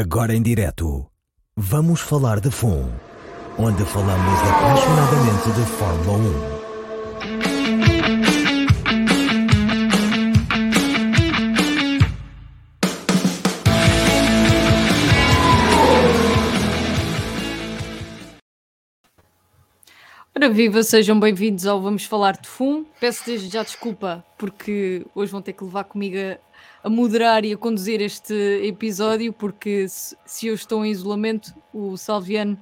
Agora em direto, vamos falar de FUN, onde falamos apaixonadamente de Fórmula 1. Ora viva, sejam bem-vindos ao Vamos Falar de FUM. Peço desde já desculpa, porque hoje vão ter que levar comigo a, a moderar e a conduzir este episódio, porque se, se eu estou em isolamento, o Salviano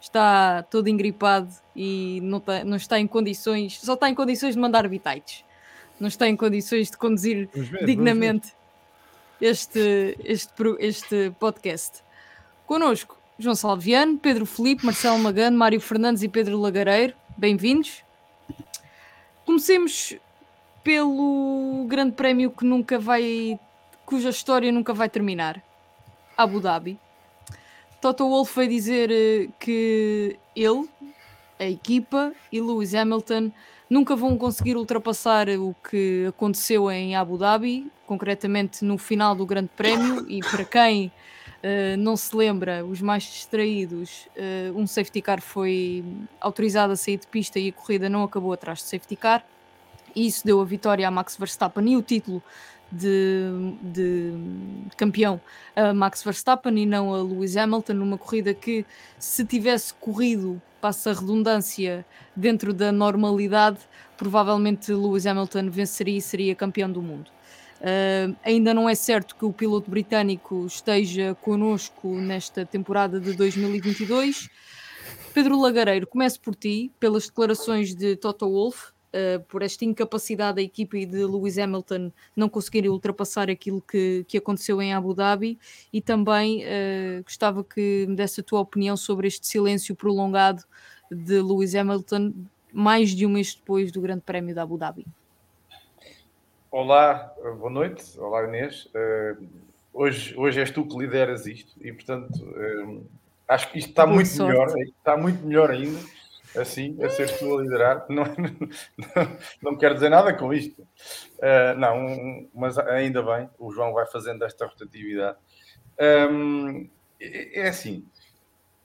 está todo engripado e não, tá- não está em condições, só está em condições de mandar bitites. Não está em condições de conduzir ver, dignamente este, este, este podcast. Connosco, João Salviano, Pedro Felipe, Marcelo Magano, Mário Fernandes e Pedro Lagareiro. Bem-vindos. Comecemos pelo grande prémio que nunca vai, cuja história nunca vai terminar. Abu Dhabi. Toto Wolff foi dizer eh, que ele, a equipa e Lewis Hamilton nunca vão conseguir ultrapassar o que aconteceu em Abu Dhabi, concretamente no final do Grande Prémio. E para quem eh, não se lembra, os mais distraídos, eh, um safety car foi autorizado a sair de pista e a corrida não acabou atrás de safety car. E isso deu a vitória a Max Verstappen e o título de, de campeão a Max Verstappen e não a Lewis Hamilton, numa corrida que, se tivesse corrido, passa a redundância, dentro da normalidade, provavelmente Lewis Hamilton venceria e seria campeão do mundo. Uh, ainda não é certo que o piloto britânico esteja connosco nesta temporada de 2022. Pedro Lagareiro, começo por ti, pelas declarações de Toto Wolff, uh, por esta incapacidade da equipa e de Lewis Hamilton não conseguirem ultrapassar aquilo que, que aconteceu em Abu Dhabi e também uh, gostava que me desse a tua opinião sobre este silêncio prolongado de Lewis Hamilton mais de um mês depois do Grande Prémio de Abu Dhabi. Olá, boa noite. Olá, Inês. Eh, hoje, hoje és tu que lideras isto e, portanto, eh, acho que isto está Boa muito sorte. melhor. Está muito melhor ainda, assim, a seres tu a liderar. Não, não, não quero dizer nada com isto. Eh, não, um- mas ainda bem, o João vai fazendo esta rotatividade. Hum, é, é assim,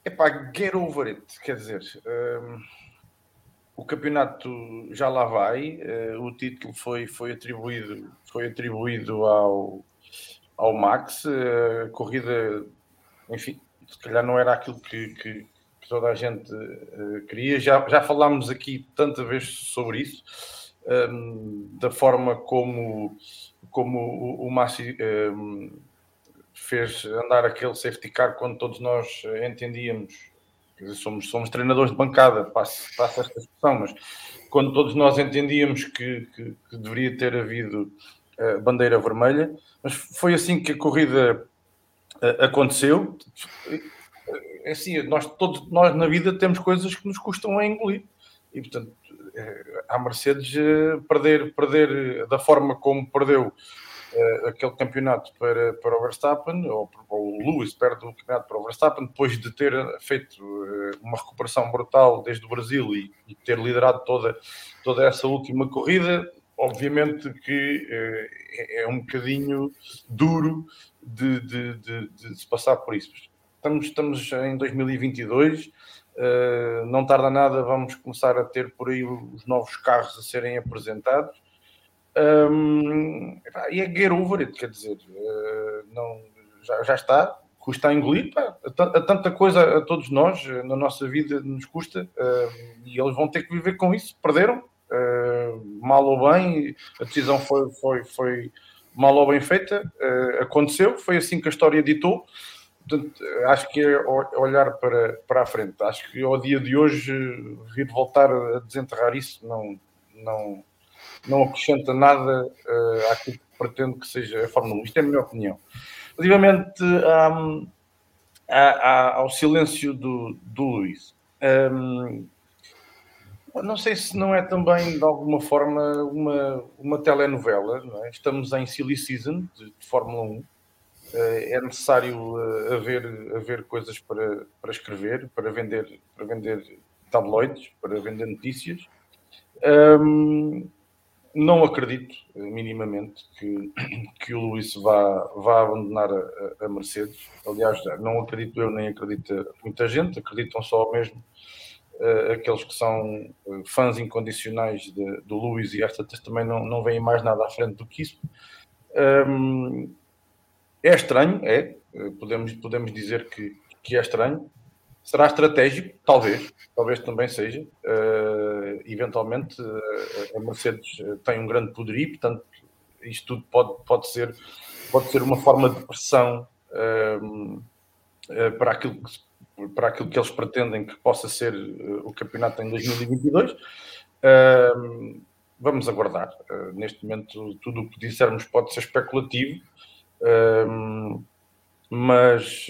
epá, get over it. Quer dizer, hum, o campeonato já lá vai, eh, o título foi, foi atribuído, foi atribuído ao, ao Max, eh, a corrida, enfim, se calhar não era aquilo que, que- que toda a gente eh, queria, já, já falámos aqui tanta vez sobre isso, hum, da forma como, como o, o hum, fez andar aquele safety car quando todos nós entendíamos dizer, somos, somos treinadores de bancada, passo esta expressão, mas quando todos nós entendíamos que, que- que deveria ter havido eh, bandeira vermelha, mas foi assim que a corrida eh, aconteceu. É assim, nós, todos nós na vida temos coisas que nos custam a engolir. E, portanto, a Mercedes perder, perder da forma como perdeu eh, aquele campeonato para, para o Verstappen, ou, ou o Lewis perde o campeonato para o Verstappen, depois de ter feito eh, uma recuperação brutal desde o Brasil e, e ter liderado toda, toda essa última corrida, obviamente que eh, é, um bocadinho duro de, de, de, de se passar por isso. Estamos, estamos em 2022, eh, não tarda nada, vamos começar a ter por aí os novos carros a serem apresentados. Epá, e é get over it, quer dizer, eh, não, já, já está, custa a engolir, pá, a, ta- a tanta coisa a todos nós, eh, na nossa vida, nos custa, eh, e eles vão ter que viver com isso, perderam, eh, mal ou bem, a decisão foi, foi, foi mal ou bem feita, eh, aconteceu, foi assim que a história ditou, Portanto, acho que é olhar para, para a frente, acho que ao dia de hoje vir voltar a desenterrar isso não, não, não acrescenta nada eh, àquilo que pretendo que seja a Fórmula 1. Isto é a minha opinião. Relativamente hum, à- à- ao silêncio do, do Luís, hum, não sei se não é também de alguma forma uma, uma telenovela. é? Estamos em silly season de, de Fórmula 1. Eh, é necessário eh, haver, haver coisas para, para escrever, para vender, para vender tabloides, para vender notícias. Hum, não acredito minimamente que, que o Luís vá, vá abandonar a, a, Mercedes. Aliás, não acredito eu, nem acredita muita gente, acreditam só mesmo uh, aqueles que são fãs incondicionais de, do Luís e esta também não, não veem mais nada à frente do que isso. Um, é estranho, é, podemos, podemos dizer que, que é estranho, Será estratégico? Talvez, talvez também seja. Uh, eventualmente, uh, a Mercedes eh, tem um grande poderio, portanto, isto tudo pode, pode, ser, pode ser uma forma de pressão uh, para, aquilo que, para aquilo que eles pretendem que possa ser o campeonato em 2022. vamos aguardar. neste momento, tudo o que dissermos pode ser especulativo, mas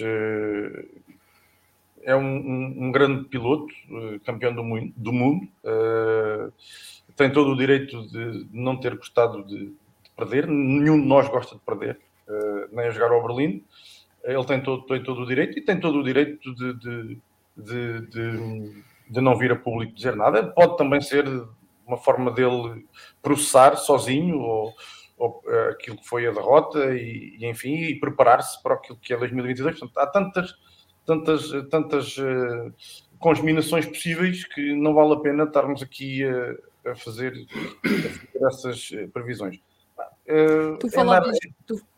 é um, um, um grande piloto, uh, campeão do mundo, do mundo uh, tem todo o direito de não ter gostado de, de perder, nenhum de nós gosta de perder, uh, nem a jogar ao Berlim. Ele tem todo, tem todo o direito e tem todo o direito de, de, de, de não vir a público dizer nada. Pode também ser uma forma dele processar sozinho ou, ou aquilo que foi a derrota e, e enfim, e preparar-se para aquilo que é 2022. Portanto, há tantas tantas, tantas uh, possíveis que não vale a pena estarmos aqui a, a, fazer, a fazer, essas eh, previsões. Tu falavas, é tu, Diz, diz.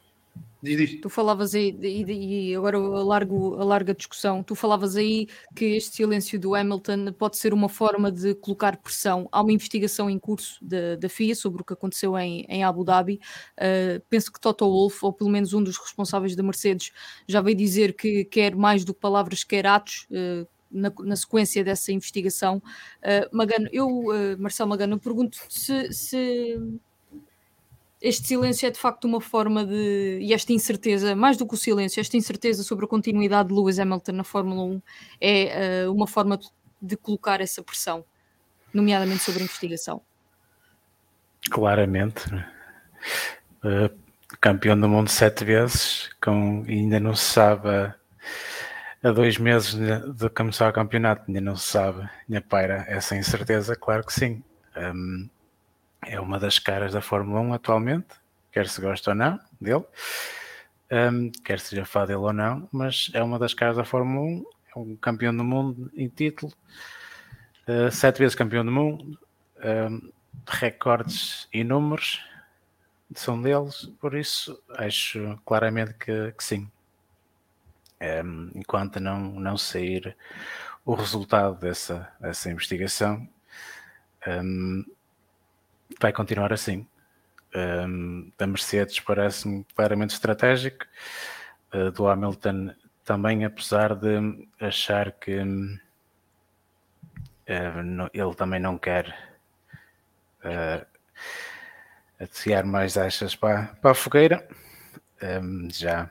Tu falavas aí, e, e agora alargo, alargo a discussão, tu falavas aí que este silêncio do Hamilton pode ser uma forma de colocar pressão. Há uma investigação em curso da, da FIA sobre o que aconteceu em, em Abu Dhabi. Uh, penso que Toto Wolff, ou pelo menos um dos responsáveis da Mercedes, já veio dizer que quer mais do que palavras, quer atos. Uh, na, na, sequência dessa investigação. Uh, Magano, eu, Marcelo Magano, pergunto se, se este silêncio é de facto uma forma de. E esta incerteza, mais do que o silêncio, esta incerteza sobre a continuidade de Lewis Hamilton na Fórmula 1 é uh, uma forma de, colocar essa pressão, nomeadamente sobre a investigação. Claramente. Uh, campeão do mundo sete vezes, com, ainda não se sabe. Há dois meses de começar o campeonato, ainda não se sabe, ainda paira essa incerteza, claro que sim. Um, é uma das caras da Fórmula 1 atualmente, quer se goste ou não dele, um, quer seja fã dele ou não, mas é uma das caras da Fórmula 1, é um campeão do mundo em título, uh, sete vezes campeão do mundo, um, recordes e números são deles, por isso acho claramente que, que sim. Um, enquanto não, não sair o resultado dessa, dessa investigação, um, vai continuar assim. Um, da Mercedes parece-me claramente estratégico, uh, do Hamilton também, apesar de achar que uh, no, ele também não quer uh, atirar mais achas para, para a fogueira. Um, já,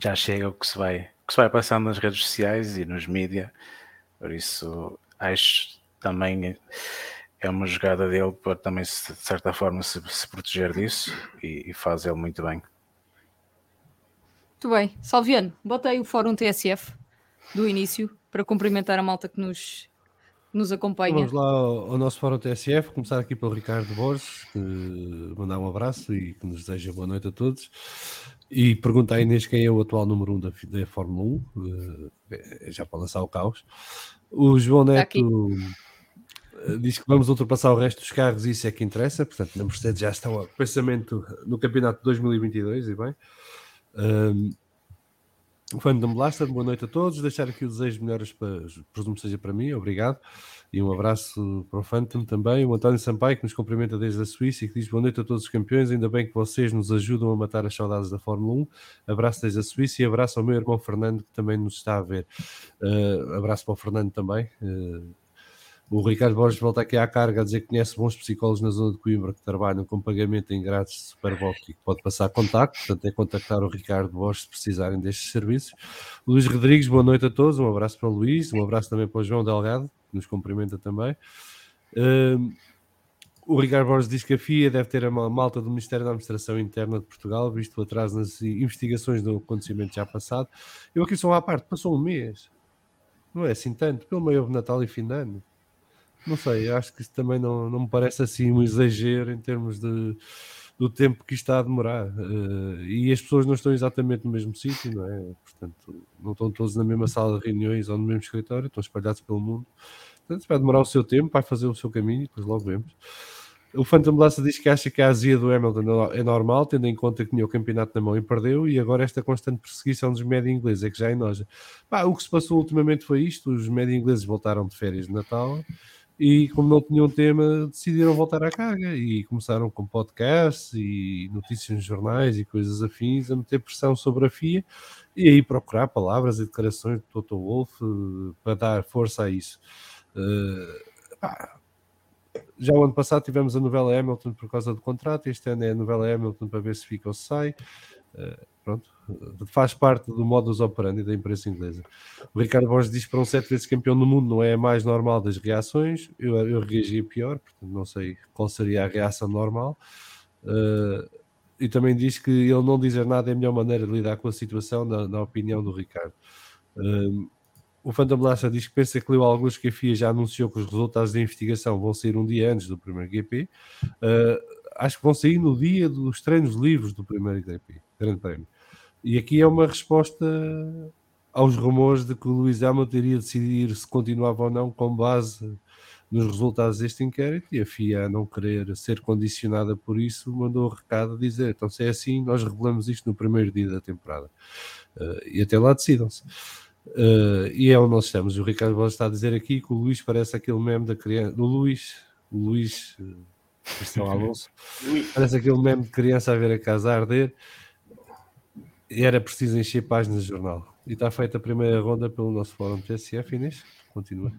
já chega o que se vai que se vai passando nas redes sociais e nos mídias, por isso acho também é uma jogada dele para também, de certa forma, se, se proteger disso e, e, faz ele muito bem. Muito bem. Salviano, botei o Fórum TSF do início para cumprimentar a malta que nos, nos acompanha. Vamos lá ao, ao, nosso Fórum TSF, começar aqui pelo Ricardo Borges, que mandar um abraço e que nos deseja boa noite a todos. E pergunta a Inês quem é o atual número 1 um da, da Fórmula 1, uh, já para lançar o caos. O João Neto eh, diz que vamos ultrapassar o resto dos carros e isso é que interessa. Portanto, na Mercedes já estão a pensamento no campeonato de 2022 e bem. Um, Fandom Blaster, boa noite a todos. Deixar aqui o desejo melhores para, presumo seja para mim, obrigado. E um abraço para o Phantom também. O António Sampaio, que nos cumprimenta desde a Suíça e que diz boa noite a todos os campeões. Ainda bem que vocês nos ajudam a matar as saudades da Fórmula 1. Abraço desde a Suíça e abraço ao meu irmão Fernando, que também nos está a ver. Uh, abraço para o Fernando também. Uh, o Ricardo Borges volta aqui à carga a dizer que conhece bons psicólogos na zona de Coimbra que trabalham com pagamento em grátis de Superboc e que pode passar contacto, portanto é contactar o Ricardo Borges se precisarem destes serviços. Luís Rodrigues, boa noite a todos, um abraço para o Luís, um abraço também para o João Delgado, que nos cumprimenta também. Um, o Ricardo Borges diz que a FIA deve ter a malta do Ministério da Administração Interna de Portugal, visto o atraso nas investigações do acontecimento já passado. Eu aqui sou à parte, passou um mês, não é assim tanto, pelo meio de Natal e fim de ano não sei, acho que isso também não, não me parece assim um exagero em termos de, do tempo que isto está a demorar. Uh, e as pessoas não estão exatamente no mesmo sítio, não é? Portanto, não estão todos na mesma sala de reuniões ou no mesmo escritório, estão espalhados pelo mundo. Portanto, vai demorar o seu tempo, vai fazer o seu caminho, depois logo vemos. O Phantom Blasta diz que acha que a azia do Hamilton é normal, tendo em conta que tinha o campeonato na mão e perdeu, e agora esta constante perseguição dos média ingleses é que já é noja. o que se passou ultimamente foi isto: os média ingleses voltaram de férias de Natal e, como não tinham tema, decidiram voltar à carga e começaram com podcasts e notícias nos jornais e coisas afins a meter pressão sobre a FIA e aí procurar palavras e declarações de Toto Wolff uh, para dar força a isso. Uh, já o ano passado tivemos a novela Hamilton por causa do contrato, este ano é a novela Hamilton para ver se fica ou se sai. Uh, pronto, faz parte do modus operandi da imprensa inglesa. O Ricardo Borges diz que para um sete vezes campeão do mundo não é a mais normal das reações. Eu, eu reagi pior, portanto não sei qual seria a reação normal. Uh, e também diz que ele não dizer nada é a melhor maneira de lidar com a situação, na, na opinião do Ricardo. O Phantom Blaster diz que pensa que leu alguns que a FIA já anunciou que os resultados da investigação vão sair um dia antes do primeiro GP. Acho que vão sair no dia dos treinos livres do primeiro GP, Grande Prémio. E aqui é uma resposta aos rumores de que o Luís Hamilton iria decidir se continuava ou não com base nos resultados deste inquérito e a FIA a não querer ser condicionada por isso mandou o recado a dizer então se é assim nós revelamos isto no primeiro dia da temporada. Uh, e até lá decidam-se. Uh, e é onde nós estamos. O Ricardo Bola está a dizer aqui que o Luís parece aquele meme da criança do Luís o Luís uh, Cristiano Alonso parece aquele meme de criança a ver a casa a arder e era preciso encher páginas de jornal. E está feita a primeira ronda pelo nosso fórum TSF, Inês. Continua.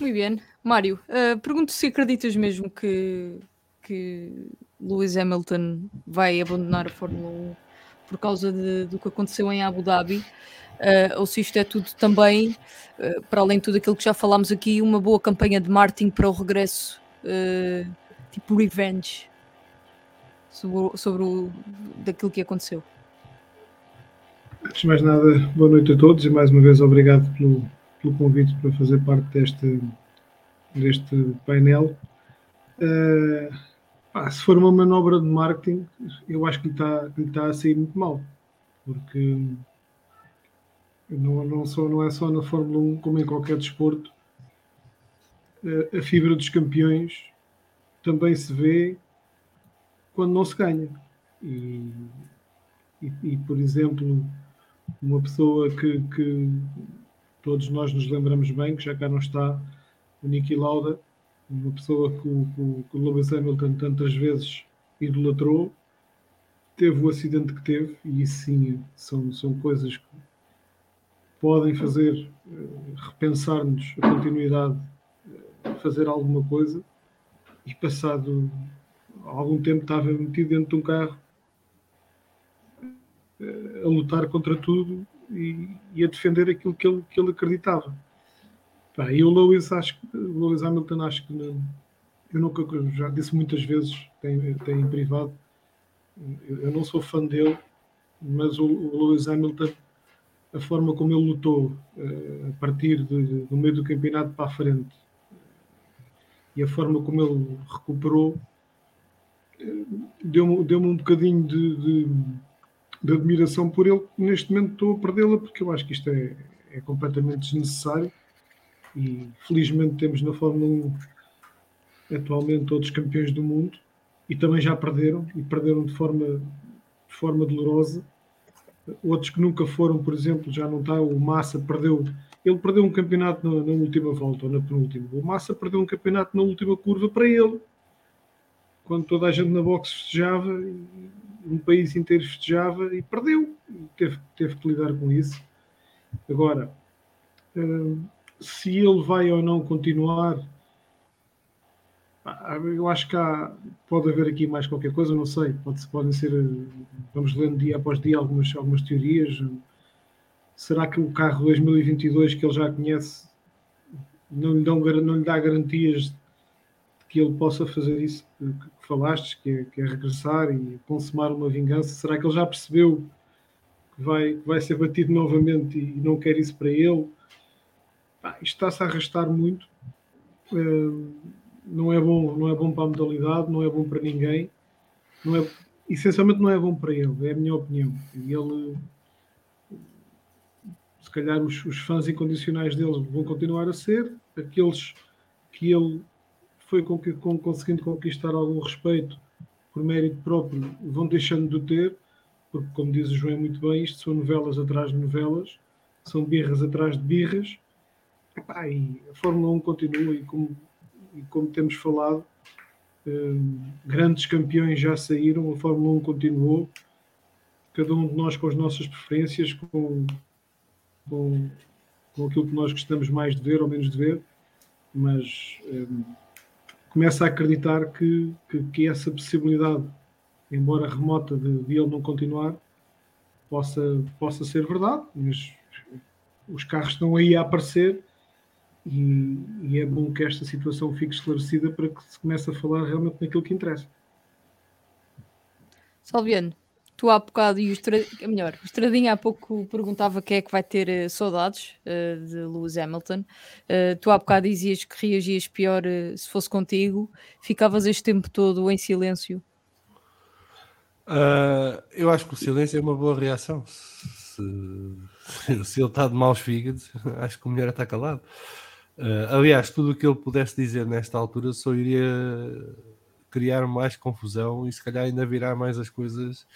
Muito bem. Mário, uh, pergunto se acreditas mesmo que, que Lewis Hamilton vai abandonar a Fórmula 1 por causa de, do que aconteceu em Abu Dhabi, uh, ou se isto é tudo também, uh, para além de tudo aquilo que já falámos aqui, uma boa campanha de marketing para o regresso, tipo revenge, sobre, sobre o, daquilo que aconteceu. Antes de mais nada, boa noite a todos e mais uma vez obrigado pelo, pelo convite para fazer parte deste, deste painel. Uh, ah, se for uma manobra de marketing, eu acho que lhe está, lhe está a sair muito mal, porque não, não, só, não é só na Fórmula 1 como em qualquer desporto. A fibra dos campeões também se vê quando não se ganha. E, e, e por exemplo, uma pessoa que, que, todos nós nos lembramos bem, que já cá não está, o Niki Lauda, uma pessoa que o, que o Lewis Hamilton tantas vezes idolatrou, teve o acidente que teve, e isso sim são, são coisas que podem fazer uh, repensar-nos a continuidade, uh, fazer alguma coisa, e passado algum tempo estava metido dentro de um carro a lutar contra tudo e, e, a defender aquilo que ele, que ele acreditava. Pá, e o Lewis, acho, o Lewis Hamilton, acho que não, eu nunca, já disse muitas vezes, tem, tem em privado, eu, não sou fã dele, mas o, o, Lewis Hamilton, a forma como ele lutou uh, a partir de, do meio do campeonato para a frente e a forma como ele recuperou, uh, deu-me deu um bocadinho de, de de admiração por ele. Neste momento estou a perdê-la porque eu acho que isto é, é completamente desnecessário e felizmente temos na Fórmula 1 atualmente todos campeões do mundo e também já perderam e perderam de forma, de forma dolorosa. Outros que nunca foram, por exemplo, já não está, o Massa perdeu, ele perdeu um campeonato na, na última volta ou na penúltima. O Massa perdeu um campeonato na última curva para ele, quando toda a gente na boxe festejava um país inteiro festejava e perdeu. Teve, teve que lidar com isso. Agora, uh, se ele vai ou não continuar, eu acho que há, pode haver aqui mais qualquer coisa, não sei. Pode, podem ser, vamos lendo dia após dia algumas, algumas teorias. Será que o carro 2022 que ele já conhece não lhe, dão, não lhe dá garantias que ele possa fazer isso que, que falaste, que é, que é, regressar e consumar uma vingança? Será que ele já percebeu que vai, que vai ser batido novamente e não quer isso para ele? Isto está-se a arrastar muito uh, não é bom, não é bom para a modalidade, não é bom para ninguém, não é, essencialmente não é bom para ele, é a minha opinião. E ele, se calhar os, os fãs incondicionais dele vão continuar a ser, aqueles que ele foi com, com, conseguindo conquistar algum respeito por mérito próprio vão deixando de ter, porque como diz o João muito bem, isto são novelas atrás de novelas, são birras atrás de birras, Epá, e a Fórmula 1 continua e como, e como temos falado, eh, grandes campeões já saíram, a Fórmula 1 continuou, cada um de nós com as nossas preferências, com, com, com aquilo que nós gostamos mais de ver ou menos de ver, mas eh, começa a acreditar que, que, que, essa possibilidade, embora remota de, de ele não continuar, possa, possa ser verdade, mas os carros estão aí a aparecer e, e, é bom que esta situação fique esclarecida para que se comece a falar realmente naquilo que interessa. Salviano, tu há bocado e o Estra... melhor, o Estradinha há pouco perguntava quem é que vai ter uh, saudades uh, de Lewis Hamilton. Uh, tu há bocado dizias que reagias pior se fosse contigo, ficavas este tempo todo em silêncio. eu acho que o silêncio é uma boa reação. Se, se ele está de maus fígados, acho que o melhor é estar calado. Uh, aliás, tudo o que ele pudesse dizer nesta altura só iria criar mais confusão e se calhar ainda virar mais as coisas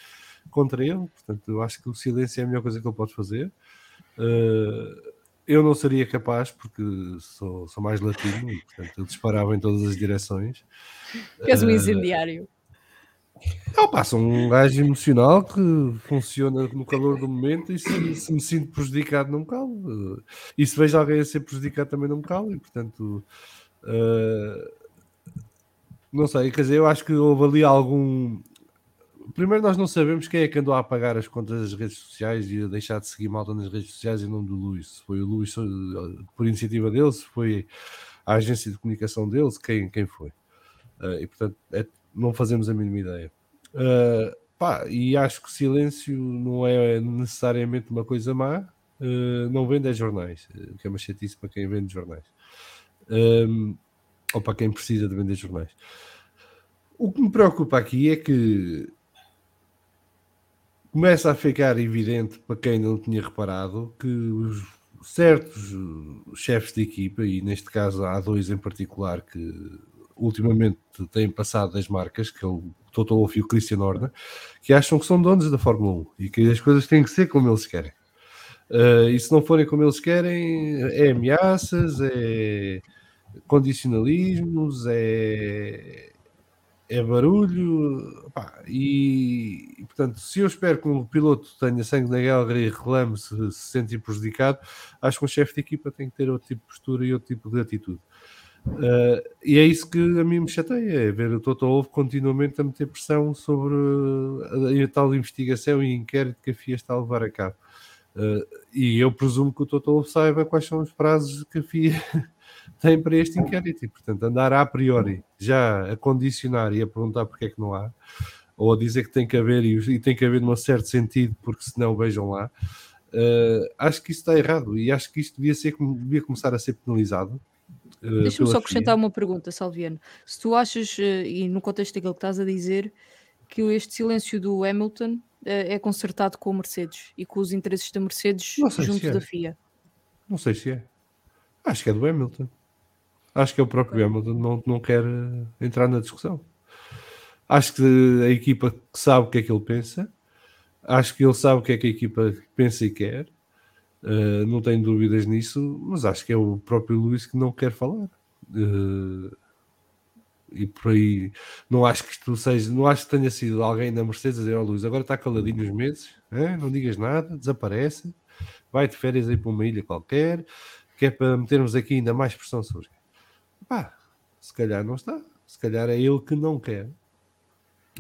contra ele. Portanto, eu acho que o silêncio é a melhor coisa que ele pode fazer. Uh, eu não seria capaz, porque sou, sou mais latino e, portanto, eu disparava em todas as direções. És um ah, incendiário. Eu passo um gajo emocional que funciona no calor do momento e se, se, me sinto prejudicado não me calo. E se vejo alguém a ser prejudicado também não me calo. E portanto, uh, não sei, quer dizer, eu acho que houve ali algum. Primeiro, nós não sabemos quem é que andou a apagar as contas das redes sociais e a deixar de seguir malta nas redes sociais em nome do Luís. Foi o Luís por iniciativa dele, se foi a agência de comunicação dele, quem, quem foi. Uh, e portanto, é não fazemos a mínima ideia. Uh, pá, e acho que silêncio não é necessariamente uma coisa má. Uh, não vende é jornais, que é uma chatice para quem vende jornais. Um, ou para quem precisa de vender jornais. O que me preocupa aqui é que começa a ficar evidente para quem não tinha reparado que os certos chefes de equipa, e neste caso há dois em particular que ultimamente têm passado das marcas, que é o Toto Wolff e o Christian Horner, que acham que são donos da Fórmula 1 e que as coisas têm que ser como eles querem. Uh, e se não forem como eles querem, é ameaças, é condicionalismos, é, é barulho. Pá, e, portanto, se eu espero que um piloto tenha sangue na guerra e reclame se se sente prejudicado, acho que um chefe de equipa tem que ter outro tipo de postura e outro tipo de atitude. Uh, e é isso que a mim me chateia, é ver o Toto Wolff continuamente a meter pressão sobre a, a, tal investigação e inquérito que a FIA está a levar a cabo. Uh, e eu presumo que o Toto Wolff saiba quais são os prazos que a FIA tem para este inquérito e, portanto, andar a priori já a condicionar e a perguntar porque é que não há, ou a dizer que tem que haver e, e tem que haver num certo sentido, porque senão vejam lá. Uh, acho que isso está errado e acho que isto devia, ser, devia começar a ser penalizado Uh, Deixa-me só acrescentar uma pergunta, Salviano. Se tu achas, uh, e no contexto daquilo que estás a dizer, que este silêncio do Hamilton é consertado com a Mercedes e com os interesses da Mercedes junto é. da FIA? Não sei se é. Acho que é do Hamilton. Acho que é o próprio Hamilton não, não quer entrar na discussão. Acho que a equipa sabe o que é que ele pensa. Acho que ele sabe o que é que a equipa pensa e quer. Uh, não tenho dúvidas nisso, mas acho que é o próprio Luís que não quer falar. Uh, e por aí não acho que isto seja, não acho que tenha sido alguém da Mercedes a dizer ao Luís, agora está caladinho uns meses, hein? não digas nada, desaparece, vai de férias aí para uma ilha qualquer, que é para metermos aqui ainda mais pressão sobre. Pá, se calhar não está, se calhar é ele que não quer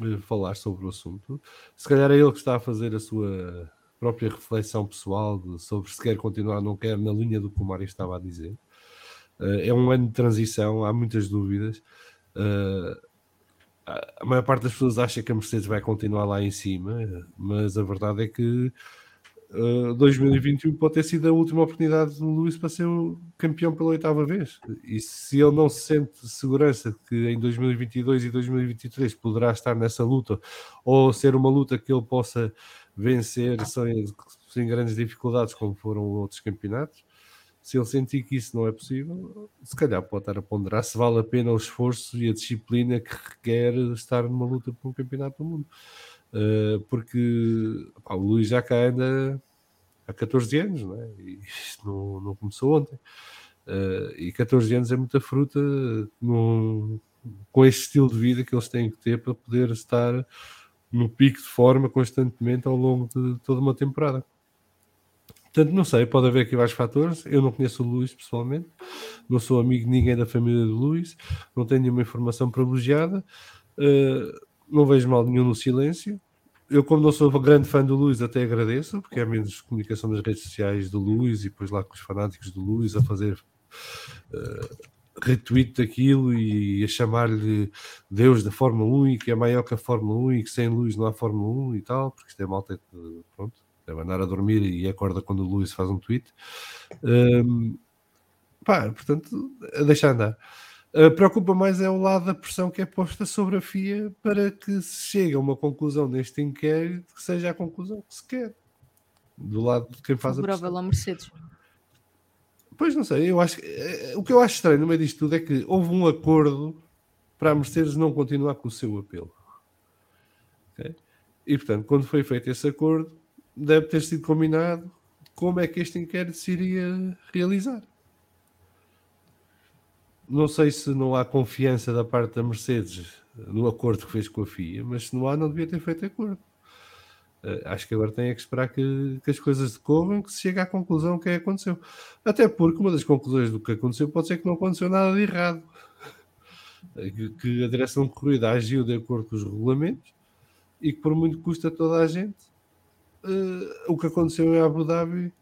eh, falar sobre o assunto, se calhar é ele que está a fazer a sua própria reflexão pessoal sobre se quer continuar ou não quer, na linha do que o Mário estava a dizer. Uh, é um ano de transição, há muitas dúvidas. Uh, a maior parte das pessoas acha que a Mercedes vai continuar lá em cima, mas a verdade é que uh, 2021 pode ter sido a última oportunidade do Luís para ser o campeão pela oitava vez. E se ele não se sente segurança que em 2022 e 2023 poderá estar nessa luta, ou ser uma luta que ele possa vencer sem, sem grandes dificuldades, como foram outros campeonatos, se ele sentir que isso não é possível, se calhar pode estar a ponderar se vale a pena o esforço e a disciplina que requer estar numa luta por um campeonato do mundo. Uh, porque pá, o Luís já cá anda há 14 anos, não é? E isto não, não começou ontem. Uh, e 14 anos é muita fruta num, com este estilo de vida que eles têm que ter para poder estar no pico de forma constantemente ao longo de toda uma temporada. Portanto, não sei, pode haver aqui vários fatores. Eu não conheço o Luís pessoalmente, não sou amigo de ninguém da família do Luís, não tenho nenhuma informação privilegiada, uh, não vejo mal nenhum no silêncio eu, como não sou grande fã do Luís, até agradeço, porque é menos comunicação nas redes sociais do Luís e depois lá com os fanáticos do Luís a fazer uh, retweet daquilo e a chamar-lhe Deus da Fórmula 1 e que é maior que a Fórmula 1 e que sem Luís não há Fórmula 1 e tal, porque isto é malta pronto, deve andar a dormir e acorda quando o Luís faz um tweet. Um, ehm, pá, portanto, a deixar andar. Uh, preocupa mais é o lado da pressão que é posta sobre a FIA para que se chegue a uma conclusão neste inquérito que seja a conclusão que se quer. Do lado de quem faz Favorável a pressão. Mercedes. Pois não sei, eu acho que, eh, o que eu acho estranho no meio disto tudo é que houve um acordo para a Mercedes não continuar com o seu apelo. Okay? E portanto, quando foi feito esse acordo, deve ter sido combinado como é que este inquérito se iria realizar não sei se não há confiança da parte da Mercedes no acordo que fez com a FIA, mas se não há, não devia ter feito acordo. Uh, acho que agora tem que esperar que, que as coisas decorram, que se chegue à conclusão que é aconteceu. Até porque uma das conclusões do que aconteceu pode ser que não aconteceu nada de errado. Eh, que, que a direção de corrida agiu de acordo com os regulamentos e que por muito custa toda a gente, uh, o que aconteceu em Abu Dhabi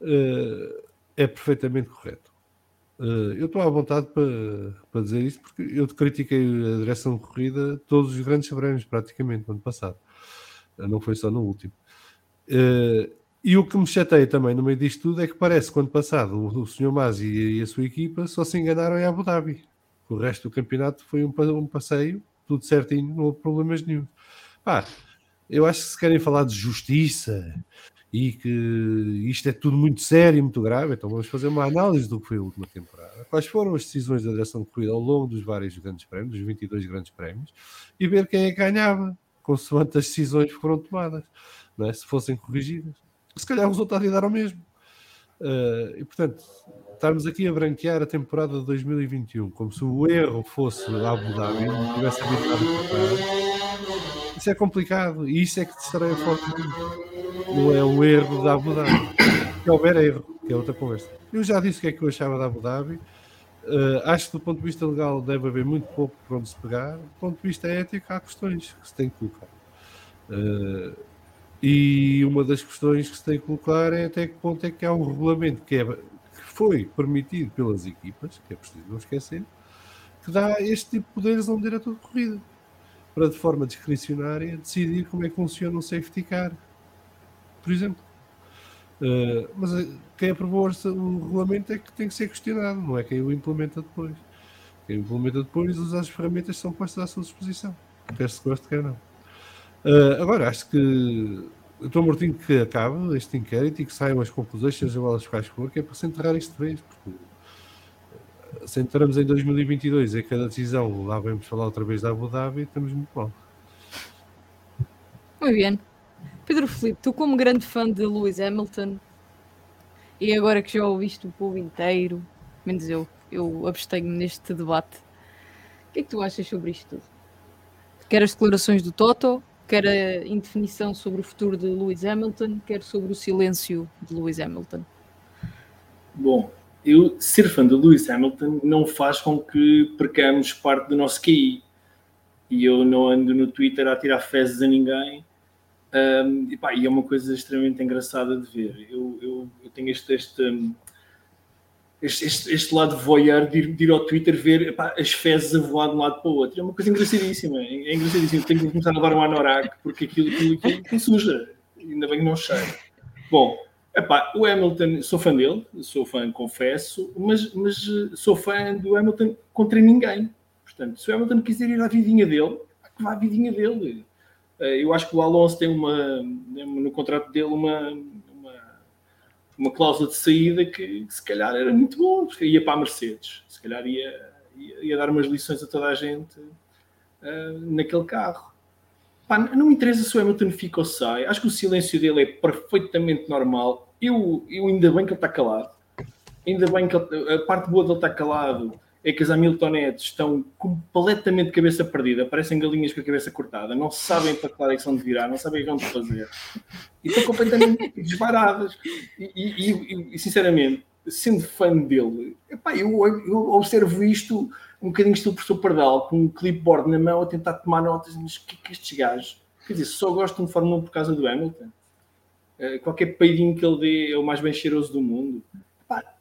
uh, é perfeitamente correto. Uh, eu estou à vontade para, para dizer isto porque eu critiquei a direção de corrida todos os grandes prémios praticamente no ano passado, uh, não foi só no último. Uh, e o que me chateia também no meio disto tudo é que parece que ano passado o, o Sr. Masi e, e a sua equipa só se enganaram em Abu Dhabi. O resto do campeonato foi um, um passeio, tudo certinho, não houve problemas nenhum. Pá, eu acho que se querem falar de justiça e que isto é tudo muito sério e muito grave, então vamos fazer uma análise do que foi a última temporada. Quais foram as decisões da direção de corrida ao longo dos vários grandes prémios, dos 22 grandes prémios, e ver quem é que ganhava, consoante as decisões que foram tomadas, é? se fossem corrigidas. Se calhar o resultado ia dar ao mesmo. Uh, e portanto, estarmos aqui a branquear a temporada de 2021 como se o erro fosse Abu Dhabi, não tivesse nada Isso é complicado e isso é que te estarei a não é o erro da Abu Dhabi. Se houver erro, que é outra conversa. Eu já disse o que é que eu achava da Abu Dhabi. Uh, acho que do ponto de vista legal deve haver muito pouco para onde se pegar. Do ponto de vista ético, há questões que se tem que colocar. Uh, e uma das questões que se tem que colocar é até que ponto é que há um regulamento que, é, que foi permitido pelas equipas, que é preciso não esquecer, que dá este tipo de poderes a um diretor de corrida para de forma discricionária decidir como é que funciona o safety car por exemplo. Uh, mas eh, quem aprovou o regulamento é que tem que ser questionado, não é quem o implementa depois. Quem o implementa depois usa as ferramentas que são postas à sua disposição, quer se goste, quer não. Uh, agora, acho que estou mortinho que acabe este inquérito e que saiam as conclusões, sejam elas quais for, que é para se enterrar isto de vez, porque se entramos em 2022 e cada decisão lá vamos falar outra vez da Abu Dhabi, estamos muito mal. Muito bem. Pedro Filipe, tu como grande fã de Lewis Hamilton e agora que já ouviste o povo inteiro, menos eu, eu abstenho-me neste debate. O que é que tu achas sobre isto tudo? Quer as declarações do Toto, quer a indefinição sobre o futuro de Lewis Hamilton, quer sobre o silêncio de Lewis Hamilton? Bom, eu ser fã de Lewis Hamilton não faz com que percamos parte do nosso QI. E eu não ando no Twitter a tirar fezes a ninguém um, e, pá, e é uma coisa extremamente engraçada de ver. Eu, eu, eu tenho este, este, este, este, lado voyeur de ir, de ir ao Twitter ver as fezes a voar de um lado para o outro. É uma coisa engraçadíssima. É, é engraçadíssimo. Tenho que começar a levar um anorak porque aquilo, aquilo, aquilo, aquilo suja. Ainda bem que não cheira. Bom, epá, o Hamilton, sou fã dele, sou fã, confesso, mas, mas eh, sou fã do Hamilton contra ninguém. Portanto, se o Hamilton quiser ir à vidinha dele, que vá à vidinha dele. Eh, Eu acho que o Alonso tem uma, no contrato dele uma, uma, uma cláusula de saída que, que se calhar era muito bom, porque ia para a Mercedes. Se calhar ia, ia, ia dar umas lições a toda a gente uh, naquele carro. Pá, não me interessa se o Hamilton fica ou sai. Acho que o silêncio dele é perfeitamente normal. Eu, eu ainda bem que ele está calado. Ainda bem que ele, a parte boa dele estar calado é que as Hamiltonetes estão completamente cabeça perdida, parecem galinhas com a cabeça cortada, não sabem para que lado é que são de virar, não sabem o que vão fazer. E estão completamente desvaradas. E, e, e, sinceramente, sendo fã dele, epá, eu, eu observo isto um bocadinho estilo professor Pardal, com um clipboard na mão a tentar tomar notas, mas que que estes gajos? Quer dizer, só gostam de Fórmula 1 por causa do Hamilton. Uh, qualquer peidinho que ele dê é o mais bem cheiroso do mundo.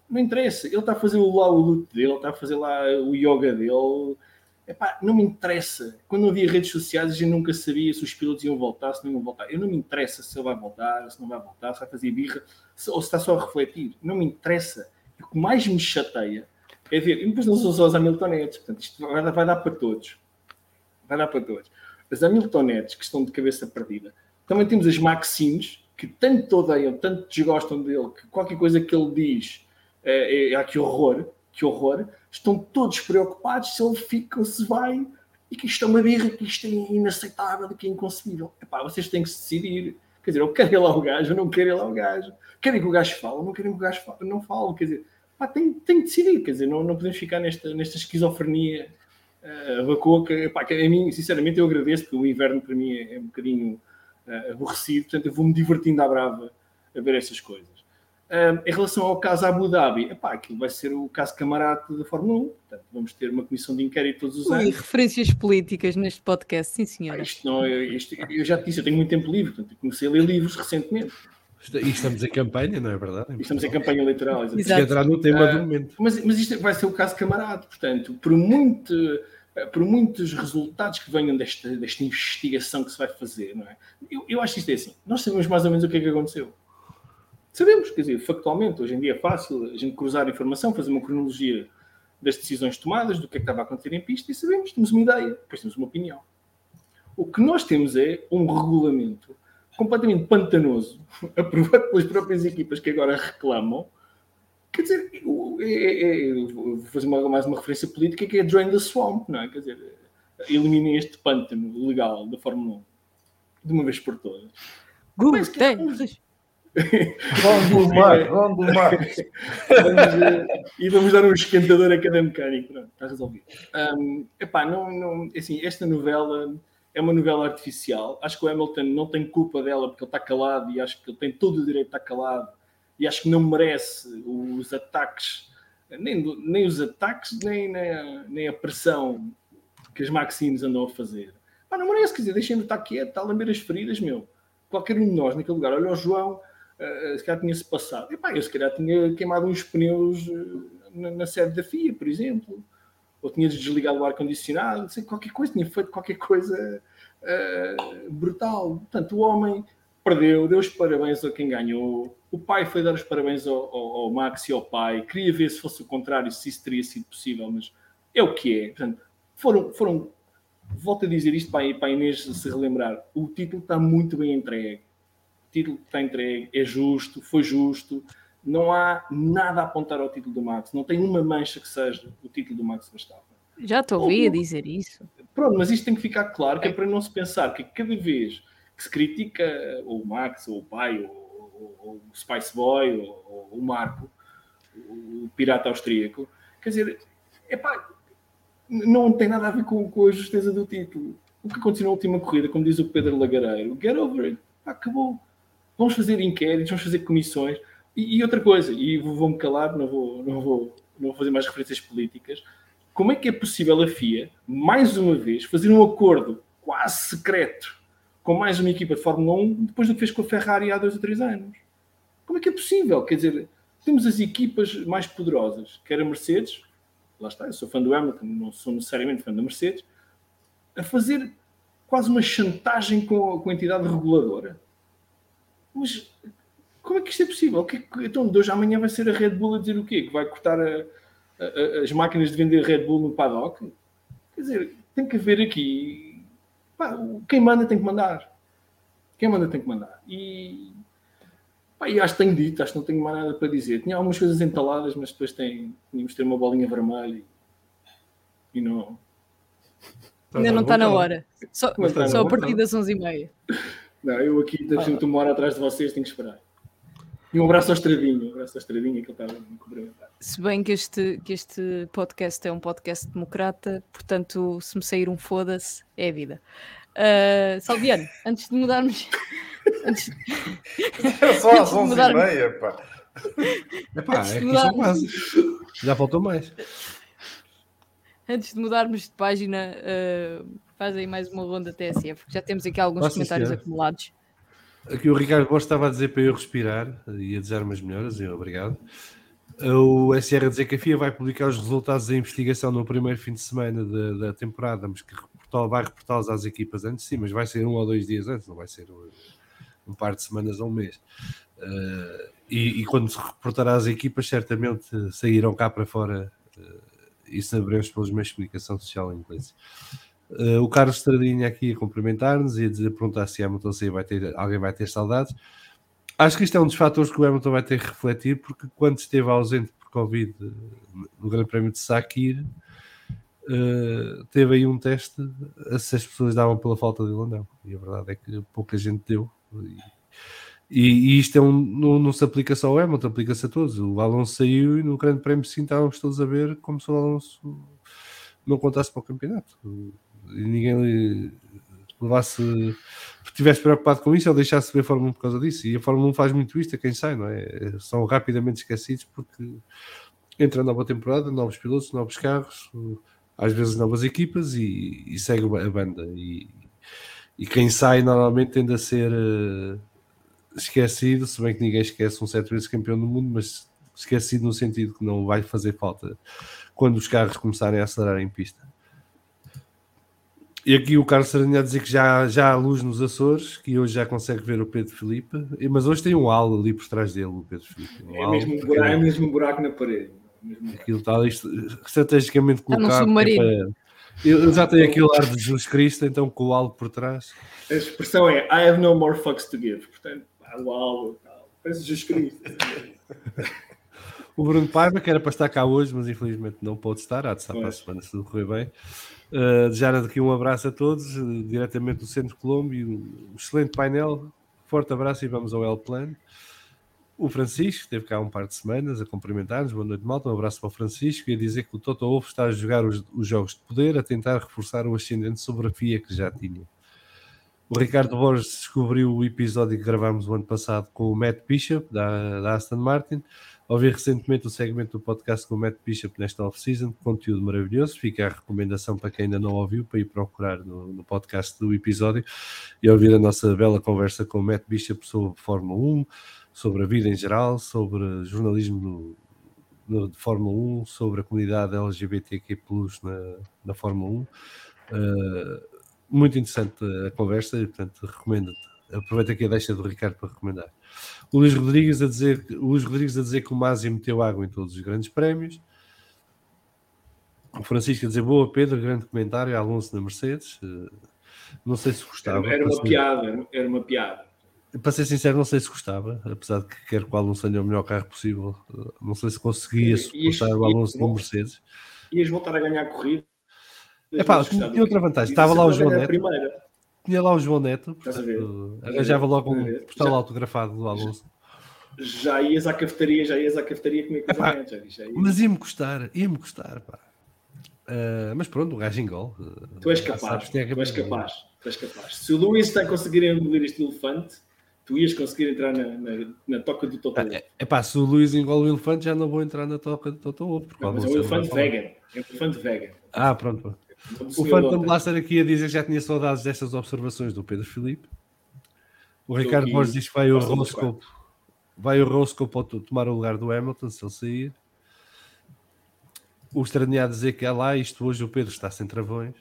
Não interessa, ele está a fazer lá o luto dele, está a fazer lá o yoga dele. Epá, não me interessa. Quando havia redes sociais, a gente nunca sabia se os pilotos iam voltar, se não iam voltar. Eu não me interessa se ele vai voltar, se não vai voltar, se vai fazer birra, se, ou se está só a refletir. Não me interessa. O que mais me chateia é ver, e depois não são só os Hamiltonetes, portanto, isto vai, vai, dar para todos. Vai dar para todos. As Hamiltonetes que estão de cabeça perdida. Também temos as Maxines, que tanto odeiam, tanto desgostam dele, que qualquer coisa que ele diz é, é, é que horror, que horror. Estão todos preocupados se ele fica ou se vai, e que isto é uma birra, que isto é inaceitável, que é inconcebível. Epá, vocês têm que se decidir. Quer dizer, eu quero ir lá o gajo, eu não quero ir lá o gajo. Querem que o gajo fale, não querem que o gajo fale, não falo. Quer dizer, pá, tem, tem que decidir, quer dizer, não, não podemos ficar nesta, nesta esquizofrenia uh, bacoca. Pá, que a mim, sinceramente, eu agradeço, porque o inverno para mim é, é um bocadinho uh, aborrecido, portanto, eu vou-me divertindo à brava a ver estas coisas. Uh, em relação ao caso Abu Dhabi, epá, aquilo vai ser o caso camarada da Fórmula 1, portanto, vamos ter uma comissão de inquérito todos os Ui, anos. referências políticas neste podcast, sim senhora. Ah, isto não, é- isto, eu já te disse, eu tenho muito tempo livre, portanto, eu comecei a ler livros recentemente. E estamos em campanha, não é verdade? E estamos em campanha eleitoral. exatamente. Que entrar no tema Ah, do momento. Mas, mas isto vai ser o caso camarada, portanto, por, muito, por muitos resultados que venham desta, desta investigação que se vai fazer, não é? Eu, eu acho que isto é assim. Nós sabemos mais ou menos o que é que aconteceu. Sabemos, quer dizer, factualmente, hoje em dia é fácil a gente cruzar informação, fazer uma cronologia das decisões tomadas, do que é que estava a acontecer em pista, e sabemos, temos uma ideia, depois temos uma opinião. O que nós temos é um regulamento completamente pantanoso, aprovado pelas próprias equipas que agora reclamam, Quer dizer, é, é- é- vou fazer uma- mais uma referência política que é Drain the Swamp, não é? Quer dizer, eliminem este pântano legal da Fórmula 1 de uma vez por todas. Gostei. Vão do mar, vão do mar. Vamos, e vamos dar um esquentador a cada mecânico. Pronto, está resolvido. Um, epá, não, não, assim, esta novela é uma novela artificial. Acho que o Hamilton não tem culpa dela porque ele está calado e acho que ele tem todo o direito de estar calado e acho que não merece os ataques, nem, nem os ataques, nem, nem, a, nem a pressão que as Maxines andam a fazer. Pá, não merece, quer dizer, deixem-me estar quieto, está a lamber as feridas, meu. Qualquer um de nós naquele lugar, olha o João, Uh, se calhar tinha-se passado. Epá, eu se calhar tinha queimado uns pneus uh, na, na sede da FIA, por exemplo. Ou tinha desligado o ar-condicionado, sei, qualquer coisa, tinha feito qualquer coisa uh, brutal. Portanto, o homem perdeu, deu os parabéns a quem ganhou. O pai foi dar os parabéns ao, ao, ao Max e ao pai. Queria ver se fosse o contrário, se isso teria sido possível, mas é o que é. Portanto, foram, foram volto a dizer isto para a Inês se relembrar. O título está muito bem entregue título que está entregue é justo, foi justo, não há nada a apontar ao título do Max, não tem uma mancha que seja o título do Max Verstappen. Já te ouvi a dizer isso. Pronto, mas isto tem que ficar claro, que é para não se pensar que cada vez que se critica ou o Max, ou o pai, ou, ou- ou o Spice Boy, ou, ou o Marco, o pirata austríaco, quer dizer, epá, não tem nada a ver com, com a justeza do título. O que aconteceu na última corrida, como diz o Pedro Lagareiro, get over it, Pá, acabou. Vamos fazer inquéritos, vamos fazer comissões. E, e outra coisa, e vou- vou-me calar, não vou, não, vou, não vou fazer mais referências políticas. Como é que é possível a FIA, mais uma vez, fazer um acordo quase secreto com mais uma equipa de Fórmula 1 depois do que fez com a Ferrari há dois ou três anos? Como é que é possível? Quer dizer, temos as equipas mais poderosas, quer a Mercedes, lá está, eu sou fã do Hamilton, não sou necessariamente fã da Mercedes, a fazer quase uma chantagem com a, com a entidade reguladora. Mas como é que isto é possível? O que é que- então, de hoje à amanhã vai ser a Red Bull a dizer o quê? Que vai cortar a- a- a- as máquinas de vender Red Bull no paddock? Quer dizer, tem que haver aqui. pá, o- quem manda tem que mandar. Quem manda tem que mandar. E, pá, e acho que tenho dito, acho que não tenho mais nada para dizer. Tinha algumas coisas entaladas, mas depois tem, tínhamos de ter uma bolinha vermelha e, e não. Ainda não está na hora. Só, na só a partir das 11h30. Não, eu aqui, depois de uma hora atrás de vocês, tenho que esperar. E um abraço ao Estradinho, um abraço ao Estradinho que ele estava a me cumprimentar. Se bem que este, que este podcast é um podcast democrata, portanto, se me sair um foda-se, é a vida. Uh, Salviano, antes de mudarmos. Antes, Era só às Antes de 11 mudar- e meia, pá. Epá, Antes de é que são quase. Já faltou mais. antes de mudarmos de página, uh, faz aí mais uma ronda TSF, porque já temos aqui alguns comentários senhora. acumulados. Aqui o Ricardo Borges estava a dizer para eu respirar e a desejar umas melhoras, e obrigado. O SR a dizer que a FIA vai publicar os resultados da investigação no primeiro fim de semana da, da temporada, mas que reportá- vai reportá-los às equipas antes, sim, mas vai ser um ou dois dias antes, não vai ser um, um par de semanas ou um mês. Uh, e, e quando se reportará às equipas, certamente sairão cá para fora uh, e saberemos pelos meios de comunicação social em inglês. Uh, o Carlos Estradinha aqui a cumprimentar-nos e a dizer, perguntar se Hamilton se vai ter, alguém vai ter saudades. Acho que isto é um dos fatores que o Hamilton vai ter que refletir, porque quando esteve ausente por Covid uh, no Grande Prémio de Sakir, uh, teve aí um teste se as pessoas davam pela falta dele ou não. E a verdade é que pouca gente deu. E, e, e isto é um, não, não se aplica só ao Hamilton, aplica-se a todos. O Alonso saiu e no Grande Prémio sim estávamos todos a ver como se o Alonso não contasse para o campeonato. E ninguém lhe levasse, estivesse preocupado com isso ou deixasse de ver a Fórmula 1 por causa disso. E a Fórmula 1 faz muito isto a quem sai, não é? São rapidamente esquecidos porque entra nova temporada, novos pilotos, novos carros, às vezes novas equipas e, e segue a banda. E, e quem sai normalmente tende a ser uh, esquecido, se bem que ninguém esquece um sete vezes campeão do mundo, mas esquecido no sentido que não vai fazer falta quando os carros começarem a acelerar em pista. E aqui o Carlos Saranha a dizer que já, já há luz nos Açores, que hoje já consegue ver o Pedro Filipe, mas hoje tem um halo ali por trás dele, o Pedro Filipe. Um É halo, mesmo, um porque buraco, é mesmo um buraco na parede. Aquilo está ali estrategicamente Está num colocado. submarino. é para- Eu já tenho aquele ar de Jesus Cristo, então com o halo por trás. A expressão é I have no more fucks to give. Portanto, pá, uau, tal. parece Jesus Cristo. O Bruno Paiva, que era para estar cá hoje, mas infelizmente não pode estar, há de estar para a semana se tudo correr bem. Uh, desejar aqui um abraço a todos, uh, diretamente do Centro Colombo, e um excelente painel. Forte abraço e vamos ao El Plan. O Francisco esteve cá um par de semanas a cumprimentar-nos. Boa noite, malta. Um abraço para o Francisco e a dizer que o Toto Wolff está a jogar os, os jogos de poder, a tentar reforçar o ascendente sobre a FIA que já tinha. O Ricardo Borges descobriu o episódio que gravámos o ano passado com o Matt Bishop, da, da Aston Martin. Ouvi recentemente o segmento do podcast com o Matt Bishop nesta off-season, conteúdo maravilhoso. Fica a recomendação para quem ainda não ouviu, para ir procurar no, no podcast do episódio e ouvir a nossa bela conversa com o Matt Bishop sobre Fórmula 1, sobre a vida em geral, sobre jornalismo no, no, de Fórmula 1, sobre a comunidade LGBTQ+, na, na Fórmula 1. Uh, muito interessante a conversa e, portanto, recomendo-te. Aproveita aqui a deixa do Ricardo para recomendar. O Luís Rodrigues a dizer, o Luís Rodrigues a dizer que o Masi meteu água em todos os grandes prémios. O Francisco a dizer boa, Pedro, grande comentário. Alonso na Mercedes. Uh, Não sei se gostava. Era, era uma piada, era uma piada. Para ser sincero, não sei se gostava, apesar de que quero que o Alonso tenha o melhor carro possível. Uh, Não sei se conseguia suportar o Alonso no Mercedes. Ias voltar a ganhar a corrida. Epá, tinha outra vantagem. Estava lá o João Neto. Primeira. Tinha lá o João Neto, portanto, arranjava logo um postal Já- autografado do Alonso. Já ias à cafetaria, já ias à cafetaria comer Epá, netos, já, já. Mas ia-me custar, ia-me custar, pá. Ah, mas pronto, o gajo engol. Tu és Já capaz, sabes, tu és capaz, tu és capaz. Se o Luís está a conseguir engolir este elefante, tu ias conseguir entrar na, na, na toca do Totó. É, é pá, se o Luís engole o elefante, já não vou entrar na toca do Toto Wolff, o mas é um elefante vegan. É um elefante vegan. Ah, pronto. O Phantom. Blaster aqui a dizer que já tinha saudades destas observações do Pedro Filipe. O Ricardo Borges diz que vai o Roscoe vai o to- tomar o lugar do Hamilton se ele sair. O estranhar dizer que há lá isto hoje o Pedro está sem travões.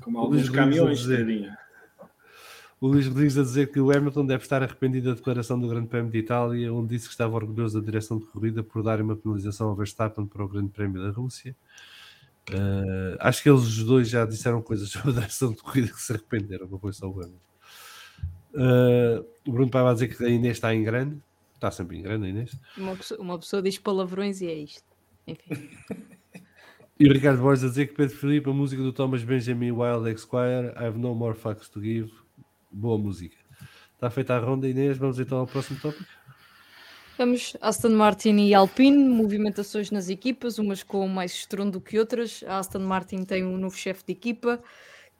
Como alguns caminhões, dizer-. O Luís Rodrigues a dizer que o Hamilton deve estar arrependido da declaração do Grande Prémio de Itália, onde disse que estava orgulhoso da direção de corrida por dar uma penalização ao Verstappen para o Grande Prémio da Rússia. Uh, acho que eles os dois já disseram coisas sobre a direção de corrida que se arrependeram, não foi só o Hamilton. Uh, o Bruno Paiva a dizer que a Inês está em grande. Está sempre em grande, a Inês. Uma pessoa, uma pessoa diz palavrões e é isto. Enfim. E o Ricardo Borges a dizer que Pedro Filipe, a música do Thomas Benjamin Wild Esquire, I have no more fucks to give, boa música. Está feita a ronda, Inês. Vamos então ao próximo tópico. Vamos, Aston Martin e Alpine, movimentações nas equipas, umas com mais estrondo do que outras. A Aston Martin tem um novo chefe de equipa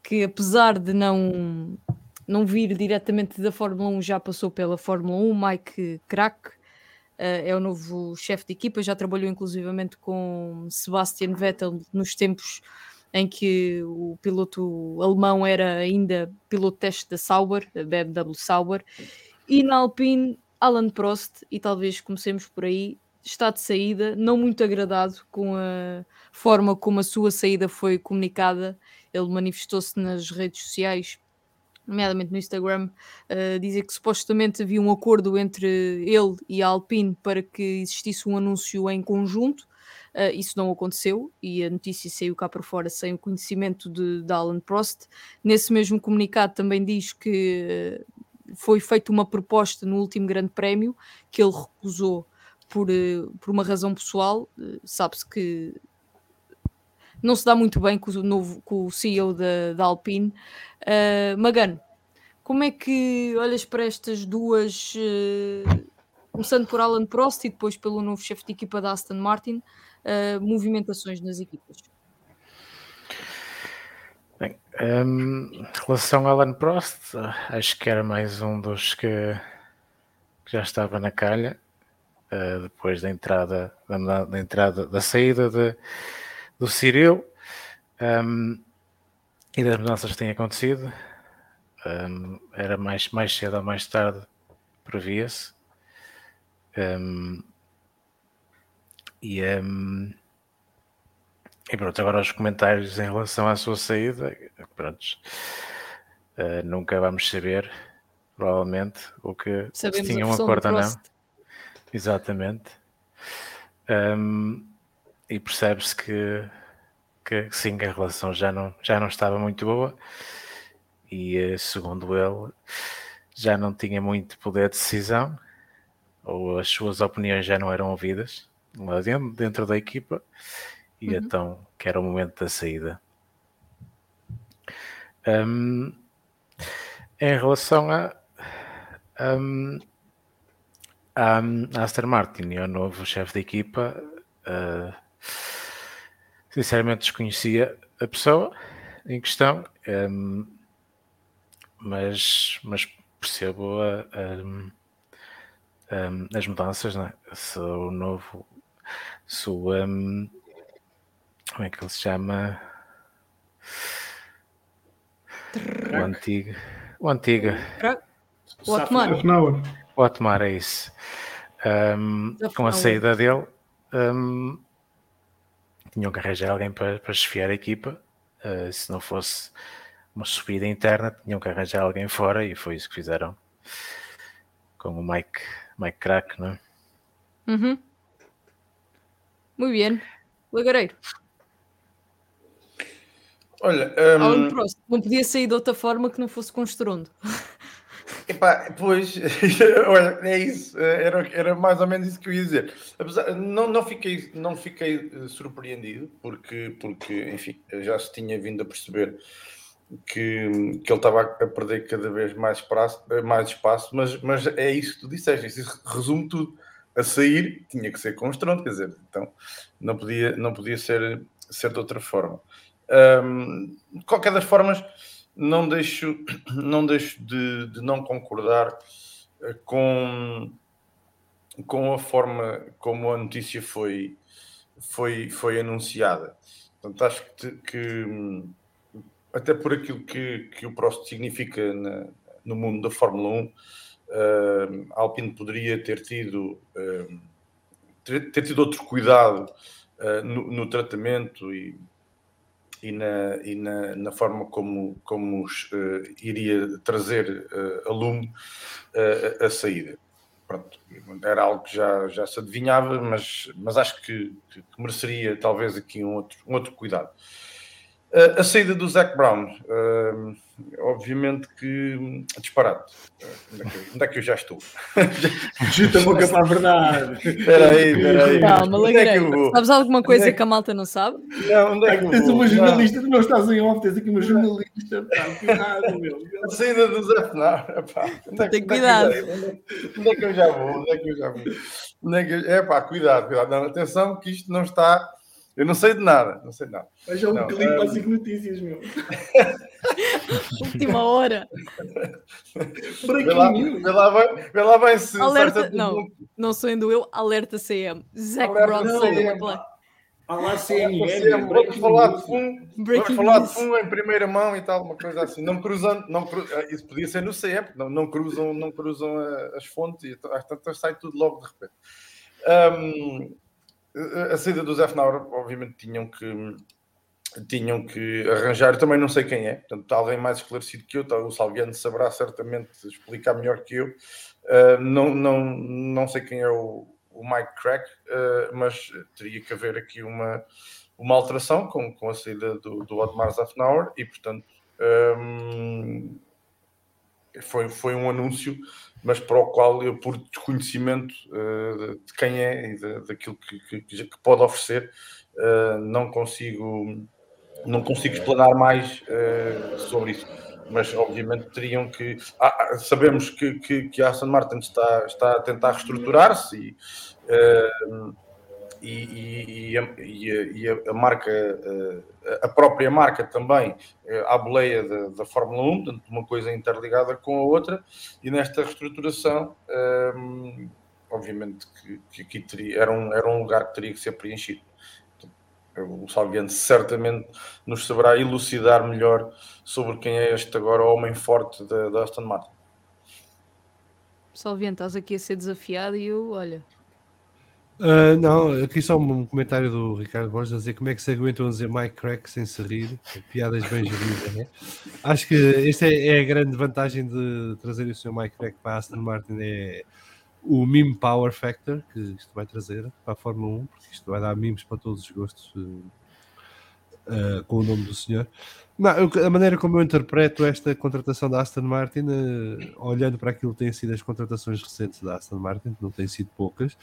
que, apesar de não, não vir diretamente da Fórmula 1, já passou pela Fórmula 1, Mike Crack. Uh, é o novo chefe de equipa, já trabalhou inclusivamente com Sebastian Vettel nos tempos em que o piloto alemão era ainda piloto teste da Sauber, da BMW Sauber, e na Alpine, Alan Prost, e talvez comecemos por aí, está de saída, não muito agradado com a forma como a sua saída foi comunicada. Ele manifestou-se nas redes sociais, nomeadamente no Instagram, uh, dizer que supostamente havia um acordo entre ele e a Alpine para que existisse um anúncio em conjunto Uh, isso não aconteceu e a notícia saiu cá para fora sem o conhecimento de, de Alan Prost. Nesse mesmo comunicado também diz que uh, foi feita uma proposta no último Grande Prémio que ele recusou por, uh, por uma razão pessoal. Sabe-se que não se dá muito bem com o, novo, com o CEO da, da Alpine. Magano, como é que olhas para estas duas, começando por Alan Prost e depois pelo novo chefe de equipa da Aston Martin, uh, movimentações nas equipas? Bem, um, em relação a Alan Prost, acho que era mais um dos que, que já estava na calha uh, depois da entrada da, da, entrada da saída de, do Cyril um, e das mudanças que têm acontecido. Um, era mais, mais cedo ou mais tarde, previa-se. Um, e, um, e pronto, agora os comentários em relação à sua saída, pronto, uh, nunca vamos saber, provavelmente, o que Sabemos se tinha um acordo ou não. Exatamente. Um, e percebe-se que, que sim, a relação já não, já não estava muito boa e eh, segundo ele já não tinha muito poder de decisão ou as suas opiniões já não eram ouvidas lá dentro, dentro da equipa e uhum. então que era o momento da saída. Um, em relação a, um, a, a Aston Martin e ao novo chefe de equipa, uh, sinceramente desconhecia a pessoa em questão, um, mas, mas percebo a, a, as mudanças, né? se o novo sua. Um, como é que ele se chama? O antigo. O antigo. O Otmar. O Otmar, é isso. Um, com a saída dele, um, tinham que arranjar alguém para, para chefiar a equipa. Uh, se não fosse uma subida interna, tinham que arranjar alguém fora e foi isso que fizeram com o Mike, Mike Crack, não é? Uhum. Muito bem. Lagareiro. Olha, um... não podia sair de outra forma que não fosse com estrondo. Epá, pois, olha, é isso, era, era mais ou menos isso que eu ia dizer. Apesar, não, não, fiquei, não fiquei eh, surpreendido, porque, porque, enfim, já se tinha vindo a perceber que, que ele estava a perder cada vez mais espaço, mais espaço mas, mas é isso que tu disseste, isso resume tudo a sair tinha que ser com estrondo, quer dizer, então não podia, não podia ser, ser de outra forma. Um, de qualquer das formas, não deixo, não deixo de, de não concordar eh, com, com a forma como a notícia foi, foi, foi anunciada. Portanto, acho que, que até por aquilo que, que o Prost significa na, no mundo da Fórmula 1, uh, Alpine poderia ter tido, uh, ter, ter, tido outro cuidado uh, no, no, tratamento e, e na, e na, na forma como, como os, uh, iria trazer uh, a lume uh, a saída. Pronto, era algo que já, já se adivinhava, mas, mas acho que, que mereceria talvez aqui um outro, um outro cuidado. A saída do Zac Brown, obviamente que disparate. Onde é que, onde é que eu já estou? Chuta a boca para a verdade. Espera aí, espera aí. Calma, Lagreiro. Sabes alguma coisa é que... que... a malta não sabe? Não, onde é que eu Tens uma jornalista, não. não estás em off, tens aqui uma jornalista. Pá, cuidado, meu. A saída do Zé Fenar. Onde é, Tem cuidado. Onde é que eu já vou? Onde é que eu já vou? É, que eu... é pá, cuidado, cuidado. Não, atenção que isto não está eu não sei de nada, não sei de nada. Mas é um clipe um... às notícias, meu. Última hora. vê, lá, vê, lá, vai, vê lá vai se. Alerta, não, não sou indo eu, alerta CM. Zac Brown Olá, CNN. Vamos falar de fundo, vamos falar de fundo em primeira mão e tal, uma coisa assim. Não cruzando, não cru, eh, isso podia ser no CM, não, não cruzam, não cruzam as fontes e às tantas sai tudo logo de repente. Um, a saída do Zé obviamente, tinham que tinham que arranjar, também não sei quem é, portanto, alguém mais esclarecido que eu, o Salviano saberá certamente explicar melhor que eu. Uh, não, não, não sei quem é o, o Mike Crack, uh, mas teria que haver aqui uma, uma alteração com, com a saída do, do Otmar Zafnauer e, portanto, um, foi, foi um anúncio mas para o qual eu, por desconhecimento uh, de quem é e de, daquilo que, que, que, pode oferecer, uh, não consigo não consigo explanar mais uh, sobre isso. Mas obviamente teriam que. Ah, sabemos que, que, que a Aston Martin está, está a tentar reestruturar-se e e, e, a, e, a, marca, eh, a própria marca também, eh, à boleia da, da Fórmula 1, portanto, uma coisa interligada com a outra, e nesta reestruturação, um, ehm, obviamente que, que aqui teria, era, um, era um lugar que teria que ser preenchido. O Salguiano certamente nos saberá elucidar melhor sobre quem é este agora homem forte da, da Aston Martin. Salviano, estás aqui a ser desafiado e eu, olha, Uh, não, aqui só um comentário do Ricardo Borges a dizer como é que se aguentam a dizer Mike Crack sem se rir, piadas bem geridas, né? Acho que esta é, é, a grande vantagem de trazer o Sr. Mike Crack para a Aston Martin, é o meme power factor que isto vai trazer para a Fórmula 1, porque isto vai dar memes para todos os gostos uh, uh, com o nome do senhor. Não, eu, a maneira como eu interpreto esta contratação da Aston Martin, olhando para aquilo que têm sido as contratações recentes da Aston Martin, que não têm sido poucas,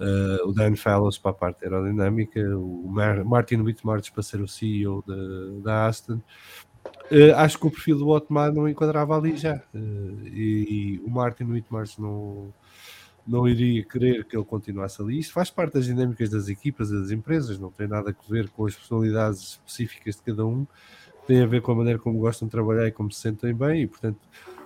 Uh, o Dan Fellows para a parte aerodinâmica, o Mar Martin Whitmarsh para ser o CEO da, da Aston. Uh, acho que o perfil do Otmar não enquadrava ali já. Uh, e, e, o Martin Whitmarsh não, não iria querer que ele continuasse ali. Isto faz parte das dinâmicas das equipas e das empresas, não tem nada a ver com as personalidades específicas de cada um, tem a ver com a maneira como gostam de trabalhar e como se sentem bem, e portanto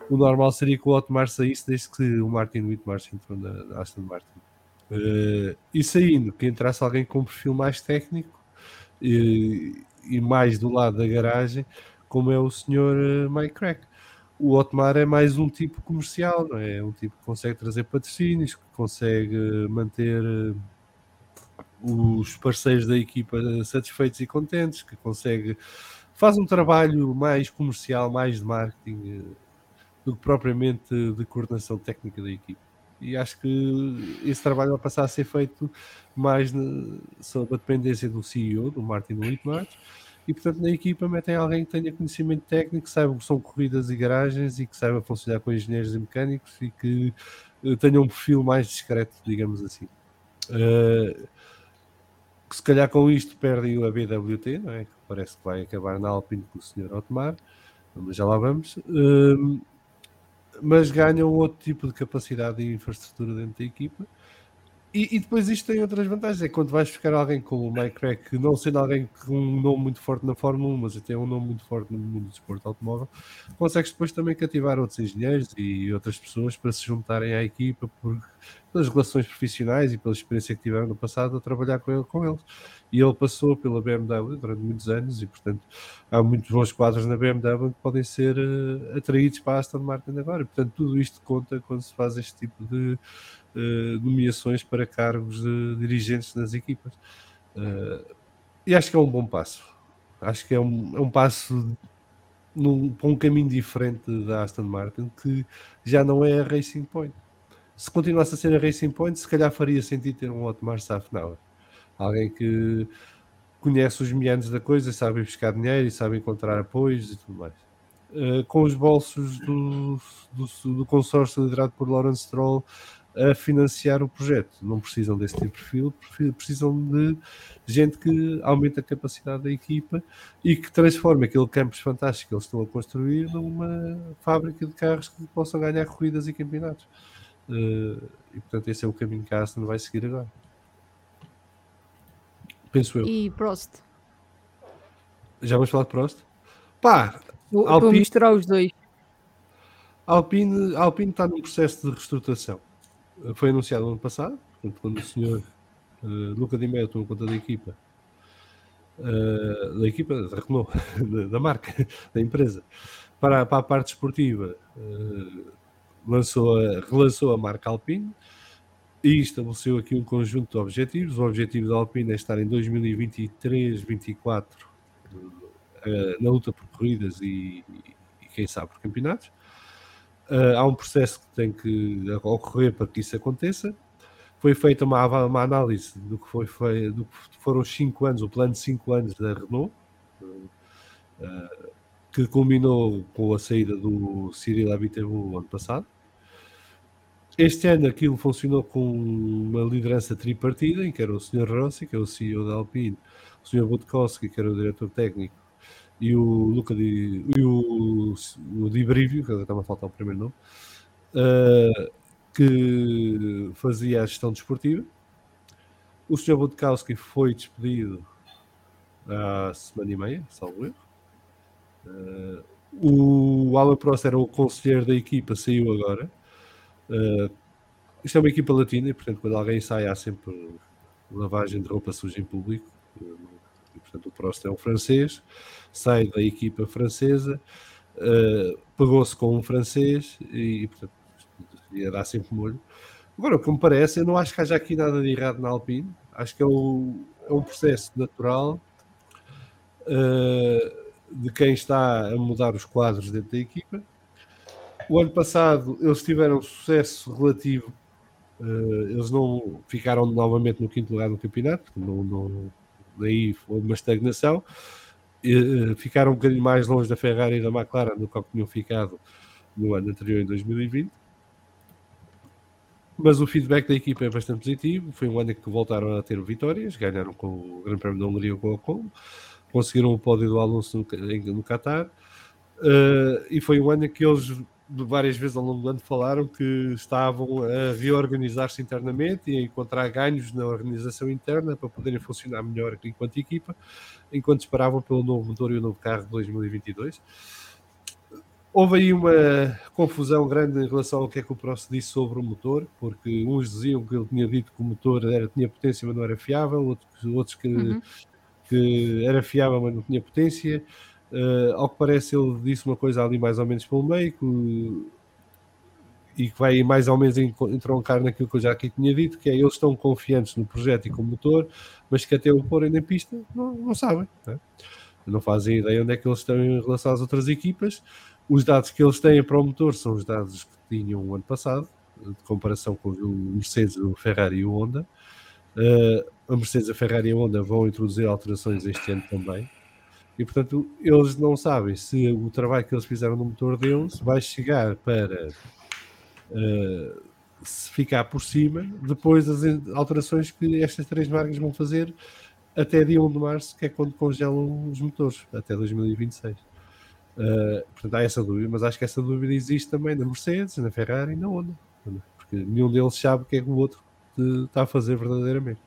o normal seria que o Otmar saísse desde que o Martin Whitmarsh entrou na, na Aston Martin. Uh, e saindo, que entrasse alguém com um perfil mais técnico e, e, mais do lado da garagem, como é o senhor uh, Mike Crack. O Otmar é mais um tipo comercial, não é? é um tipo que consegue trazer patrocínios, que consegue manter os parceiros da equipa satisfeitos e contentes, que consegue faz um trabalho mais comercial, mais de marketing do que propriamente de coordenação técnica da equipa e acho que esse trabalho vai passar a ser feito mais sob a dependência do CEO, do Martin Whitmart, e portanto na equipa metem alguém que tenha conhecimento técnico, que saiba o que são corridas e garagens e que saiba funcionar com engenheiros e mecânicos e que uh, tenha um perfil mais discreto, digamos assim. Uh, se calhar com isto perdem a BWT, não é? que parece que vai acabar na Alpine com o Sr. Otmar, mas já lá vamos. Uh, mas ganham outro tipo de capacidade e infraestrutura dentro da equipa. E, e, depois isto tem outras vantagens, é quando vais buscar alguém como o Mike Crack, não sendo alguém com um nome muito forte na Fórmula 1, mas até um nome muito forte no mundo do desporto automóvel, consegues depois também cativar outros engenheiros e outras pessoas para se juntarem à equipa por, pelas relações profissionais e pela experiência que tiveram no passado a trabalhar com, ele, com eles e ele passou pela BMW durante muitos anos e, portanto, há muitos bons quadros na BMW que podem ser uh, atraídos para a Aston Martin agora. E, portanto, tudo isto conta quando se faz este tipo de uh, nomeações para cargos de dirigentes nas equipas. Uh, e acho que é um bom passo. Acho que é um, é um passo num, para um caminho diferente da Aston Martin que já não é a Racing Point. Se continuasse a ser a Racing Point, se calhar faria sentido ter um Otmar Safnauer. Alguém que conhece os meandros da coisa, sabe buscar dinheiro e sabe encontrar apoios e tudo mais. Uh, com os bolsos do, do, do, consórcio liderado por Lawrence Stroll a financiar o projeto. Não precisam desse tipo de perfil, precisam de gente que aumente a capacidade da equipa e que transforme aquele campus fantástico que eles estão a construir numa fábrica de carros que possam ganhar corridas e campeonatos. Uh, e portanto, esse é o caminho que a Aston vai seguir agora. Penso eu. E Prost. Já vamos falar de Prost? Pá, vou, Alpine, vou misturar os dois. Alpine, Alpine está num processo de reestruturação. Foi anunciado ano passado, portanto, quando o senhor uh, Luca Di Meo tomou conta da equipa, uh, da equipa da Renault, da, da, marca, da empresa, para, para a parte esportiva, uh, lançou a, relançou a marca Alpine e estabeleceu aqui um conjunto de objetivos. O objetivo da Alpine é estar em 2023-24 na luta por corridas e, e, quem sabe por campeonatos. Uh, há um processo que tem que ocorrer para que isso aconteça. Foi feita uma, uma análise do que, foi feito, do que foram os 5 anos, o plano de 5 anos da Renault, uh, que culminou com a saída do Cyril Abiteboul ano passado. Este ano aquilo funcionou com uma liderança tripartida, em que era o Sr. Rossi, que é o CEO da Alpine, o Sr. Budkowski, que era o diretor técnico, e o Luca Di, e o, o Di Brivio, que estava a faltar o primeiro nome, uh, que fazia a gestão desportiva. O Sr. Budkowski foi despedido há semana e meia, salvo erro. Uh, o Alan Prost era o conselheiro da equipa, saiu agora. Uh, isto é uma equipa latina e, portanto, quando alguém sai, há sempre lavagem de roupa suja em público. E, portanto, o Prost é um francês, sai da equipa francesa, uh, pegou-se com um francês e, portanto, ia dar sempre molho. Agora, o que me parece, eu não acho que haja aqui nada de errado na Alpine. Acho que é um, é um processo natural uh, de quem está a mudar os quadros dentro da equipa o ano passado eles tiveram sucesso relativo. Uh, eles não ficaram novamente no quinto lugar no campeonato, não, não, daí foi uma estagnação. Uh, ficaram um bocadinho mais longe da Ferrari e da McLaren do que tinham ficado no ano anterior, em 2020. Mas o feedback da equipa é bastante positivo. Foi um ano em que voltaram a ter vitórias, ganharam com o Grande Prémio da Hungria com o Ocon, conseguiram o pódio do Alonso no, no Qatar. Uh, e foi um ano em que eles várias vezes ao longo do ano falaram que estavam a reorganizar-se internamente e a encontrar ganhos na organização interna para poderem funcionar melhor enquanto equipa, enquanto esperavam pelo novo motor e o novo carro de 2022. Houve aí uma confusão grande em relação ao que é que o Prost disse sobre o motor, porque uns diziam que ele tinha dito que o motor era, tinha potência, mas não era fiável, outros, outros que, uhum. que era fiável, mas não tinha potência. Uh, ao que parece, ele disse uma coisa ali mais ou menos pelo meio que, e que vai mais ou menos entroncar naquilo que eu já aqui tinha dito, que é eles estão confiantes no projeto e com o motor, mas que até o porem na pista não, não sabem. Não, é? não fazem ideia onde é que eles estão em relação às outras equipas. Os dados que eles têm para o motor são os dados que tinham o ano passado, de comparação com o Mercedes, o Ferrari e o Honda. Uh, a Mercedes, a Ferrari e a Honda vão introduzir alterações este ano também. E portanto, eles não sabem se o trabalho que eles fizeram no motor deles vai chegar para uh, se ficar por cima depois das alterações que estas três marcas vão fazer até dia 1 de março, que é quando congelam os motores, até 2026. Uh, eh, portanto, há essa dúvida, mas acho que essa dúvida existe também na Mercedes, na Ferrari e na Honda, porque nenhum deles sabe o que é que o outro está a fazer verdadeiramente.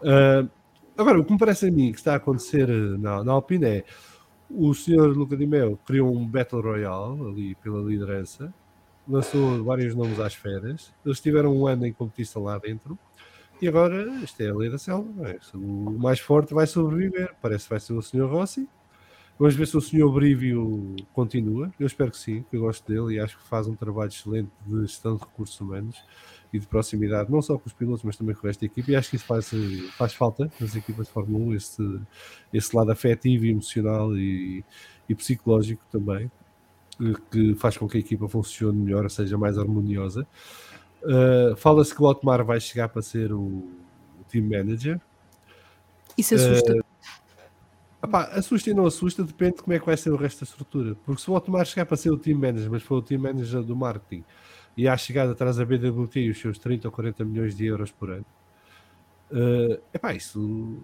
Uh, Agora, o que me parece a mim que está a acontecer eh, na, na Alpine é o senhor Luca Di Meo criou um Battle Royale ali pela liderança, lançou vários nomes às feras, eles tiveram um ano em competição lá dentro e agora isto é a lei da selva, é? o mais forte vai sobreviver, parece que vai ser o senhor Rossi Vamos ver se o senhor Brívio continua. Eu espero que sim, que eu gosto dele e acho que faz um trabalho excelente de gestão de recursos humanos e de proximidade, não só com os pilotos, mas também com esta equipe. E acho que isso faz, faz falta nas equipas de Fórmula 1, esse, esse lado afetivo emocional e, e psicológico também, que faz com que a equipa funcione melhor, seja mais harmoniosa. Uh, Fala-se que o Otmar vai chegar para ser o, o team manager. Isso assusta. Uh, Epá, assusta e não assusta, depende de como é que vai ser o resto da estrutura. Porque se o Otmar chegar para ser o team manager, mas for o team manager do marketing e à chegada atrás da BWT e os seus 30 ou 40 milhões de euros por ano, uh, epá, isso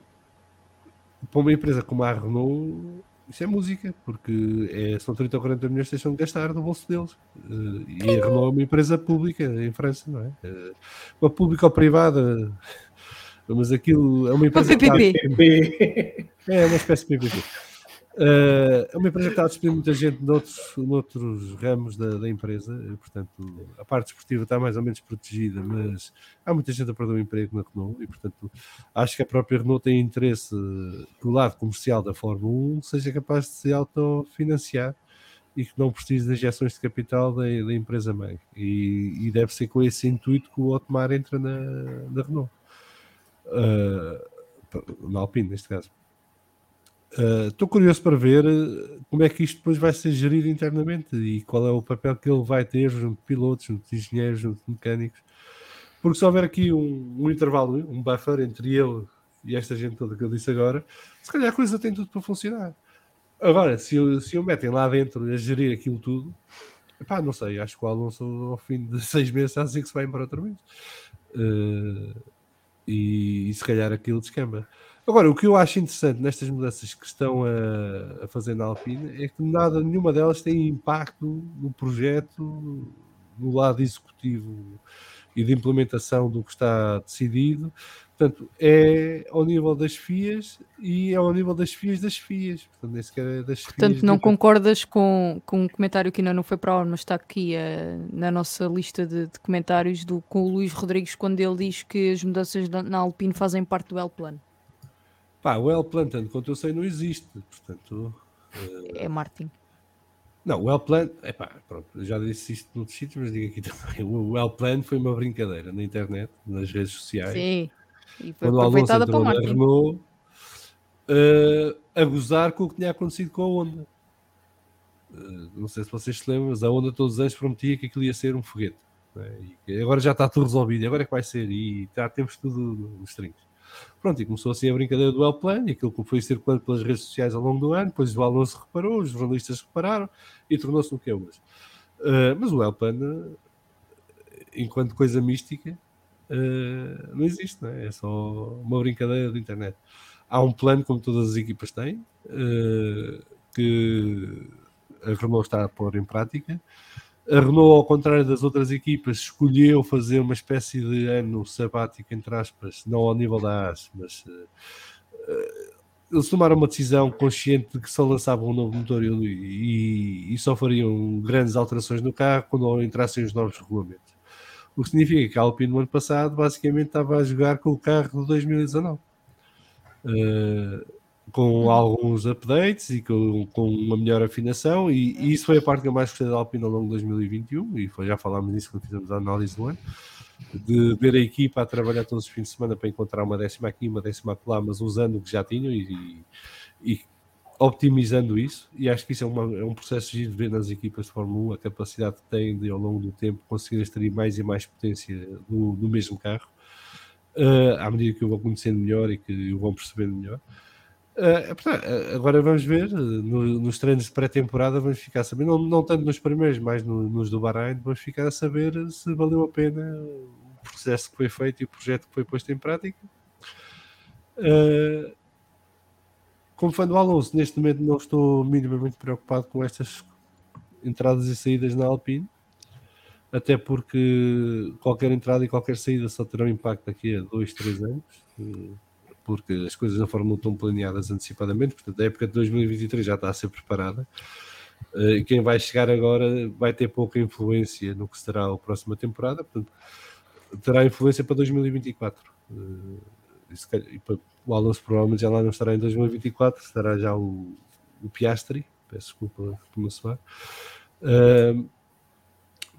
para uma empresa como a Renault, isso é música, porque é, são 30 ou 40 milhões que deixam de gastar do bolso deles. Uh, e a Renault é uma empresa pública em França, não é? Uh, uma pública ou privada mas aquilo é uma empresa. Uma PPP. É uma espécie de PPP. Uh, é uma empresa que está a despedir muita gente noutros, noutros ramos da, da, empresa, portanto, a parte esportiva está mais ou menos protegida, mas há muita gente a perder o emprego na Renault e, portanto, acho que a própria Renault tem interesse que o lado comercial da Fórmula 1 seja capaz de se autofinanciar e que não precise de injeções de capital da, da empresa mãe. E, e, deve ser com esse intuito que o Otmar entra na, na Renault uh, na Alpine, neste caso. Estou uh, curioso para ver eh, como é que isto depois vai ser gerido internamente e qual é o papel que ele vai ter junto de pilotos, junto de engenheiros, junto de mecânicos. Porque se houver aqui um, um intervalo, um buffer entre ele e esta gente toda que eu disse agora, se calhar a coisa tem tudo para funcionar. Agora, se, se o metem lá dentro a gerir aquilo tudo, pá, não sei, acho que o Alonso ao fim de seis meses já sei que se vai embora outra vez. Uh, e, e se calhar aquilo descamba. Agora, o que eu acho interessante nestas mudanças que estão a, a, fazer na Alpine é que nada, nenhuma delas tem impacto no projeto, no lado executivo e de implementação do que está decidido. Portanto, é ao nível das FIAs e é ao nível das FIAs das FIAs. Portanto, nem sequer é das Portanto, FIAs não de... concordas com, com um comentário que ainda não foi para a hora, mas está aqui uh, na nossa lista de, de, comentários do, com o Luís Rodrigues, quando ele diz que as mudanças na Alpine fazem parte do L-Plan. Pá, o L-Plan, tanto quanto eu sei, não existe. Portanto, uh... É Martin. Não, o L-Plan, epá, pronto, já disse isto noutros sítios, mas digo aqui também. O L-Plan foi uma brincadeira na internet, nas redes sociais. Sim e foi Quando o Alonso entrou na Renault, uh, a gozar com o que tinha acontecido com a Honda. Uh, não sei se vocês se lembram, mas a Honda todos os anos prometia que aquilo ia ser um foguete. Né? E agora já está tudo resolvido, agora é que vai ser, e já temos tudo nos trinques. Pronto, e começou assim a brincadeira do L-Plan, e aquilo que foi circulando pelas redes sociais ao longo do ano, depois o Alonso reparou, os jornalistas repararam, e tornou-se no que é hoje. Uh, mas o L-Plan, enquanto coisa mística, uh, não existe, não é? é só uma brincadeira de internet. Há um plano, como todas as equipas têm, que a Renault está a pôr em prática. A Renault, ao contrário das outras equipas, escolheu fazer uma espécie de ano sabático, entre aspas, não ao nível da AS, mas uh, eles tomaram uma decisão consciente de que só lançavam um novo motor e, e, e, só fariam grandes alterações no carro quando entrassem os novos regulamentos. O que significa que a Alpine no ano passado basicamente estava a jogar com o carro de 2019. Uh, com uhum. alguns updates e com, com uma melhor afinação, e, e, isso foi a parte que eu mais gostei da Alpine ao longo de 2021, e foi, já falámos nisso quando fizemos a análise do ano, de ver a equipa a trabalhar todos os fins de semana para encontrar uma décima aqui, uma décima lá, mas usando o que já tinham e, e, optimizando isso, e acho que isso é, uma, é um processo de ver nas equipas de Fórmula 1 a capacidade que têm de, ao longo do tempo, conseguir extrair mais e mais potência do, do mesmo carro, uh, à medida que o vão conhecendo melhor e que o vão percebendo melhor. Uh, portanto, agora vamos ver, no, nos treinos de pré-temporada vamos ficar a saber, não, não tanto nos primeiros, mas no, nos do Bahrein, vamos ficar a saber se valeu a pena o processo que foi feito e o projeto que foi posto em prática. Uh, como fã do Alonso, neste momento não estou minimamente preocupado com estas entradas e saídas na Alpine, até porque qualquer entrada e qualquer saída só terão impacto daqui a dois, três anos, porque as coisas na Fórmula estão planeadas antecipadamente, portanto a época de 2023 já está a ser preparada. Eh, e quem vai chegar agora vai ter pouca influência no que será a próxima temporada, portanto, terá influência para 2024. E, o Alonso provavelmente já lá não estará em 2024, estará já o, o Piastri, peço desculpa por me somar. Uh,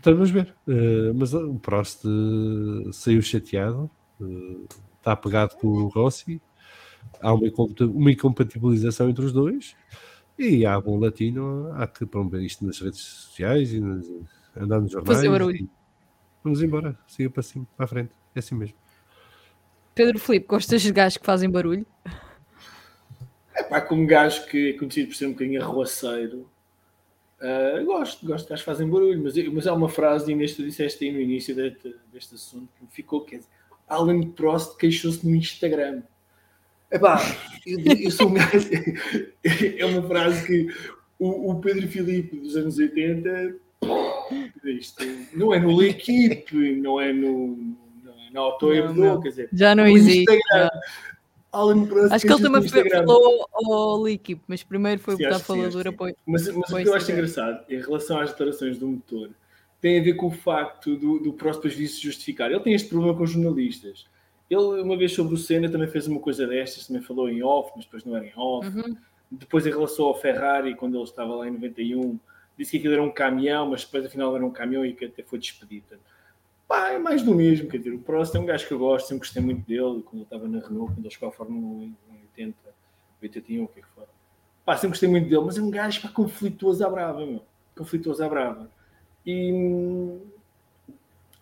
então vamos ver. Uh, mas o Prost uh, saiu chateado, uh, está apegado com o Rossi, há uma, uma incompatibilização entre os dois e há bom latino, há que promover isto nas redes sociais e nas, andar nos jornais. Fazer barulho. Vamos embora, siga para cima, para a frente, é assim mesmo. Pedro Filipe, gostas de gajos que fazem barulho? É pá, como gajo que é conhecido por ser um bocadinho arroaceiro, uh, gosto, gosto de gajos que fazem barulho, mas, mas há uma frase, Inês, tu disseste aí no início deste, deste assunto, que me ficou, que é Alan Prost queixou-se no Instagram. Epá, eu, eu sou um gajo, é uma frase que o, o Pedro Filipe dos anos 80 isto não é no L'Equipe, não é no, na Auto quer dizer, já não existe. Instagram, Alan Prost acho que ele também falou ao L'Equipe, mas primeiro foi botar faladora. Sim, mas, mas o que eu acho engraçado em relação às declarações do motor tem a ver com o facto do, do depois se justificar. Ele tem este problema com os jornalistas. Ele, uma vez sobre o Senna, também fez uma coisa destas, também falou em off, mas depois não era em off. Uhum. Depois, em relação ao Ferrari, quando ele estava lá em 91, disse que aquilo era um caminhão, mas depois afinal era um caminhão e que até foi despedido. Pá, é mais do mesmo, quer dizer, o Prost é um gajo que eu gosto, sempre gostei muito dele, quando ele estava na Renault, quando ele chegou à Fórmula 1 em 80, 81, o que é que foi. Pá, sempre gostei muito dele, mas é um gajo pá, conflituoso à brava, meu. Conflituoso à brava. E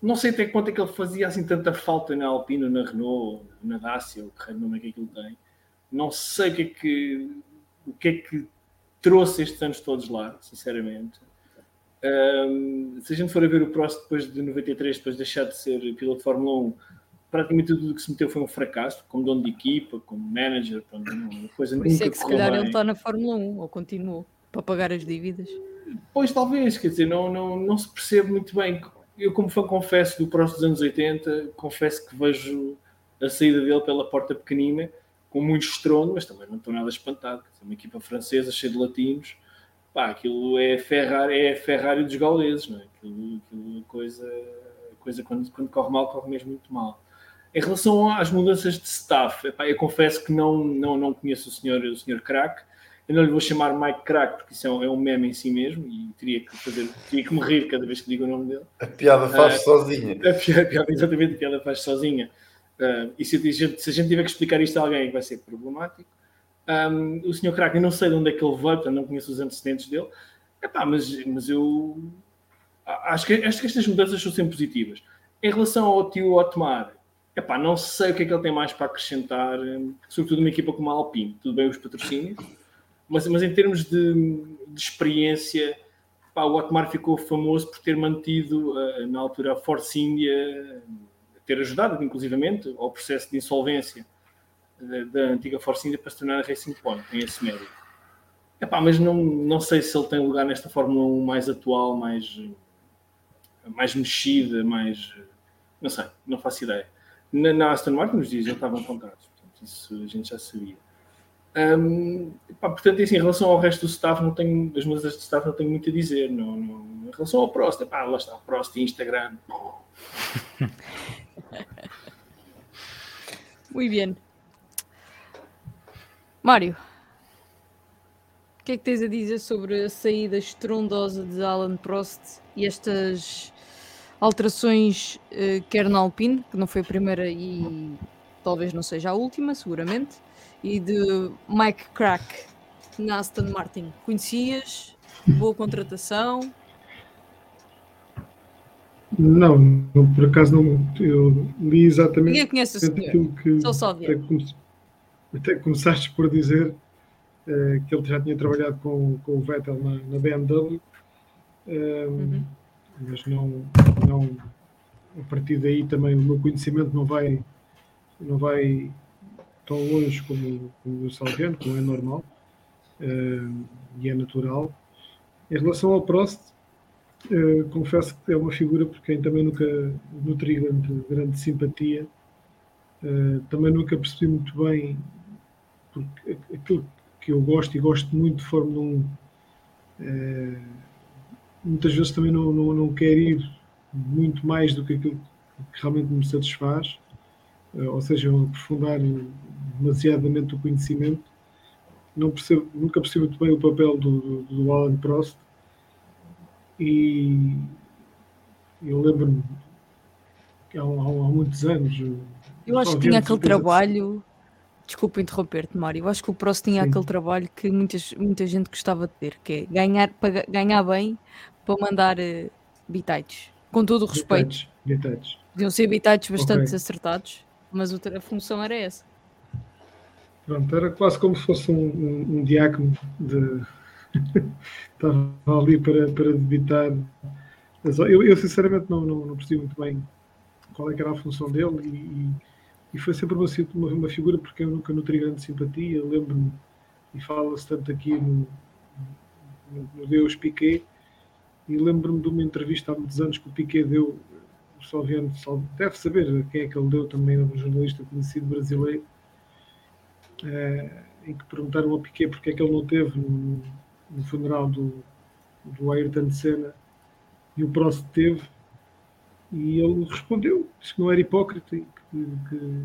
não sei até quanto é que ele fazia assim tanta falta na Alpine, na Renault, na Dacia, o que nome é que aquilo tem. Não sei o que é que, o que, é que trouxe estes anos todos lá, sinceramente. Um, se a gente for a ver o Prost depois de 93, depois de deixar de ser piloto de Fórmula 1, praticamente tudo o que se meteu foi um fracasso, como dono de equipa, como manager, uma coisa Por isso é que se calhar bem. ele está na Fórmula 1, ou continuou, para pagar as dívidas. Pois talvez, quer dizer, não, não, não se percebe muito bem. Eu, como fã, confesso do Prost dos anos 80, confesso que vejo a saída dele pela porta pequenina com muito estrondo, mas também não estou nada espantado. Uma equipa francesa cheia de latinos, pá, aquilo é Ferrari, é Ferrari dos gauleses, não é? Aquilo, aquilo coisa, coisa quando, quando corre mal, corre mesmo muito mal. Em relação às mudanças de staff, epá, eu confesso que não, não, não conheço o senhor, o senhor Crack. Eu não lhe vou chamar Mike Crack, porque isso é um, é um meme em si mesmo e teria que, fazer, teria que morrer cada vez que digo o nome dele. A piada faz uh, sozinha. A piada, a piada, exatamente, a piada faz sozinha. Uh, e se a, gente, se a, gente, tiver que explicar isto a alguém, vai ser problemático. Um, o senhor Crack, eu não sei de onde é que ele veio, portanto não conheço os antecedentes dele. Epá, mas, mas eu acho que, acho que estas mudanças são sempre positivas. Em relação ao tio Otmar, epá, não sei o que é que ele tem mais para acrescentar, sobretudo uma equipa como a Alpine. Tudo bem os patrocínios, mas, mas em termos de, de experiência, epá, o Otmar ficou famoso por ter mantido, uh, na altura, a Force India, ter ajudado, inclusivamente, ao processo de insolvência da, antiga Force India para se tornar a Racing Point, tem esse mérito. Epá, mas não, não sei se ele tem lugar nesta Fórmula 1 mais atual, mais, mais mexida, mais. Não sei, não faço ideia. Na, na Aston Martin nos dias já estavam contratos, portanto, isso a gente já sabia. Um, epá, portanto, assim, em relação ao resto do staff, não tenho, das mudanças de staff não tenho muito a dizer. Não, não, em relação ao Prost, epá, lá está, o Prost e Instagram. Muito bem. Mário, o que é que tens a dizer sobre a saída estrondosa de Alan Prost e estas alterações, uh, quer na Alpine, que não foi a primeira e talvez não seja a última, seguramente, e de Mike Crack na Aston Martin? Conhecias? Boa contratação? Não, não, por acaso não. Eu li exatamente. Ninguém conhece o senhor. Que, Sou só até, até começaste por dizer uh, que ele já tinha trabalhado com, com o Vettel na, na BMW, uh, uhum. mas não, não. A partir daí também o meu conhecimento não vai, não vai tão longe como, como o Salviano, como é normal uh, e é natural. Em relação ao Prost, Uh, confesso que é uma figura por quem também nunca nutri grande, grande simpatia. Uh, também nunca percebi muito bem porque aquilo que eu gosto e gosto muito de Fórmula 1 uh, eh, muitas vezes também não, não, não quer ir muito mais do que aquilo que realmente me satisfaz, ou seja, aprofundar demasiadamente o conhecimento. não percebo, nunca percebi muito bem o papel do, do, do Alan Prost e eu lembro-me que há, há, há, muitos anos. Eu acho que tinha aquele trabalho. Desculpa interromper-te, Mário. Eu acho que o Prost tinha Sim. aquele trabalho que muitas, muita gente gostava de ter, que é ganhar, para ganhar bem para mandar uh, bitites. Com todo o respeito. Bitites. Podiam ser bitites bastante okay. acertados, mas a função era essa. Pronto, era quase como se fosse um, um, um diácono de. Estava ali para, para debitar. Eu, eu sinceramente não, não, não percebi muito bem qual é era a função dele e, e foi sempre uma, uma, figura porque eu nunca nutri grande simpatia. Lembro-me, e fala-se tanto aqui no, no, Deus Piquet, e lembro-me de uma entrevista há muitos anos que o Piquet deu, o Salviano deve saber quem é que ele deu também, um jornalista conhecido brasileiro, em que perguntaram ao Piquet porque é que ele não teve no, no funeral do, do Ayrton Senna e o Prost teve e ele respondeu, disse que não era hipócrita e que, que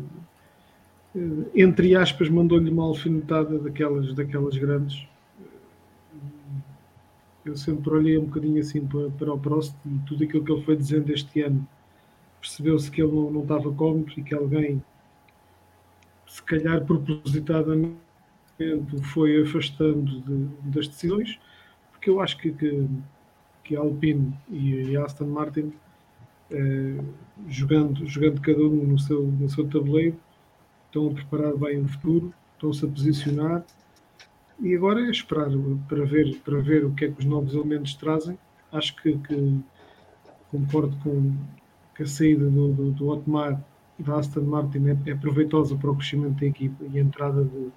eh, entre aspas mandou-lhe uma alfinetada daquelas, daquelas grandes. Eu sempre olhei um bocadinho assim para, para o Prost e tudo aquilo que ele foi dizendo este ano percebeu-se que ele não, não estava cómodo e que alguém se calhar propositadamente foi afastando de, das decisões, porque eu acho que, que, que a Alpine e a Aston Martin, eh, jogando, jogando cada um no seu, no seu tabuleiro, estão a preparar bem o futuro, estão-se a posicionar e agora é esperar para ver, para ver o que é que os novos elementos trazem. Acho que, que concordo com que a saída do, do, do Otmar da Aston Martin é, é, proveitosa para o crescimento da equipa e a entrada de,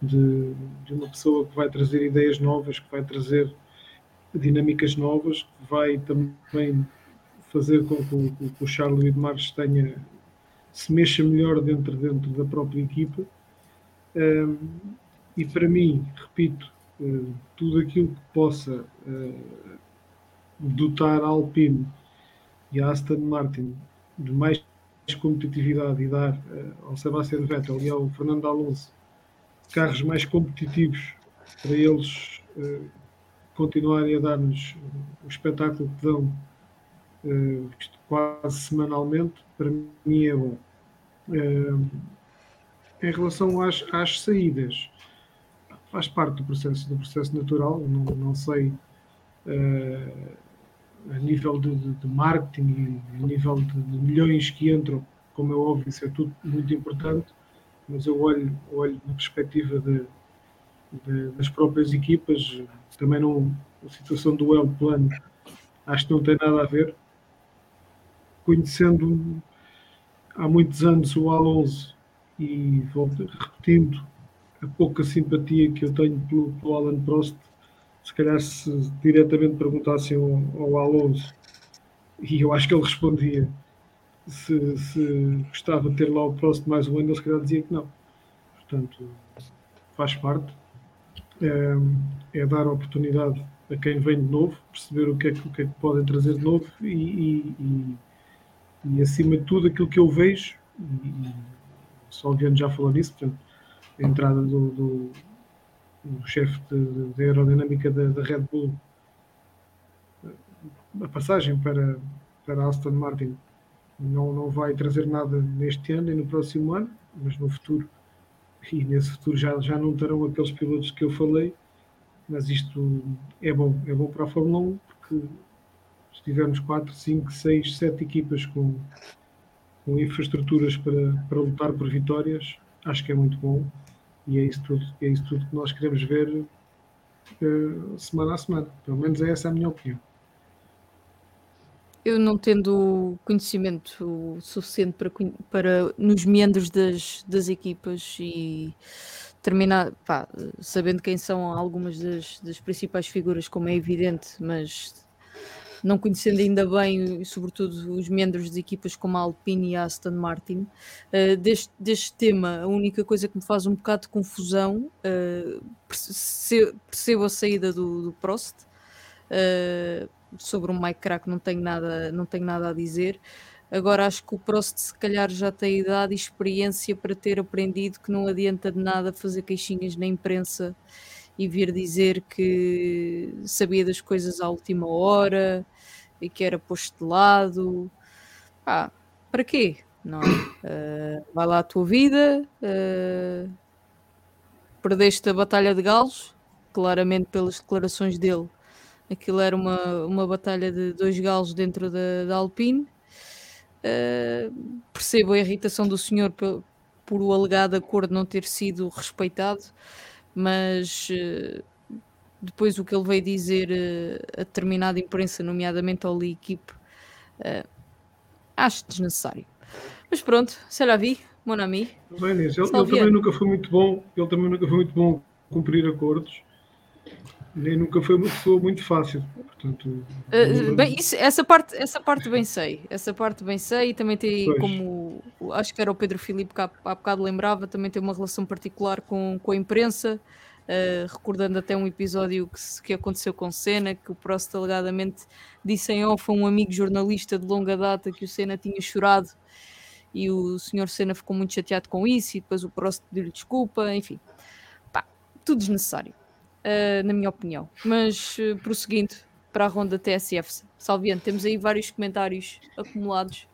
de, de, uma pessoa que vai trazer ideias novas, que vai trazer dinâmicas novas, que vai também fazer com que, o, que o Charles Widmars tenha se mexa melhor dentro, dentro da própria equipa. Um, e para mim, repito, uh, tudo aquilo que possa uh, dotar a Alpine e a Aston Martin de mais competitividade e dar uh, ao Sebastian Vettel e ao Fernando Alonso carros mais competitivos para eles uh, continuarem a dar-nos o espetáculo que dão uh, quase semanalmente, para mim é bom. em relação às, às saídas, faz parte do processo, do processo natural, não, não sei a nível de, de, de marketing e a nível de, de, milhões que entram, como é óbvio, isso é tudo muito importante, mas eu olho, olho na perspectiva das próprias equipas, também não, a situação do El Plano acho que não tem nada a ver. Conhecendo há muitos anos o Alonso e volto, repetindo a pouca simpatia que eu tenho pelo, pelo Alan Prost, se calhar se diretamente perguntassem ao, ao Alonso, e eu acho que ele respondia se, se gostava de ter lá o próximo mais um ano, ele se calhar dizia que não. Portanto, faz parte. É, é dar oportunidade a quem vem de novo, perceber o que é que, o que, é que podem trazer de novo e, e, e, e, acima de tudo aquilo que eu vejo, e, e o Guilherme já falou nisso, portanto, a entrada do, do o chefe de, aerodinâmica da, da, Red Bull, a passagem para, para Aston Martin não, não vai trazer nada neste ano e no próximo ano, mas no futuro, e nesse futuro já, já não terão aqueles pilotos que eu falei, mas isto é bom, é bom para a Fórmula 1, porque se tivermos 4, 5, 6, 7 equipas com, com infraestruturas para, para lutar por vitórias, acho que é muito bom e é isso tudo, é isso tudo que nós queremos ver uh, semana a semana. Pelo menos é essa a minha opinião. Eu não tendo conhecimento suficiente para, para nos meandros das, das equipas e terminar, pá, sabendo quem são algumas das, das principais figuras, como é evidente, mas não conhecendo ainda bem, sobretudo, os membros de equipas como a Alpine e a Aston Martin, uh, deste, deste tema, a única coisa que me faz um bocado de confusão, uh, percebo a saída do, do Prost, uh, sobre o Mike Crack não tenho nada, não tenho nada a dizer, Agora acho que o Prost se calhar já tem idade e experiência para ter aprendido que não adianta de nada fazer queixinhas na imprensa e vir dizer que sabia das coisas à última hora e que era posto de lado. Ah, para quê? Não? Uh, vai lá a tua vida, uh, perdeste a Batalha de Galos, claramente pelas declarações dele. Aquilo era uma, uma batalha de dois galos dentro da, da Alpine. Uh, percebo a irritação do senhor por, por o alegado acordo não ter sido respeitado, mas uh, depois o que ele veio dizer uh, a determinada imprensa, nomeadamente ao L'Equipe, uh, acho desnecessário. Mas pronto, se lá vi, mon ami. Bem, ele, ele também nunca foi muito bom, ele também nunca foi muito bom cumprir acordos. Nem nunca foi uma pessoa muito fácil. Portanto, uh, bem, isso, essa, parte, essa parte bem sei. Essa parte bem sei. E também tem pois. como. Acho que era o Pedro Filipe que há, há bocado lembrava, também tem uma relação particular com, com a imprensa. Uh, recordando até um episódio que, que aconteceu com Senna, que o Prost alegadamente disse em off a um amigo jornalista de longa data que o Senna tinha chorado e o senhor Senna ficou muito chateado com isso e depois o Prost pediu-lhe desculpa, enfim. Pá, tudo desnecessário, uh, na minha opinião. Mas uh, prosseguindo para a ronda TSF, Salviano, temos aí vários comentários acumulados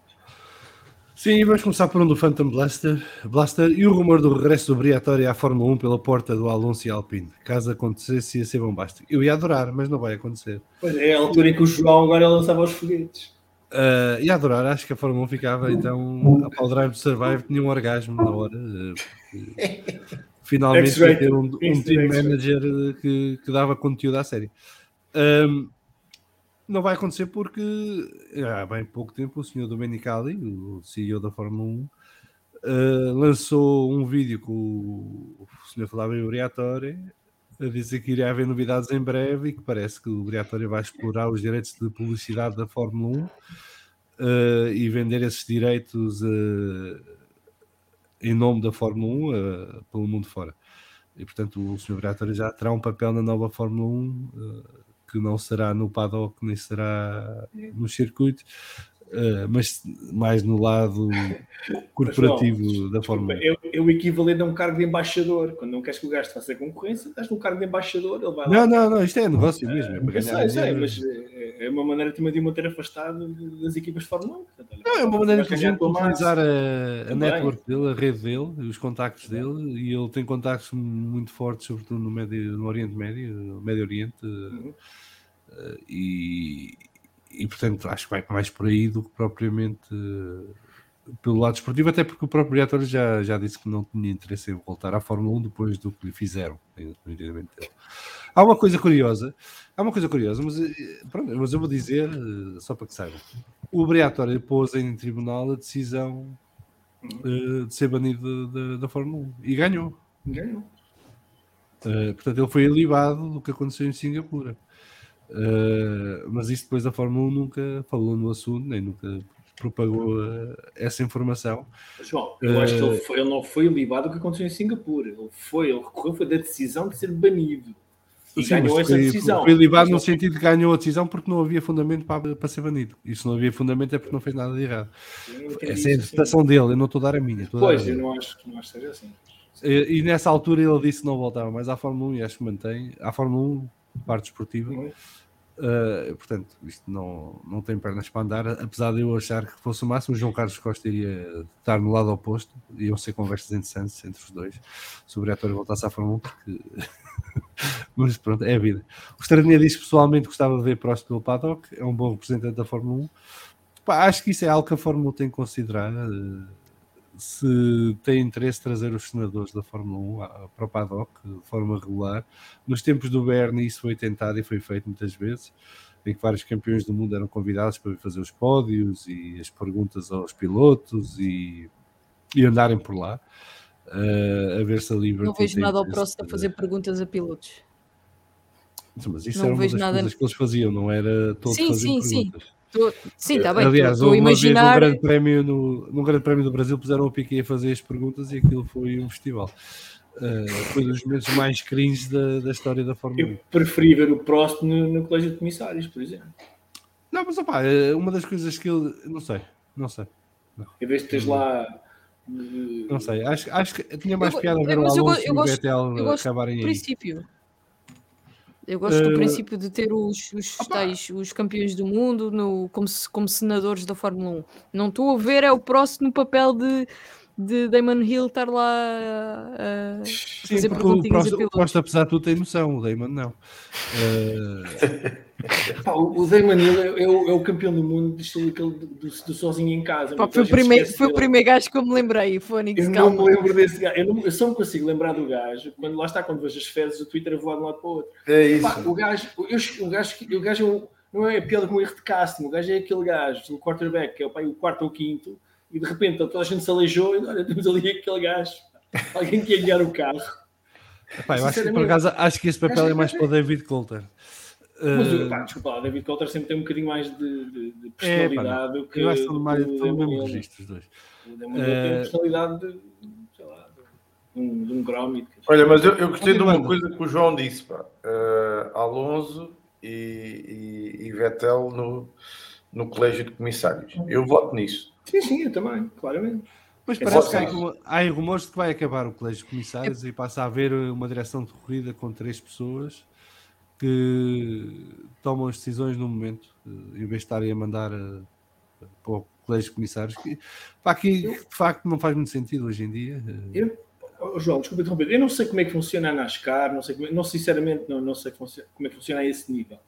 Sim, vamos começar por um do Phantom Blaster, Blaster e o rumor do regresso do Briatore à Fórmula 1 pela porta do Alonso e Alpine. Caso acontecesse, ia ser bombástico. Eu ia adorar, mas não vai acontecer. Pois é, a altura em que o João agora lançava os foguetes. Uh, ia adorar, acho que a Fórmula 1 ficava então a Paul Drive Survive, tinha um orgasmo na hora. Uh, finalmente ter um, um team manager que, que dava conteúdo à série. Um, não vai acontecer porque há bem pouco tempo o senhor Domenicali, o CEO da Fórmula 1, uh, eh, lançou um vídeo com o, senhor Flávio Briatore a dizer que iria haver novidades em breve e que parece que o Briatore vai explorar os direitos de publicidade da Fórmula 1 uh, eh, e vender esses direitos uh, em nome da Fórmula 1 pelo mundo fora. E portanto o senhor Briatore já terá um papel na nova Fórmula 1 que não será no paddock nem será no circuito, uh, mas mais no lado corporativo João, da Fórmula 1. É, é, o equivalente a um cargo de embaixador. Quando não queres que o gajo faça concorrência, estás no cargo de embaixador, ele vai lá. Não, não, não, isto é negócio uh, mesmo. É sei, sei, mas é, é uma maneira também de manter afastado das equipas de Fórmula 1. Portanto, não, é uma maneira inteligente de utilizar a, a network dele, a rede dele, os contactos dele, e ele tem contactos muito fortes, sobretudo no, Médio, no Oriente Médio, no Médio Oriente. Uhum e, e portanto acho que vai mais por aí do que propriamente uh, pelo lado esportivo, até porque o próprio diretor já, já disse que não tinha interesse em voltar à Fórmula 1 depois do que lhe fizeram. Há uma coisa curiosa, há uma coisa curiosa, mas, eh, pronto, mas eu vou dizer, uh, só para que saibam, o Briatore pôs em tribunal a decisão uh, de ser banido da, da Fórmula 1 e ganhou. Ganhou. portanto, ele foi alivado do que aconteceu em Singapura. Uh, mas isso depois a Fórmula 1 nunca falou no assunto, nem nunca propagou uh, essa informação. João, eu uh, acho que ele, foi, ele não foi libado o que aconteceu em Singapura. Ele foi, ele recorreu foi da decisão de ser banido. E sim, ganhou essa foi, decisão. Foi libado no sentido de ganhou a decisão porque não havia fundamento para, para ser banido. E se não havia fundamento é porque não fez nada de errado. Essa é a interpretação dele, eu não estou a dar a minha. Pois, eu não acho, não acho que seja assim. E, e, nessa altura ele disse que não voltava mais à Fórmula 1 e acho que mantém. À Fórmula 1, parte esportiva. Uhum Uh, portanto, isto não, não tem pernas para andar, apesar de eu achar que fosse o máximo, João Carlos Costa iria estar no lado oposto, iam ser conversas interessantes entre os dois sobre a Ator voltasse à Fórmula 1, porque... mas pronto, é a vida. O Estradinha disse pessoalmente gostava de ver próximo pelo paddock, é um bom representante da Fórmula 1. Pá, acho que isso é algo que a Fórmula 1 tem que considerar. Uh, se tem interesse trazer os senadores da Fórmula 1 para o paddock de forma regular. Nos tempos do Bernie isso foi tentado e foi feito muitas vezes, em que vários campeões do mundo eram convidados para fazer os pódios e as perguntas aos pilotos e, e andarem por lá. Uh, a ver se a Liberty Não vejo nada ao próximo a fazer perguntas a pilotos. Mas isso não era uma das nada... coisas que eles faziam, não era todo sim, fazer sim, perguntas. Sim. Tô, sim, está bem. Aliás, estou a imaginar. Num grande, prémio no, num grande prémio do Brasil puseram o Piquet a fazer as perguntas e aquilo foi um festival. Uh, foi dos momentos mais cringe da, da história da Fórmula 1. Eu preferi ver o próximo no, no Colégio de Comissários, por exemplo. Não, mas opá, eh, uma das coisas que ele. Não sei. Não sei. Em vez de teres lá. eh, Não sei. Acho, acho que tinha mais Eu- piada eu- ver o mas eu Alonso eu e o gosto- Vettel acabarem aí. princípio. Eu gosto do Eh, princípio de ter os, os, tais, os campeões do mundo no, como, como senadores da Fórmula 1. Não estou a ver, é o próximo no papel de, de Damon Hill estar lá a, a Sim, fazer porque o perguntinhas a Prost, o. Prost, apesar de tudo, tem noção. O Damon não. Eh, Pá, o o Damon Hill é, é o, é o campeão do mundo do estilo aquele do, do- do sozinho em casa. Pá, foi, o primeiro, foi o primeiro gajo que eu me lembrei, Fónix, Eu não me lembro desse gajo. Eu, não- eu só me consigo lembrar do gajo quando lá está, quando vejo as fezes do Twitter a voar de um lado para o outro. É isso. Pá, o gajo, eu- o gajo, que- o gajo é um- não é piada com erro de casting, o gajo é aquele gajo, o quarterback, que é o, pai, o quarto ou o quinto, e de repente toda a gente se aleijou e olha, temos ali aquele gajo. Alguém que ia guiar o carro. epá, eu acho que, por acaso, acho que esse papel acho- é mais para o David Coulter. Mas, Eh, pá, desculpa lá, o David Coulter sempre tem um bocadinho mais de, de- de É, pá, personalidade do que eu acho que do estão mais- o no mesmo registro os dois. O Hill tem Eh, a personalidade de, sei lá, de um, de um Gromit. Olha, mas eu, eu gostei de uma coisa que o João disse, pá. Eh, Alonso e, e, e Vettel no, no colégio de comissários. Eu voto nisso. Sim, sim, eu também, claramente. Mas É parece que há, há rumores de que vai acabar o colégio de comissários e passa a haver uma direção de corrida com três pessoas que tomam as decisões no momento, eh, em vez de estarem a mandar eh, para o colégio de comissários. Que, pá, que de facto não faz muito sentido hoje em dia. eh. Eu, oh, João, desculpa interromper. Eu não sei como é que funciona a NASCAR, não sei como é- não, sinceramente não, não sei como é que funciona a esse nível.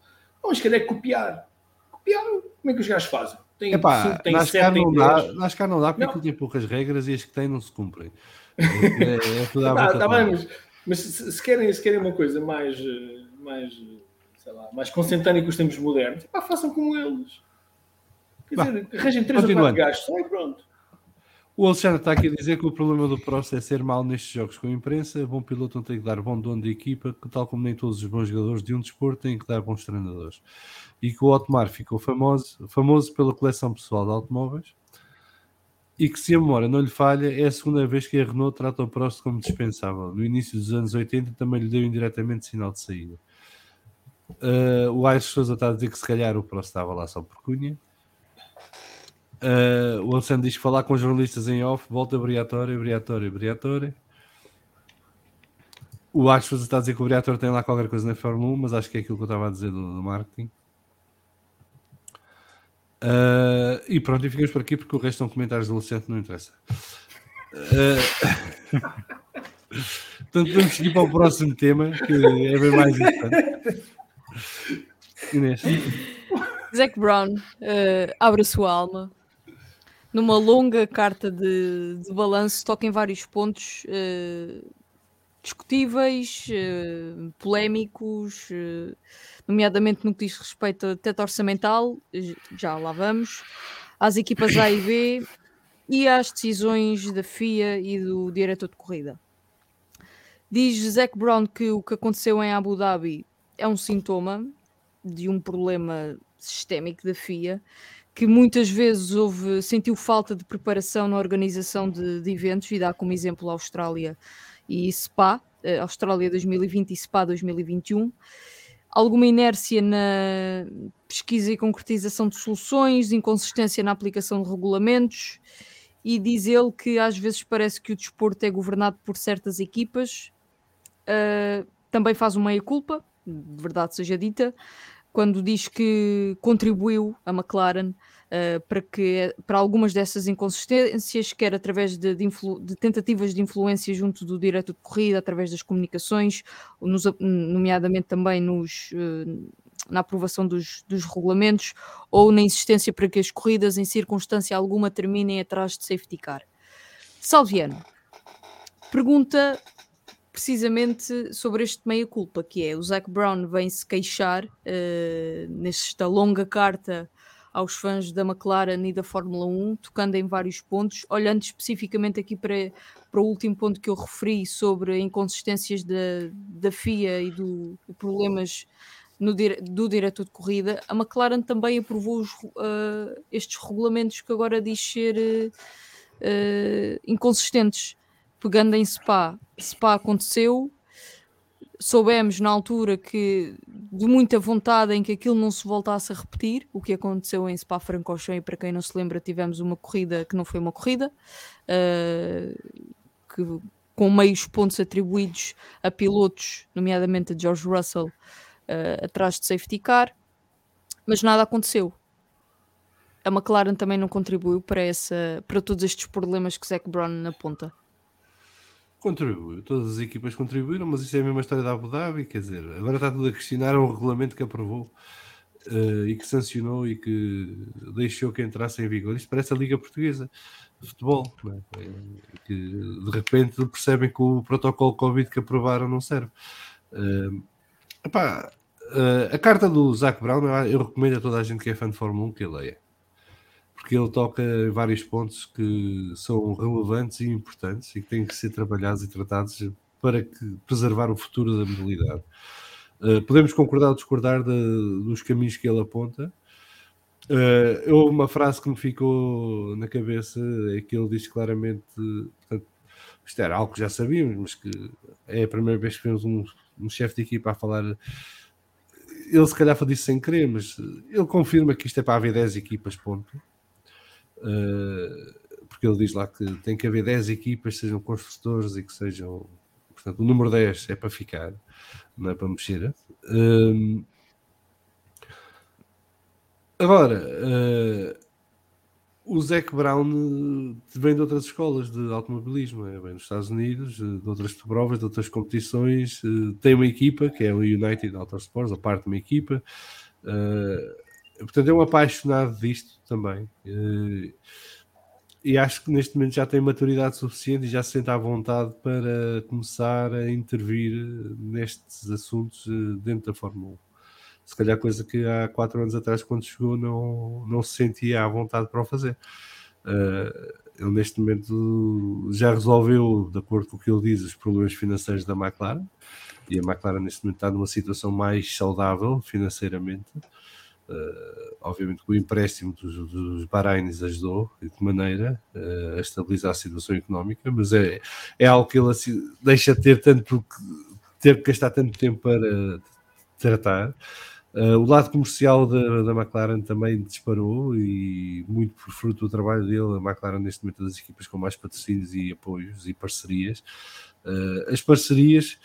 Mas calhar é copiar. Copiar, como é que os gajos fazem? Tem Epá, cinco, tem NASCAR, sete, não dá. NASCAR não dá porque Não. tem poucas regras e as que tem não se cumprem. É, é, é tudo à Epá, tá de bem, mas, mas se, se querem, se querem uma coisa mais, mais, sei lá, mais com os tempos modernos, epá, façam como eles. Quer Vá, dizer, arranjem três ou quatro gajos só e pronto. O Alexandre está aqui a dizer que o problema do Prost é ser mal nestes jogos com a imprensa. Bom piloto não tem que dar bom dono de equipa, que tal como nem todos os bons jogadores de um desporto têm que dar bons treinadores. E que o Otmar ficou famoso, famoso pela coleção pessoal de automóveis. E que se a memória não lhe falha, é a segunda vez que a Renault trata o Prost como dispensável. No início dos anos 80 também lhe deu indiretamente sinal de saída. Uh, o Aires Souza está a dizer que se calhar o Prost estava lá só por cunha. Uh, o Alexandre diz que falar com jornalistas em off, volta obrigatória, obrigatória, obrigatória. O Axel está a dizer que o obrigatório tem lá qualquer coisa na Fórmula 1, mas acho que é aquilo que eu estava a dizer do, do marketing. Uh, e pronto, e ficamos por aqui porque o resto são comentários do Luciano, não interessa. Portanto, vamos seguir para o próximo tema, que é bem mais importante. Inês. Zac Brown eh, abre a sua alma numa longa carta de, de balanço, toca em vários pontos eh, discutíveis, eh, polémicos, nomeadamente no que diz respeito a teto orçamental, já lá vamos, às equipas A e B e às decisões da FIA e do diretor de corrida. Diz Zac Brown que o que aconteceu em Abu Dhabi é um sintoma de um problema sistémico da FIA, que muitas vezes houve, sentiu falta de preparação na organização de, de eventos, e dá como exemplo a Austrália e SPA, eh, Austrália 2020 e SPA 2021. Alguma inércia na pesquisa e concretização de soluções, inconsistência na aplicação de regulamentos, e diz ele que às vezes parece que o desporto é governado por certas equipas. Uh, também faz uma meia-culpa, verdade seja dita, quando diz que contribuiu a McLaren uh, para, que, para algumas dessas inconsistências, quer através de, de, de, tentativas de influência junto do diretor de corrida, através das comunicações, nos, nomeadamente também nos, uh, na aprovação dos, dos, regulamentos, ou na insistência para que as corridas, em circunstância alguma, terminem atrás de safety car. Salviano pergunta precisamente sobre este meia-culpa, que é o Zac Brown vem-se queixar uh, nesta longa carta aos fãs da McLaren e da Fórmula 1, tocando em vários pontos, olhando especificamente aqui para, para o último ponto que eu referi sobre inconsistências da, da FIA e do, problemas no, do diretor de corrida, a McLaren também aprovou os, uh, estes regulamentos que agora diz ser uh, inconsistentes pegando em Spa, Spa aconteceu, soubemos na altura que de muita vontade em que aquilo não se voltasse a repetir, o que aconteceu em Spa-Francorchamps e para quem não se lembra tivemos uma corrida que não foi uma corrida, uh, que, com meios pontos atribuídos a pilotos, nomeadamente a George Russell, uh, atrás de safety car, mas nada aconteceu. A McLaren também não contribuiu para, essa, para todos estes problemas que Zac Brown aponta. Contribuiu, todas as equipas contribuíram, mas isso é a mesma história da Abu Dhabi, quer dizer, agora está tudo a questionar um regulamento que aprovou uh, e que sancionou e que deixou que entrasse em vigor. Isto parece a Liga Portuguesa de Futebol, é? que de repente percebem que o protocolo Covid que aprovaram não serve. Uh, epá, uh, a carta do Zac Brown, eu recomendo a toda a gente que é fã de Fórmula 1 que leia porque ele toca vários pontos que são relevantes e importantes e que têm que ser trabalhados e tratados para que, preservar o futuro da mobilidade. Uh, podemos concordar ou discordar de, dos caminhos que ele aponta. Uh, houve uma frase que me ficou na cabeça, é que ele diz claramente, portanto, isto era algo que já sabíamos, mas que é a primeira vez que vemos um, um chefe de equipa a falar. Ele se calhar disse sem querer, mas ele confirma que isto é para haver 10 equipas, ponto porque ele diz lá que tem que haver 10 equipas, sejam construtores e que sejam. Portanto, o número 10 é para ficar, não é para mexer. Uh, agora, uh, o Zac Brown vem de outras escolas de automobilismo, é? vem dos Estados Unidos, de outras provas, de outras competições. Tem uma equipa que é o United Autosports, a parte de uma equipa. Uh, portanto, é um apaixonado disto também. Eh, e acho que neste momento já tem maturidade suficiente e já se sente à vontade para começar a intervir nestes assuntos eh, dentro da Fórmula 1. Se calhar coisa que há quatro anos atrás, quando chegou, não, não se sentia à vontade para o fazer. Uh, ele neste momento já resolveu, de acordo com o que ele diz, os problemas financeiros da McLaren e a McLaren neste momento está numa situação mais saudável financeiramente. Uh, obviamente que o empréstimo dos, dos ajudou de que maneira uh, a estabilizar a situação económica, mas é, é algo que ele assim, deixa de ter tanto ter que gastar tanto tempo para tratar. Uh, o lado comercial da, da, McLaren também disparou e muito por fruto do trabalho dele, a McLaren neste momento é das equipas com mais patrocínios e apoios e parcerias. as parcerias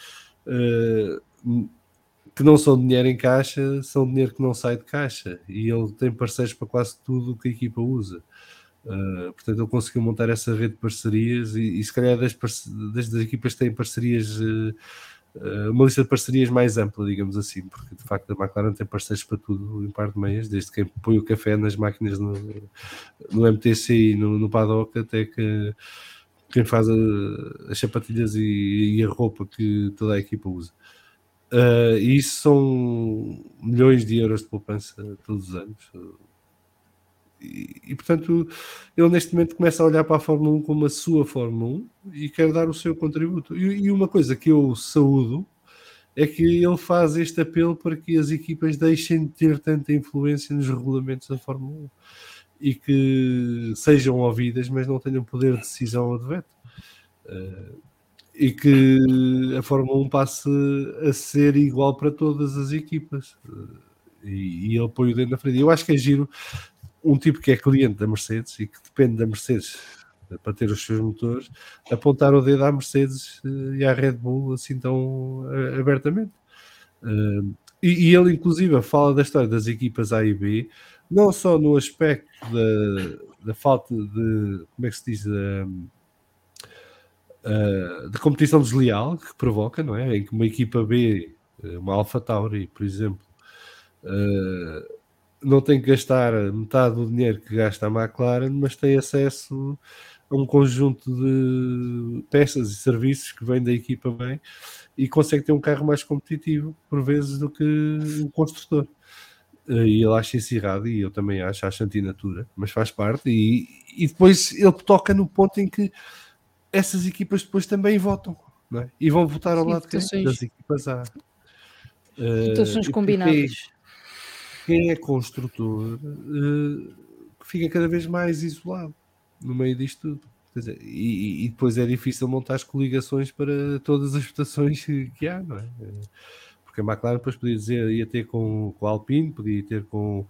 que não são dinheiro em caixa, são dinheiro que não sai de caixa. E ele tem parceiros para quase tudo o que a equipa usa. Uh, portanto, ele conseguiu montar essa rede de parcerias e, e se calhar das, das, equipas têm parcerias, uh, uma lista de parcerias mais ampla, digamos assim, porque de facto a McLaren tem parceiros para tudo em par de meias, desde quem põe o café nas máquinas no, no MTC e no, no paddock até que quem faz as sapatilhas e, e, a roupa que toda a equipa usa. Uh, e isso são milhões de euros de poupança todos os anos. E, e, portanto, ele neste momento começa a olhar para a Fórmula 1 como a sua Fórmula 1 e quer dar o seu contributo. E, e, uma coisa que eu saúdo é que ele faz este apelo para que as equipas deixem de ter tanta influência nos regulamentos da Fórmula 1 e que sejam ouvidas, mas não tenham poder de decisão ou de veto. Uh, e que a Fórmula 1 passe a ser igual para todas as equipas e, e apoio dentro da frente. Eu acho que é giro um tipo que é cliente da Mercedes e que depende da Mercedes para ter os seus motores, apontar o dedo à Mercedes eh, e à Red Bull assim tão eh, abertamente. Eh, e, e ele, inclusive, fala da história das equipas A e B, não só no aspecto da, da falta de, como é que se diz, uh, de competição desleal que provoca, não é? Em que uma equipa B, eh, uma Alpha Tauri, por exemplo, uh, não tem que gastar metade do dinheiro que gasta a McLaren, mas tem acesso a um conjunto de peças e serviços que vêm da equipa bem e consegue ter um carro mais competitivo, por vezes, do que o construtor. E ele acha isso errado, e eu também acho, acho antinatura, mas faz parte. E, e depois ele toca no ponto em que essas equipas depois também votam é? e vão votar ao Sim, lado votações, das equipas A. Votações uh, combinadas. Quem é construtor uh, fica cada vez mais isolado no meio disto tudo. Dizer, e, e depois é difícil montar as coligações para todas as votações que há, não é? Porque a McLaren depois podia dizer, ia ter com, com a Alpine, podia ter com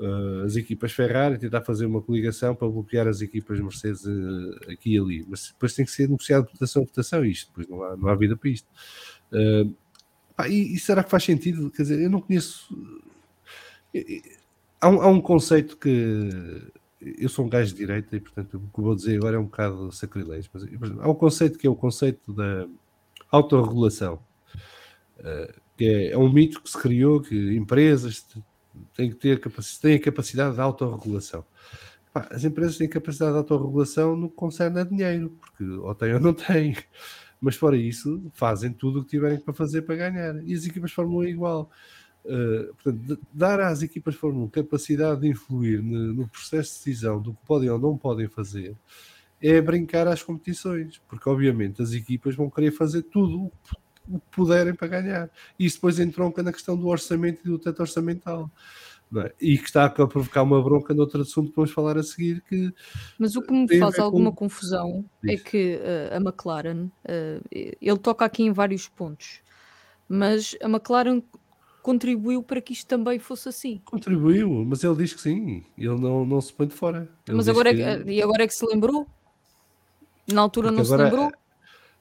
uh, as equipas Ferrari, tentar fazer uma coligação para bloquear as equipas Mercedes uh, aqui e ali. Mas depois tem que ser negociado votação a votação, isto, depois não há, não há vida para isto. Uh, pá, e, e, será que faz sentido? Quer dizer, eu não conheço. Há um, há um conceito que eu sou um gajo de direita e, portanto, o que vou dizer agora é um bocado sacrilégio, mas há um conceito que é o conceito da autorregulação, que é, é um mito que se criou que empresas têm que ter têm a capacidade de autorregulação. as empresas têm capacidade de autorregulação no que concerne a dinheiro, porque ou têm ou não têm. Mas fora isso, fazem tudo o que tiverem para fazer para ganhar. E as equipas Fórmula 1 é igual. Uh, portanto, dar às equipas Fórmula 1 capacidade de influir no, no, processo de decisão do que podem ou não podem fazer é brincar às competições, porque obviamente as equipas vão querer fazer tudo o que puderem para ganhar. E isso depois entronca na questão do orçamento e do teto orçamental. É? E que está a provocar uma bronca no outro assunto que vamos falar a seguir. Que Mas o que me faz alguma com... confusão é que uh, a McLaren, uh, ele toca aqui em vários pontos, mas a McLaren contribuiu para que isto também fosse assim. Contribuiu, mas ele diz que sim, ele não, não se põe de fora. Ele mas agora que... é, e agora é que se lembrou? Na altura porque não agora, se lembrou?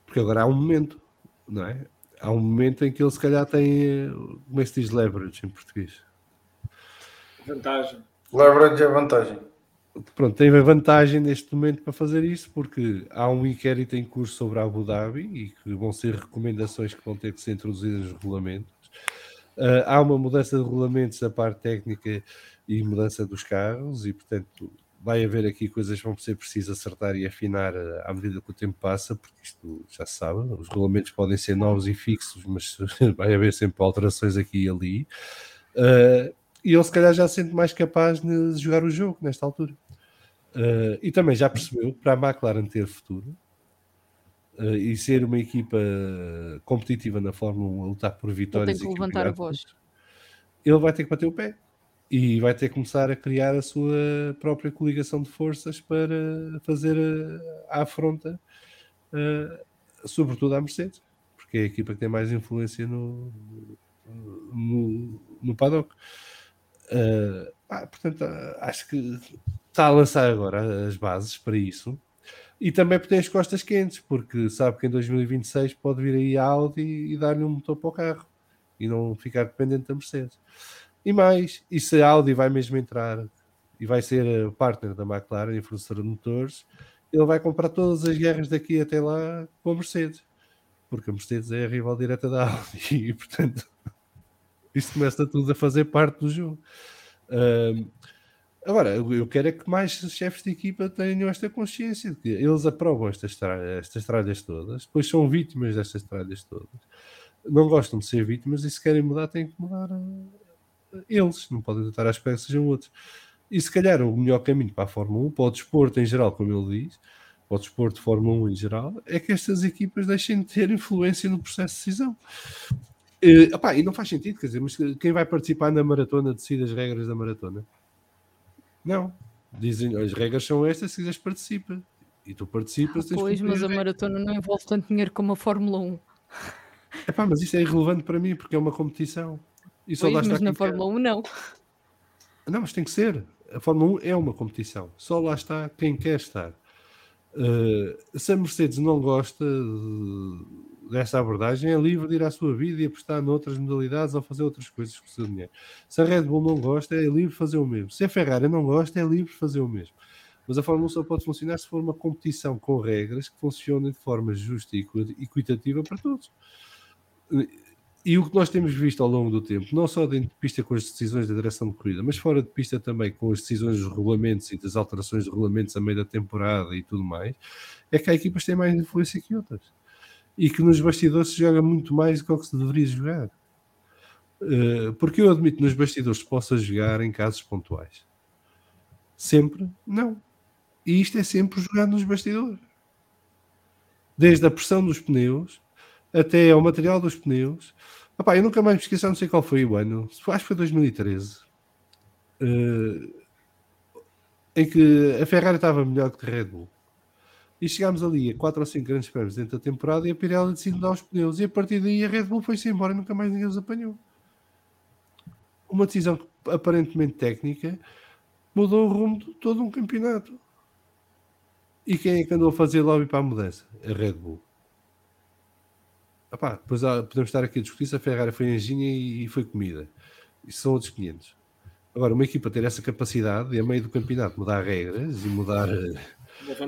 Porque agora há um momento, não é? Há um momento em que ele se calhar tem, como é que se diz leverage em português? Vantagem. Leverage é vantagem. Pronto, tem a vantagem neste momento para fazer isso, porque há um inquérito em curso sobre a Abu Dhabi e que vão ser recomendações que vão ter que ser introduzidas nos regulamentos. Uh, há uma mudança de regulamentos da parte técnica e mudança dos carros, e portanto vai haver aqui coisas que vão ser precisas acertar e afinar ah, à medida que o tempo passa, porque isto já se sabe, os regulamentos podem ser novos e fixos, mas vai haver sempre alterações aqui e ali. Uh, e ele se calhar já se sente mais capaz de jogar o jogo nesta altura. Uh, e também já percebeu que para a McLaren ter futuro uh, e ser uma equipa competitiva na Fórmula 1 a lutar por vitórias. Ele tem que levantar a voz. Ele vai ter que bater o pé e vai ter que começar a criar a sua própria coligação de forças para fazer a, a afronta, uh, sobretudo à Mercedes, porque é a equipa que tem mais influência no, no, no paddock. Uh, ah, portanto, acho que está a lançar agora as bases para isso e também tem as costas quentes, porque sabe que em 2026 pode vir aí a Audi e dar-lhe um motor para o carro e não ficar dependente da Mercedes. E mais, e se a Audi vai mesmo entrar e vai ser partner da McLaren e fornecedora de motores, ele vai comprar todas as guerras daqui até lá com a Mercedes, porque a Mercedes é a rival direta da Audi e portanto isto começa tudo a fazer parte do jogo. Agora, eu quero é que mais chefes de equipa tenham esta consciência de que eles aprovam estas tralhas, estas todas, depois são vítimas destas tralhas todas. Não gostam de ser vítimas e se querem mudar, têm que mudar eh, eles, não podem tentar à espera que sejam outros. E se calhar o melhor caminho para a Fórmula 1, para o desporto em geral, como ele diz, para o desporto de Fórmula 1 em geral, é que estas equipas deixem de ter influência no processo de decisão. E, opá, e não faz sentido, quer dizer, mas quem vai participar na maratona decide as regras da maratona. Não. Dizem, as regras são estas, se quiseres participa. E tu participas. Tens pois, mas a maratona não envolve tanto dinheiro como a Fórmula 1. Epá, mas isso é irrelevante para mim porque é uma competição. E só pois, mas na Fórmula 1 não. Não, mas tem que ser. A Fórmula 1 é uma competição. Só lá está quem quer estar. Uh, se a Mercedes não gosta de, dessa abordagem, é livre de ir à sua vida e apostar noutras modalidades ou fazer outras coisas com o seu dinheiro. Se a Red Bull não gosta, é livre de fazer o mesmo. Se a Ferrari não gosta, é livre de fazer o mesmo. Mas a Fórmula 1 só pode funcionar se for uma competição com regras que funcionem de forma justa e equitativa para todos. E o que nós temos visto ao longo do tempo, não só dentro de pista com as decisões da direção de corrida, mas fora de pista também com as decisões dos regulamentos e das alterações dos regulamentos a meio da temporada e tudo mais, é que há equipas que têm mais influência que outras e que nos bastidores se joga muito mais do que o que se deveria jogar. Uh, porque eu admito nos bastidores que possa jogar em casos pontuais. Sempre? Não. E isto é sempre jogado nos bastidores. Desde a pressão dos pneus até ao material dos pneus. Epá, eu nunca mais me não sei qual foi o ano, acho que foi 2013, uh, eh, em que a Ferrari estava melhor que a Red Bull. E chegámos ali a 4 ou 5 grandes prémios dentro da temporada e a Pirelli decide dar os pneus. E a partir daí a Red Bull foi-se embora e nunca mais ninguém os apanhou. Uma decisão aparentemente técnica mudou o rumo de todo um campeonato. E quem é que andou a fazer lobby para a mudança? A Red Bull. Epá, depois há- podemos estar aqui a discutir se a Ferrari foi anjinha e, e foi comida. Isso são outros 500. Agora, uma equipa ter essa capacidade e a meio do campeonato mudar regras e mudar eh,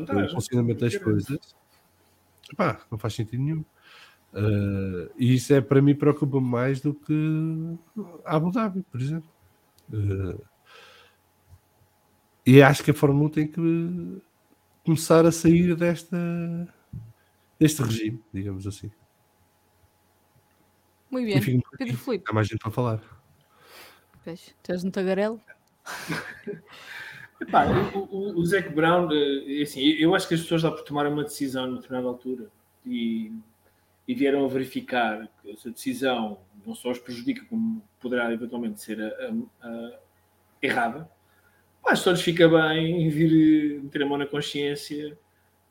Uma o funcionamento das coisas, epá, não faz sentido nenhum. Eh, e isso é para mim preocupa-me mais do que Abu Dhabi, por exemplo. Eh, e acho que a Fórmula 1 tem que começar a sair desta deste regime, digamos assim. Muito bem. Pedro. Filipe, Há mais gente para falar. pois, és um tagarelo? Epá, o, o, o Zac Brown, eh, assim, eu acho que as pessoas lá por tomaram uma decisão numa determinada altura e, e vieram a verificar que essa decisão não só os prejudica, como poderá eventualmente ser a, a- a- errada. Pá, só lhes fica bem vir eh, meter a mão na consciência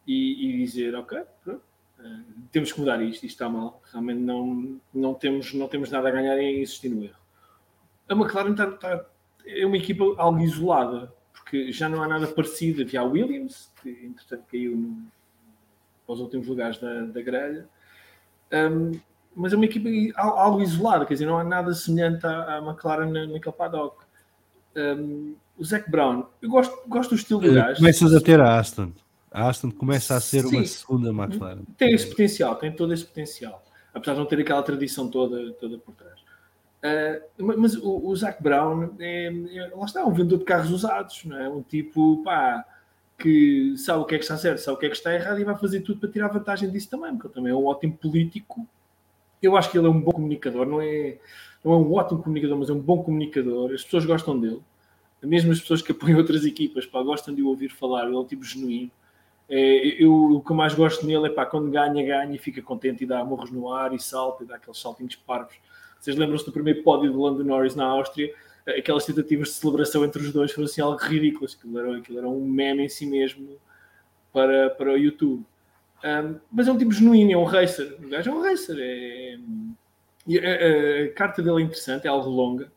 e, e dizer: Ok, pronto, eh, temos que mudar isto, isto está mal. Realmente não, não, temos, não temos nada a ganhar em insistir no erro. A McLaren está, está- é uma equipa algo isolada, porque já não há nada parecido. Havia a Williams, que entretanto caiu no, aos últimos lugares da, da grelha, Um, mas é uma equipa algo isolada, quer dizer, não há nada semelhante à, à McLaren na, naquele paddock. Um, o Zac Brown, eu gosto, gosto do estilo do gajo. Começas a ter a Aston. A Aston começa a ser uma Sim. segunda McLaren. tem esse potencial, tem todo esse potencial, apesar de não ter aquela tradição toda, toda por trás. Ma- mas o, o Zac Brown é, é- lá está, um vendedor de carros usados, não é? Um tipo pá, que sabe o que é que está certo, sabe o que é que está errado e vai fazer tudo para tirar vantagem disso também, porque ele também é um ótimo político. Eu acho que ele é um bom comunicador, não é, não é um ótimo comunicador, mas é um bom comunicador. As pessoas gostam dele, mesmo as pessoas que apoiam outras equipas, pá, gostam de o ouvir falar. Ele é um tipo genuíno. É, eu, o que eu mais gosto nele é pá, quando ganha, ganha e fica contente e dá morros no ar e salta e dá aqueles saltinhos parvos. Vocês lembram-se do primeiro pódio do Lando Norris na Áustria? Aquelas tentativas de celebração entre os dois foram assim algo ridículas. Aquilo era, aquilo era um meme em si mesmo para, para o YouTube. Um, mas é um tipo genuíno, é um racer. O gajo é um racer. É, a, a- a carta dele é interessante, é algo longa,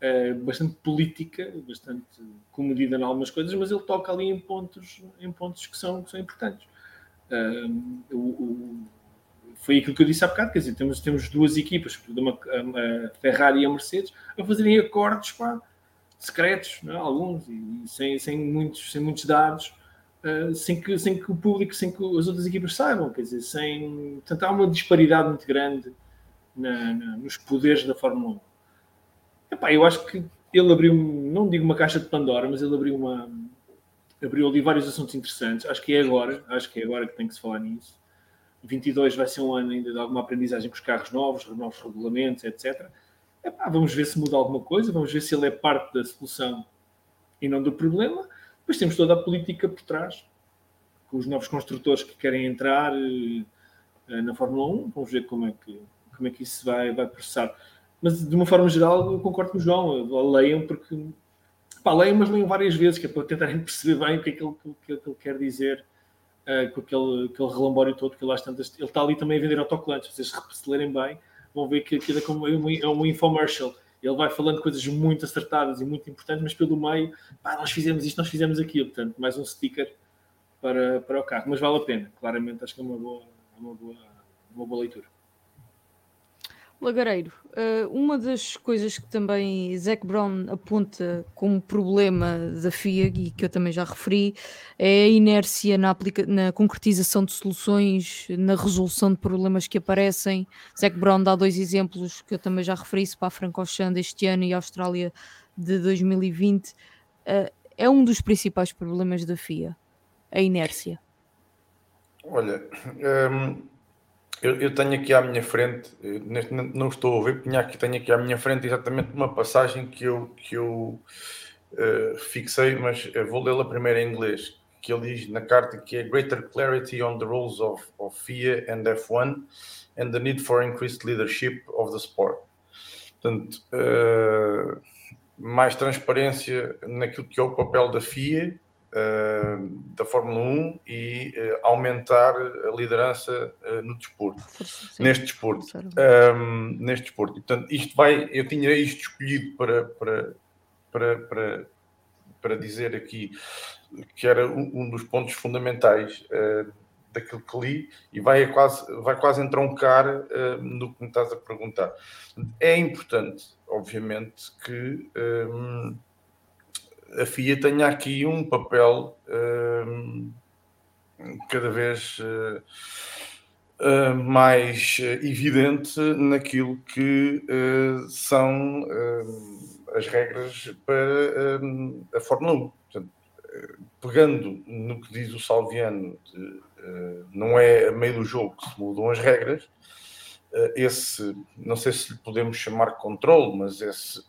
é bastante política, bastante comedida em algumas coisas, mas ele toca ali em pontos, em pontos que, são, que são importantes. Um, o- o- foi aquilo que eu disse há bocado, quer dizer, temos, temos duas equipas, uma, a, Ferrari e a Mercedes, a fazerem acordos pá, secretos, é? alguns, e, e sem, sem, muitos, sem muitos dados, uh, sem, que, sem que o público, sem que as outras equipas saibam, quer dizer, sem, portanto, há uma disparidade muito grande na- na- nos poderes da Fórmula 1. Epá, eu acho que ele abriu, não digo uma caixa de Pandora, mas ele abriu uma abriu ali vários assuntos interessantes. Acho que é agora, acho que é agora que tem que se falar nisso. 22 vai ser um ano ainda de alguma aprendizagem com os carros novos, novos regulamentos, etc. Epá, vamos ver se muda alguma coisa, vamos ver se ele é parte da solução e não do problema. Depois temos toda a política por trás, com os novos construtores que querem entrar eh, na Fórmula 1. Vamos ver como é que, como é que isso vai, vai processar. Mas de uma forma geral, eu concordo com o João. Leiam porque pá, leiam, mas leiam várias vezes, que é para tentarem perceber bem o que é que ele, que é que ele quer dizer uh, com aquele, aquele relambório todo que às tantas, ele está ali também a vender autocolantes. Vocês se lerem bem, vão ver que aquilo é como é um infomercial. Ele vai falando coisas muito acertadas e muito importantes, mas pelo meio, pá, nós fizemos isto, nós fizemos aquilo. Portanto, mais um sticker para, para o carro. Mas vale a pena. Claramente, acho que é uma boa, uma boa, uma boa leitura. Lagareiro, eh, uma das coisas que também Zac Brown aponta como problema da FIA e que eu também já referi é a inércia na, na concretização de soluções, na resolução de problemas que aparecem. Zac Brown dá dois exemplos que eu também já referi, para a Francorchamps deste ano e a Austrália de 2020. Eh, é um dos principais problemas da FIA, a inércia. Olha, hum, eu, eu tenho aqui à minha frente, eu neste não estou a ver, tinha aqui, tenho aqui à minha frente exatamente uma passagem que eu, que eu eh, fixei, mas eu vou lê-la primeiro em inglês, que ele diz na carta que é Greater clarity on the rules of, of FIA and F1 and the need for increased leadership of the sport. Portanto, eh, mais transparência naquilo que é o papel da FIA uh, da Fórmula 1 e uh, aumentar a liderança uh, no desporto, neste desporto. Um, neste desporto. portanto, isto vai, eu tinha isto escolhido para, para, para, para, para dizer aqui que era um, um dos pontos fundamentais daquilo que li e vai quase, vai quase entroncar uh, no que me estás a perguntar. É importante, obviamente, que um, a FIA tenha aqui um papel um, cada vez uh, uh, mais evidente naquilo que são as regras para a Fórmula 1. Portanto, pegando no que diz o Salviano de não é a meio do jogo que se mudam as regras. Esse, não sei se lhe podemos chamar controle, mas esse,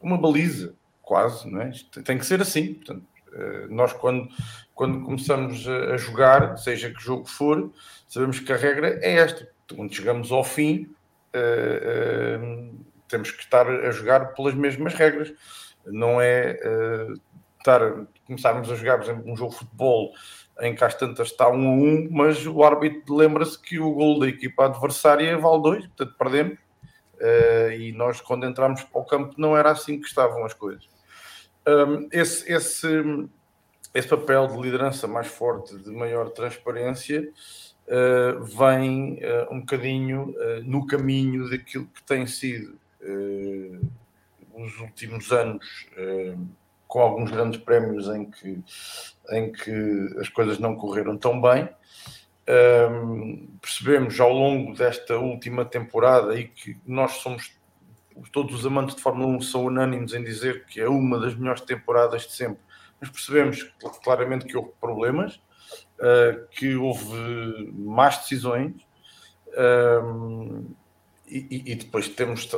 uma baliza, quase, não é? tem que ser assim. Portanto, eh, nós, quando, quando começamos a jogar, seja que jogo for, sabemos que a regra é esta. Quando chegamos ao fim, temos que estar a jogar pelas mesmas regras. Não é estar, começarmos a jogar, por exemplo, um jogo de futebol em que às tantas está um a um, mas o árbitro lembra-se que o gol da equipa adversária vale dois, portanto perdemos. Uh, e nós, quando entramos para o campo, não era assim que estavam as coisas. Um, esse, esse, esse papel de liderança mais forte, de maior transparência, uh, vem uh, um bocadinho no caminho daquilo que tem sido os últimos anos com alguns grandes prémios em que, em que as coisas não correram tão bem. Um, percebemos ao longo desta última temporada e que nós somos todos os amantes de Fórmula 1 são unânimes em dizer que é uma das melhores temporadas de sempre, mas percebemos claramente que houve problemas, uh, que houve más decisões um, e, e, depois temos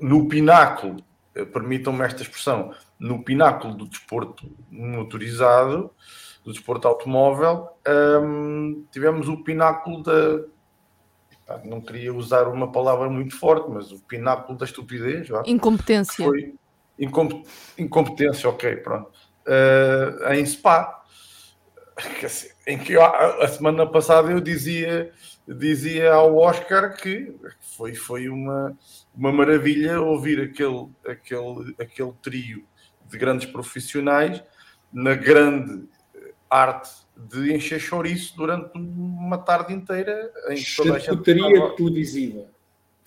no pináculo eh, permitam-me esta expressão, no pináculo do desporto motorizado, do desporto automóvel, um, tivemos o pináculo da. Não queria usar uma palavra muito forte, mas o pináculo da estupidez. Incompetência. Foi incom incompetência, ok, pronto. Uh, em Spa, em que a, a semana passada eu dizia dizia ao Oscar que foi, foi uma, uma maravilha ouvir aquele, aquele, aquele trio de grandes profissionais na grande arte de encher chouriço durante uma tarde inteira em Charcutaria televisiva.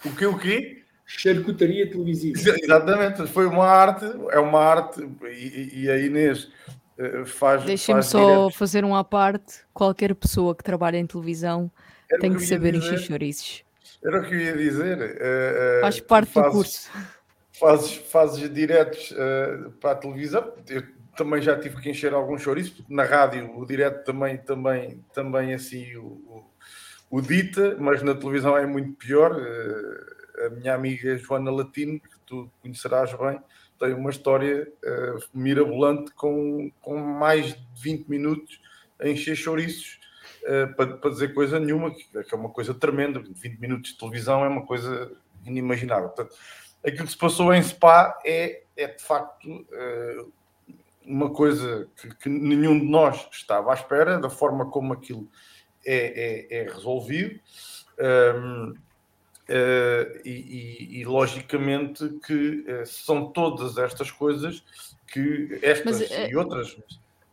O que o quê? Charcutaria televisiva. Exatamente, foi uma arte, é uma arte, e, e a Inês eh, faz. Deixem-me só diretos. fazer um à parte. Qualquer pessoa que trabalha em televisão era tem que, que saber encher chouriços. Era o que eu ia dizer. Uh, Faz parte fazes, do curso. Fazes, fazes diretos uh, para a televisão. Eu também já tive que encher alguns chouriços, porque na rádio o direto também, também, também assim o, o, o dita, mas na televisão é muito pior. Uh, a minha amiga Joana Latino, que tu conhecerás bem, tem uma história mirabolante com, com mais de 20 minutos a encher chouriços uh, para, para, dizer coisa nenhuma, que, que, é uma coisa tremenda. 20 minutos de televisão é uma coisa inimaginável. Portanto, aquilo que se passou em Spa é, é de facto uh, uma coisa que, que, nenhum de nós estava à espera, da forma como aquilo é, é, é resolvido. Um, Uh, eh, e, e, e, logicamente que uh, são todas estas coisas que estas Mas, e outras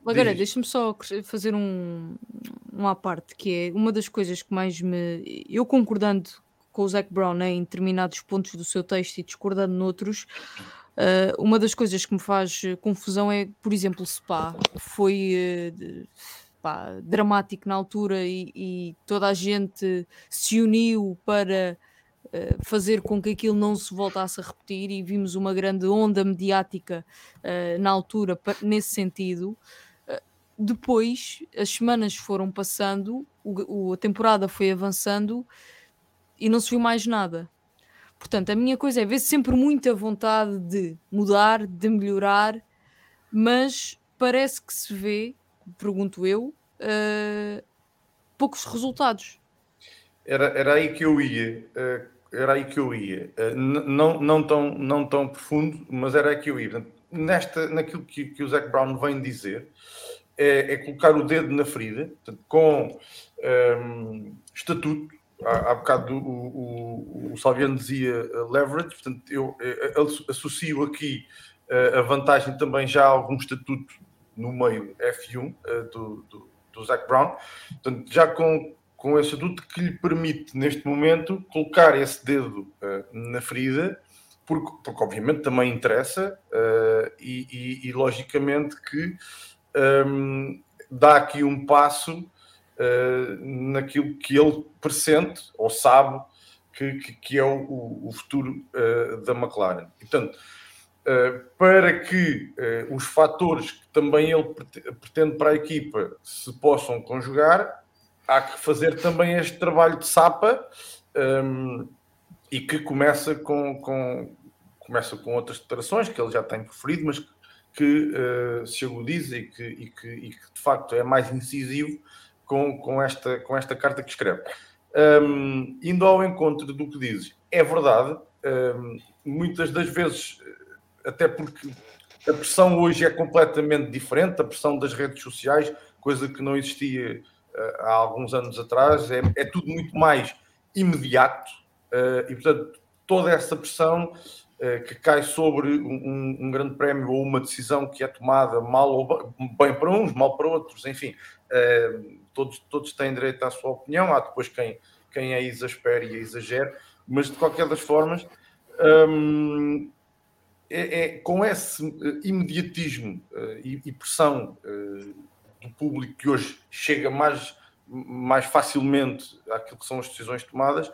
Agora, deixa-me só fazer um, um à parte, que é uma das coisas que mais me. Eu concordando com o Zac Brown em determinados pontos do seu texto e discordando noutros, uh, uma das coisas que me faz confusão é, por exemplo, Spa, foi uh, pá, dramático na altura e, e, toda a gente se uniu para uh, fazer com que aquilo não se voltasse a repetir e vimos uma grande onda mediática na altura nesse sentido. Depois as semanas foram passando, o, o, a temporada foi avançando e não se viu mais nada. Portanto, a minha coisa é ver sempre muita vontade de mudar, de melhorar, mas parece que se vê, pergunto eu, uh, poucos resultados. Era, era aí que eu ia. Uh, era aí que eu ia. Uh, não, não, tão, não tão profundo, mas era aí que eu ia. nesta, naquilo que, que o Zac Brown vem dizer, é, é, colocar o dedo na ferida, portanto, com um, estatuto. Há, bocado o, o, o Salviano dizia uh, leverage, portanto, eu, eu associo aqui a vantagem também já a algum estatuto no meio F1 uh, do, do, do Zac Brown, portanto, já com, com esse estatuto que lhe permite, neste momento, colocar esse dedo na ferida, porque, porque obviamente também interessa e, e, e, logicamente que um, dá aqui um passo uh, naquilo que ele pressente ou sabe que, que, que é o, o futuro da McLaren. portanto, Uh, para que uh, os fatores que também ele pretende para a equipa se possam conjugar, há que fazer também este trabalho de sapa um, e que começa com, com, começa com outras declarações que ele já tem preferido, mas que uh, se agudiza e que, e, que, e que, de facto é mais incisivo com, com, esta, com esta carta que escreve. Um, indo ao encontro do que dizes, é verdade, um, muitas das vezes, até porque a pressão hoje é completamente diferente, a pressão das redes sociais, coisa que não existia há alguns anos atrás, é, é tudo muito mais imediato uh, e, portanto, toda essa pressão uh, que cai sobre um, um, grande prémio ou uma decisão que é tomada mal ou bem para uns, mal para outros, enfim, uh, todos, todos têm direito à sua opinião, há depois quem, quem a exaspere e a exagere, mas de qualquer das formas. Um, é, é, com esse imediatismo e, e, pressão do público que hoje chega mais, mais facilmente àquilo que são as decisões tomadas,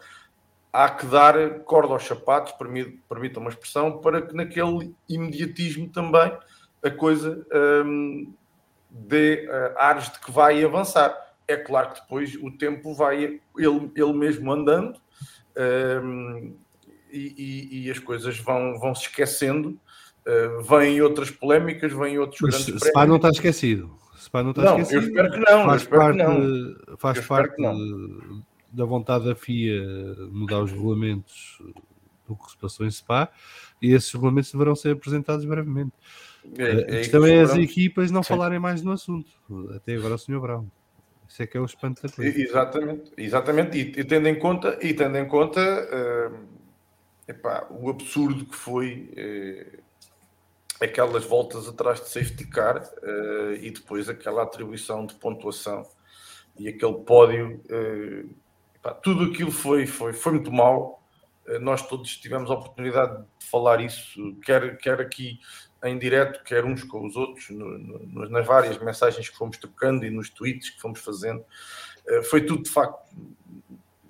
há que dar corda aos sapatos, permita uma expressão, para que naquele imediatismo também a coisa hum, dê uh, ares de que vai avançar. É claro que depois o tempo vai ele, ele mesmo andando hum, e, e, e, as coisas vão, vão se esquecendo. Uh, vêm outras polémicas, vêm outros Mas grandes prémios. Spa não está esquecido. Spa não está não, esquecido. Eu espero que não. Faz parte, não. Faz parte da vontade da FIA mudar os regulamentos do que se passou em Spa e esses regulamentos deverão ser apresentados brevemente. É, é a questão é as equipas não Sim. falarem mais no assunto. Até agora o Sr. Brown. Isso é que é o espanto da coisa. Exatamente, exatamente. E, tendo em conta, e tendo em conta uh, epá, o absurdo que foi uh, aquelas voltas atrás de safety car uh, e depois aquela atribuição de pontuação e aquele pódio, uh, pá, tudo aquilo foi, foi, foi muito mal. Nós todos tivemos a oportunidade de falar isso, quer, quer aqui em direto, quer uns com os outros, no, no, nas várias mensagens que fomos trocando e nos tweets que fomos fazendo. foi tudo de facto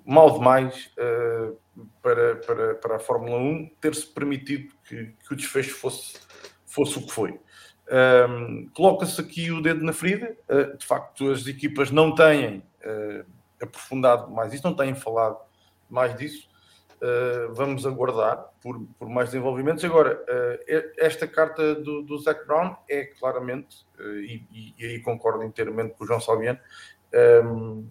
mal demais para, para, para a Fórmula 1 ter-se permitido que, que o desfecho fosse fosse o que foi. Um, Coloca-se aqui o dedo na ferida. Uh, de facto, as equipas não têm aprofundado mais isso, não têm falado mais disso. Uh, vamos aguardar por, por, mais desenvolvimentos. Agora, esta carta do, do Zac Brown é claramente, e, e, e, aí concordo inteiramente com o João Salviano, um,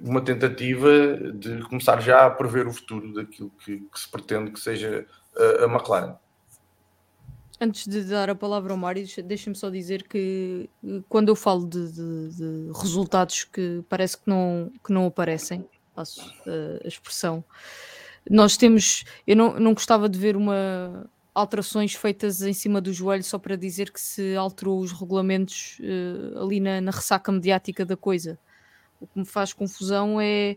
uma tentativa de começar já a prever o futuro daquilo que, que se pretende que seja a McLaren. Antes de dar a palavra ao Mário, deixa-me só dizer que eh, quando eu falo de, de- de resultados que parece que não, que não aparecem, passo eh, a expressão, nós temos. Eu não, não gostava de ver uma alterações feitas em cima do joelho só para dizer que se alterou os regulamentos eh, ali na, na ressaca mediática da coisa. O que me faz confusão é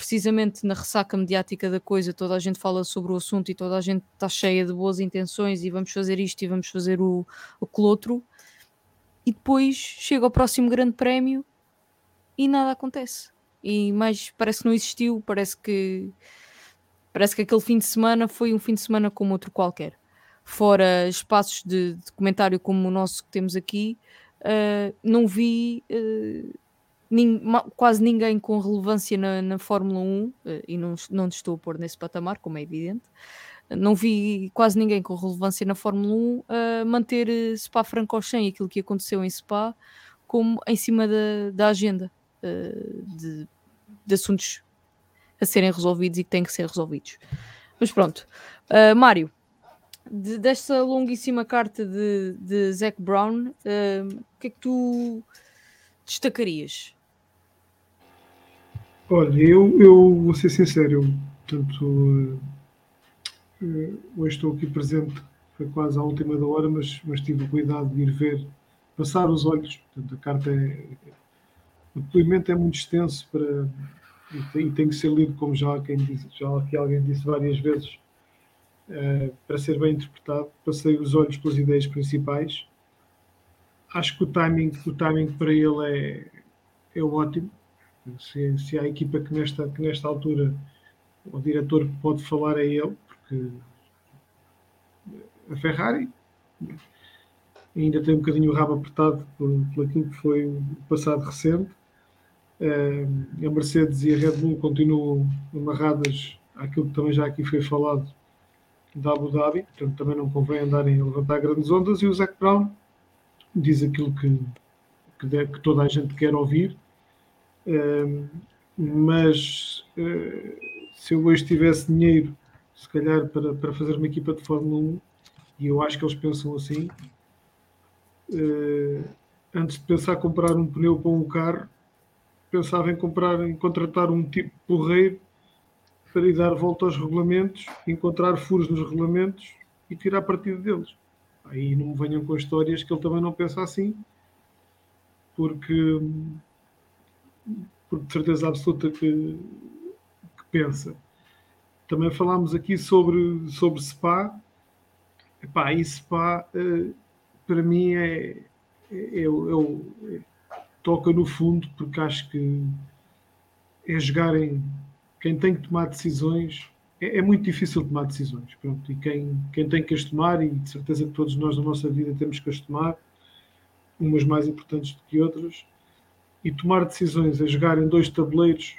precisamente na ressaca mediática da coisa, toda a gente fala sobre o assunto e toda a gente está cheia de boas intenções e vamos fazer isto e vamos fazer o, o outro, e depois chega ao próximo grande prémio e nada acontece. E mais parece que não existiu, parece que parece que aquele fim de semana foi um fim de semana como outro qualquer. Fora espaços de, de comentário como o nosso que temos aqui, uh, não vi uh, nin, quase ninguém com relevância na, na Fórmula 1, eh, e não, não te estou a pôr nesse patamar, como é evidente, não vi quase ninguém com relevância na Fórmula 1 a manter Spa-Francorchamps e aquilo que aconteceu em Spa como em cima da, da agenda uh, de, de, assuntos a serem resolvidos e que têm que ser resolvidos. Mas pronto, uh, Mário, de- desta longuíssima carta de, de Zac Brown, eh, o que é que tu destacarias? Olha, eu, eu vou ser sincero, eu, portanto, eh, eh, hoje estou aqui presente, foi quase à última da hora, mas, mas tive o cuidado de ir ver, passar os olhos. Portanto, a carta é. O depoimento é muito extenso para, e, tem, e tem que ser lido, como já, quem disse, já aqui alguém disse várias vezes, eh, para ser bem interpretado. Passei os olhos pelas ideias principais. Acho que o timing, o timing para ele é, é ótimo. Se, se há equipa que nesta, que nesta altura o diretor pode falar é ele, porque a Ferrari ainda tem um bocadinho o rabo apertado por, por aquilo que foi o passado recente. Eh, a Mercedes e a Red Bull continuam amarradas àquilo que também já aqui foi falado da Abu Dhabi, portanto também não convém andarem a levantar grandes ondas. E o Zac Brown diz aquilo que, que, deve- que toda a gente quer ouvir. Um, mas uh, se eu hoje tivesse dinheiro, se calhar para, para fazer uma equipa de Fórmula 1, e eu acho que eles pensam assim, uh, antes de pensar comprar um pneu para um carro, pensava em comprar, em contratar um tipo porreiro para ir dar volta aos regulamentos, encontrar furos nos regulamentos e tirar partido deles. Aí não me venham com histórias que ele também não pensa assim, porque porque de certeza absoluta que, que pensa. Também falámos aqui sobre, sobre SPA. Epá, e SPA eh, para mim é, é, é é toca no fundo porque acho que é jogarem quem tem que tomar decisões é, é muito difícil tomar decisões pronto, e quem, quem tem que as tomar e de certeza que todos nós na nossa vida temos que as tomar umas mais importantes do que outras e tomar decisões a jogar em dois tabuleiros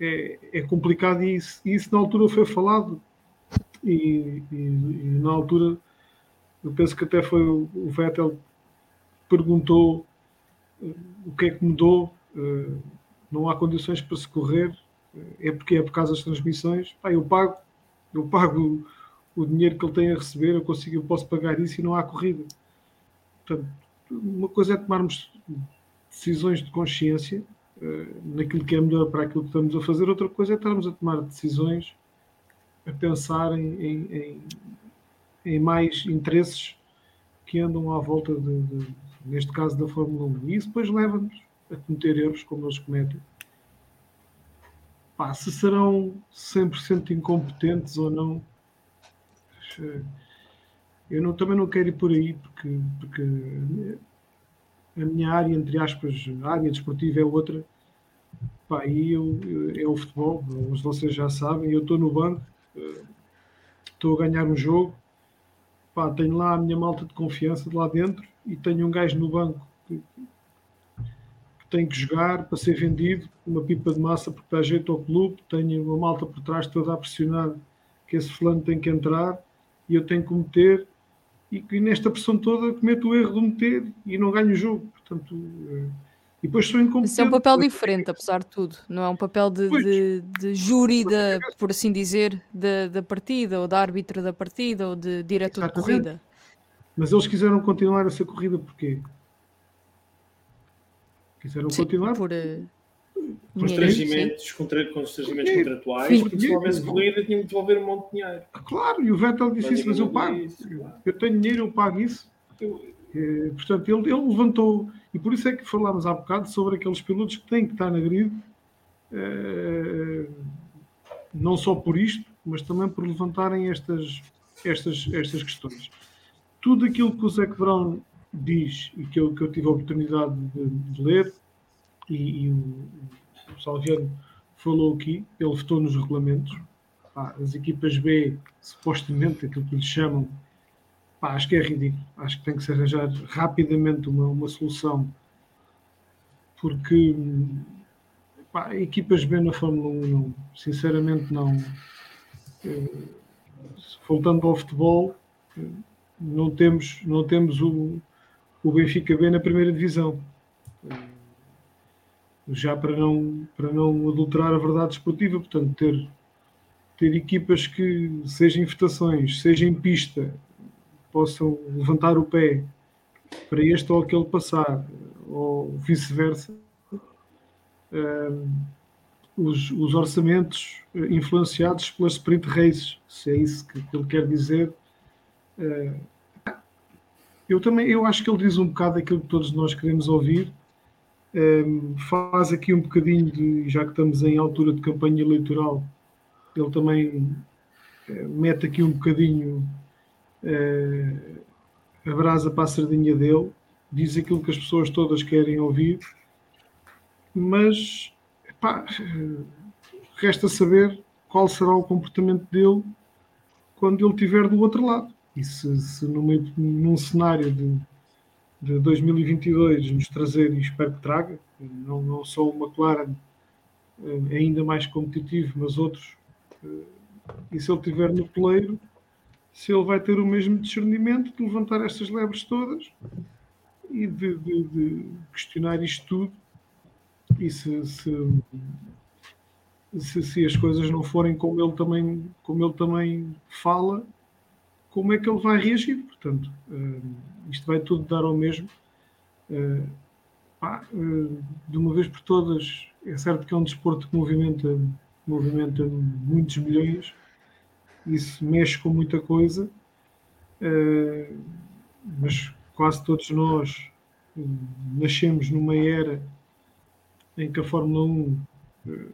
é, é complicado e isso, e isso na altura foi falado e, e- e na altura eu penso que até foi o, o Vettel perguntou o que é que mudou? Eh, não há condições para se correr. Eh, é porque é por causa das transmissões. Eu pago eu pago o dinheiro que ele tem a receber eu consigo eu posso pagar isso e não há corrida. Portanto uma coisa é tomarmos decisões de consciência eh, naquilo que é melhor para aquilo que estamos a fazer, outra coisa é estarmos a tomar decisões a pensar em, em- em- em mais interesses que andam à volta, de, de- neste caso, da Fórmula 1. E isso depois leva-nos a cometer erros como eles cometem. Pá, se serão 100% incompetentes ou não, eu não- também não quero ir por aí, porque, porque a minha área, entre aspas, a área desportiva é outra. Pá, e eu, eu- é o futebol, os vocês já sabem, eu estou no banco, eh, estou a ganhar um jogo, pá, tenho lá a minha malta de confiança de lá dentro e tenho um gajo no banco que, que tem que jogar para ser vendido, uma pipa de massa porque dá jeito ao clube, tenho uma malta por trás toda a pressionar que esse fulano tem que entrar e eu tenho que meter e, e nesta pressão toda cometo o erro de meter e não ganho o jogo. Portanto, eh, e depois sou incompetente. Isso é um papel diferente, apesar de tudo. Não é um papel de, de, de júri, da, por assim dizer, da, da partida, ou da árbitra da partida, ou de diretor de corrida. Mas eles quiseram continuar essa corrida porquê? Quiseram Sim, continuar por dinheiro, sim. Constrangimentos, contra, constrangimentos Sim. contratuais, Sim. porque se não houvesse corrida tinham que devolver um monte de dinheiro. Claro, e o Vettel disse isso, mas eu pago. Isso, claro. Eu tenho dinheiro, eu pago isso. Eh, portanto, ele, ele levantou, e por isso é que falámos há bocado sobre aqueles pilotos que têm que estar na grid, eh, não só por isto, mas também por levantarem estas, estas, estas questões. Tudo aquilo que o Zac Brown diz e que eu, que eu tive a oportunidade de, de ler, e, e o, o Salviano falou aqui, ele votou nos regulamentos. As equipas B, supostamente, aquilo que lhes chamam, pá, acho que é ridículo. Acho que tem que se arranjar rapidamente uma, uma solução, porque pá, equipas B na Fórmula 1, não, sinceramente, não. Eh, voltando ao futebol, eh, não temos, não temos o, o Benfica B na primeira divisão. Eh, Já para não, para não adulterar a verdade esportiva, portanto, ter, ter equipas que, seja em votações, seja em pista, possam levantar o pé para este ou aquele passar, ou vice-versa, os, os, orçamentos influenciados pelas sprint races, se é isso que, que ele quer dizer. eu também eu acho que ele diz um bocado aquilo que todos nós queremos ouvir. faz aqui um bocadinho de, já que estamos em altura de campanha eleitoral, ele também eh, mete aqui um bocadinho a brasa para a sardinha dele, diz aquilo que as pessoas todas querem ouvir, mas epá, resta saber qual será o comportamento dele quando ele estiver do outro lado. E se, se num, cenário de, de 2022 nos trazer, e espero que traga, não, não só o McLaren eh, ainda mais competitivo, mas outros e se ele estiver no peleiro, se ele vai ter o mesmo discernimento de levantar estas lebres todas e de, de, de questionar isto tudo e se, se, se, se, as coisas não forem como ele também como ele também fala como é que ele vai reagir? Portanto uh, isto vai tudo dar ao mesmo. Pá, uh, de uma vez por todas é certo que é um desporto que movimenta movimenta muitos milhões, isso mexe com muita coisa, uh, mas quase todos nós nascemos numa era em que a Fórmula 1 uh, eh,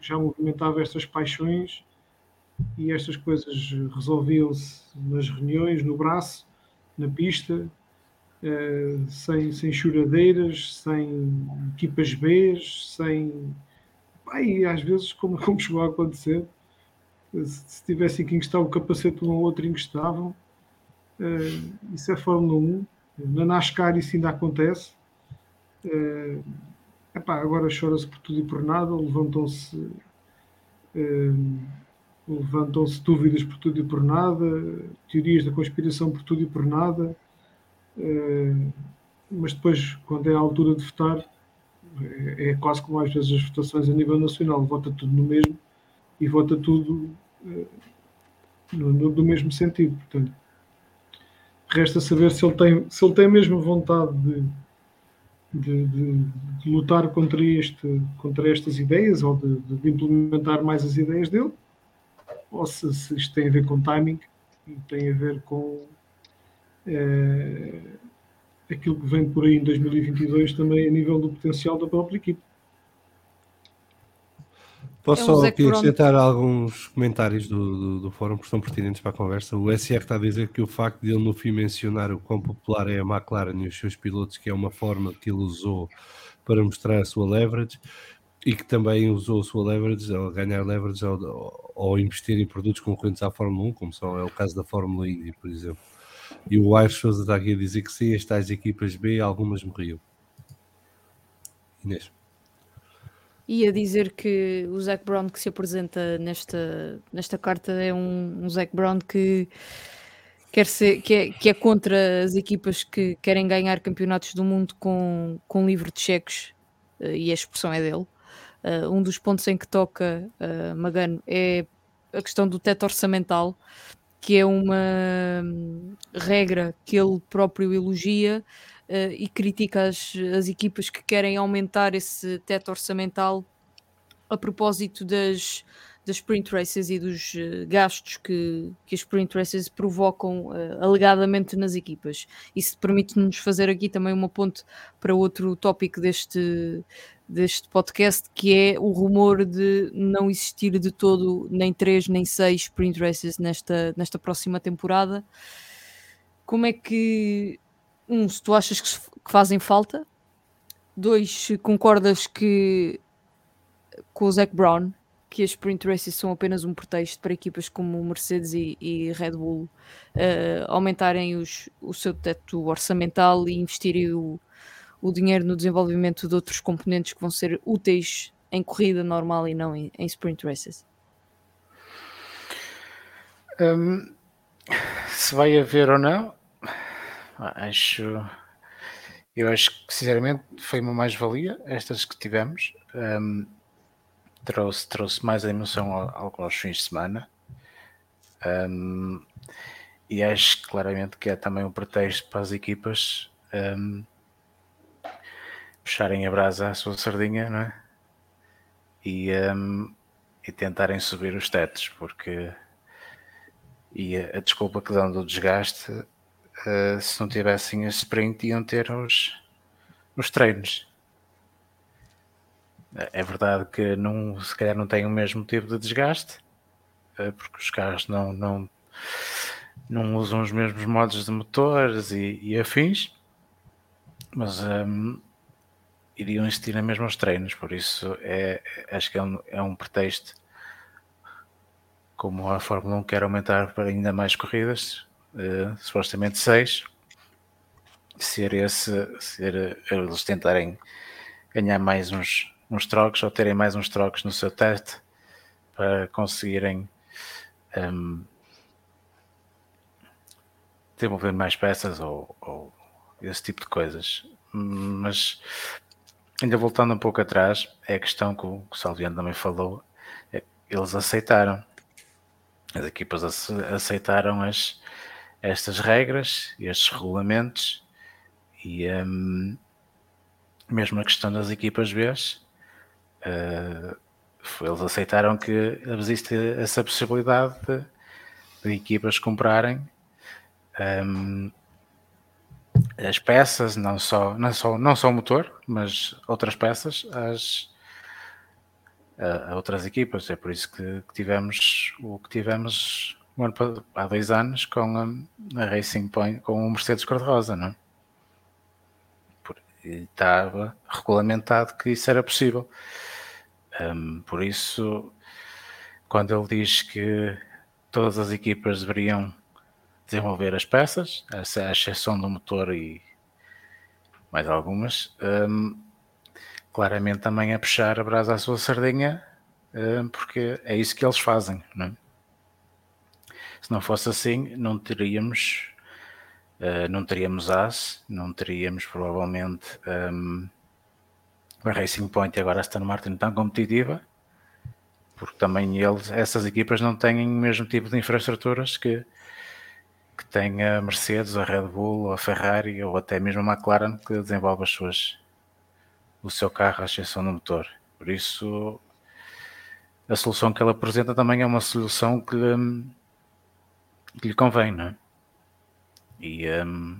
já movimentava estas paixões e estas coisas resolviam-se nas reuniões, no braço, na pista, sem, sem choradeiras, sem equipas B, sem e às vezes, como, como chegou a acontecer, se tivessem que encostar o capacete um ao outro, encostavam. Uh, isso é Fórmula 1. Na NASCAR isso ainda acontece. Uh, epá, agora chora-se por tudo e por nada, levantam-se uh, levantam-se dúvidas por tudo e por nada, teorias da conspiração por tudo e por nada, uh, mas depois, quando é a altura de votar, é, é quase como às vezes as votações a nível nacional, vota tudo no mesmo e vota tudo uh, no, no, no, mesmo sentido. Portanto, resta saber se ele tem, se ele tem a mesma vontade de, de, de, de lutar contra, este, contra estas ideias ou de, implementar mais as ideias dele, ou se, se, isto tem a ver com timing tem a ver com. Uh, aquilo que vem por aí em 2022 também a nível do potencial da própria equipe. Posso é só aqui acrescentar alguns comentários do, do, do, fórum que são pertinentes para a conversa. O SR está a dizer que o facto de ele no fim mencionar o quão popular é a McLaren e os seus pilotos, que é uma forma que ele usou para mostrar a sua leverage e que também usou a sua leverage, ao ganhar leverage ao, ao investir em produtos concorrentes à Fórmula 1, como são, é o caso da Fórmula Indy, por exemplo. E o Aires Souza está aqui a dizer que sim, as tais equipas B, algumas morriam. Inês. E a dizer que o Zac Brown que se apresenta nesta, nesta carta é um, um Zac Brown que, quer ser, que, é, que é contra as equipas que querem ganhar campeonatos do mundo com, com livro de cheques, eh, e a expressão é dele. Uh, um dos pontos em que toca uh, Magano é a questão do teto orçamental, que é uma regra que ele próprio elogia uh, e critica as, as equipas que querem aumentar esse teto orçamental a propósito das, das sprint races e dos uh, gastos que, que as sprint races provocam uh, alegadamente nas equipas. Isso permite-nos fazer aqui também uma ponte para outro tópico deste, deste podcast, que é o rumor de não existir de todo nem três nem seis sprint races nesta, nesta próxima temporada. Como é que, um, se tu achas que, que fazem falta, dois, se concordas que com o Zac Brown que as sprint races são apenas um pretexto para equipas como Mercedes e, e Red Bull uh, aumentarem os, o seu teto orçamental e investirem o, o dinheiro no desenvolvimento de outros componentes que vão ser úteis em corrida normal e não em, em sprint races? Um, se vai haver ou não, acho. Eu acho que sinceramente foi uma mais-valia estas que tivemos. Um, trouxe, trouxe mais emoção ao, aos fins de semana. Um, e acho claramente que é também um pretexto para as equipas um, puxarem a brasa à sua sardinha, não é? E, um, e tentarem subir os tetos, porque e a, a desculpa que dão do desgaste, uh, se não tivessem a sprint, iam ter os, os treinos. É verdade que não, se calhar não tem o mesmo tipo de desgaste, uh, porque os carros não, não, não usam os mesmos modos de motores e, e afins, mas um, iriam existir na mesma os treinos, por isso é, acho que é um, é um pretexto. Como a Fórmula 1 quer aumentar para ainda mais corridas, uh, supostamente 6, ser esse, ser eles tentarem ganhar mais uns, uns trocos ou terem mais uns trocos no seu teste para conseguirem um, desenvolver mais peças ou, ou, esse tipo de coisas. Mas ainda voltando um pouco atrás, é a questão que o Salviano também falou, é, eles aceitaram, as equipas aceitaram as, estas regras, estes regulamentos e um, mesmo a questão das equipas B, uh, eles aceitaram que existe essa possibilidade de, de equipas comprarem um, as peças, não só, não, só, não só o motor, mas outras peças às, a, a outras equipas. É por isso que, que tivemos o que tivemos ano, há dois anos com a, a Racing Point, com o Mercedes Cor-de-Rosa, não é? Por, estava regulamentado que isso era possível. Um, por isso, quando ele diz que todas as equipas deveriam desenvolver as peças, a exceção do motor e mais algumas, um, claramente também a puxar a brasa à sua sardinha, um, porque é isso que eles fazem. Não é? Se não fosse assim, não teríamos, uh, não teríamos AS, não teríamos provavelmente um, a Racing Point e agora a Aston Martin tão competitiva, porque também eles, essas equipas não têm o mesmo tipo de infraestruturas que que tem a Mercedes, a Red Bull, a Ferrari ou até mesmo a McLaren que desenvolve as suas, o seu carro à exceção do motor. Por isso, a solução que ele apresenta também é uma solução que lhe, que lhe convém, não é? E um,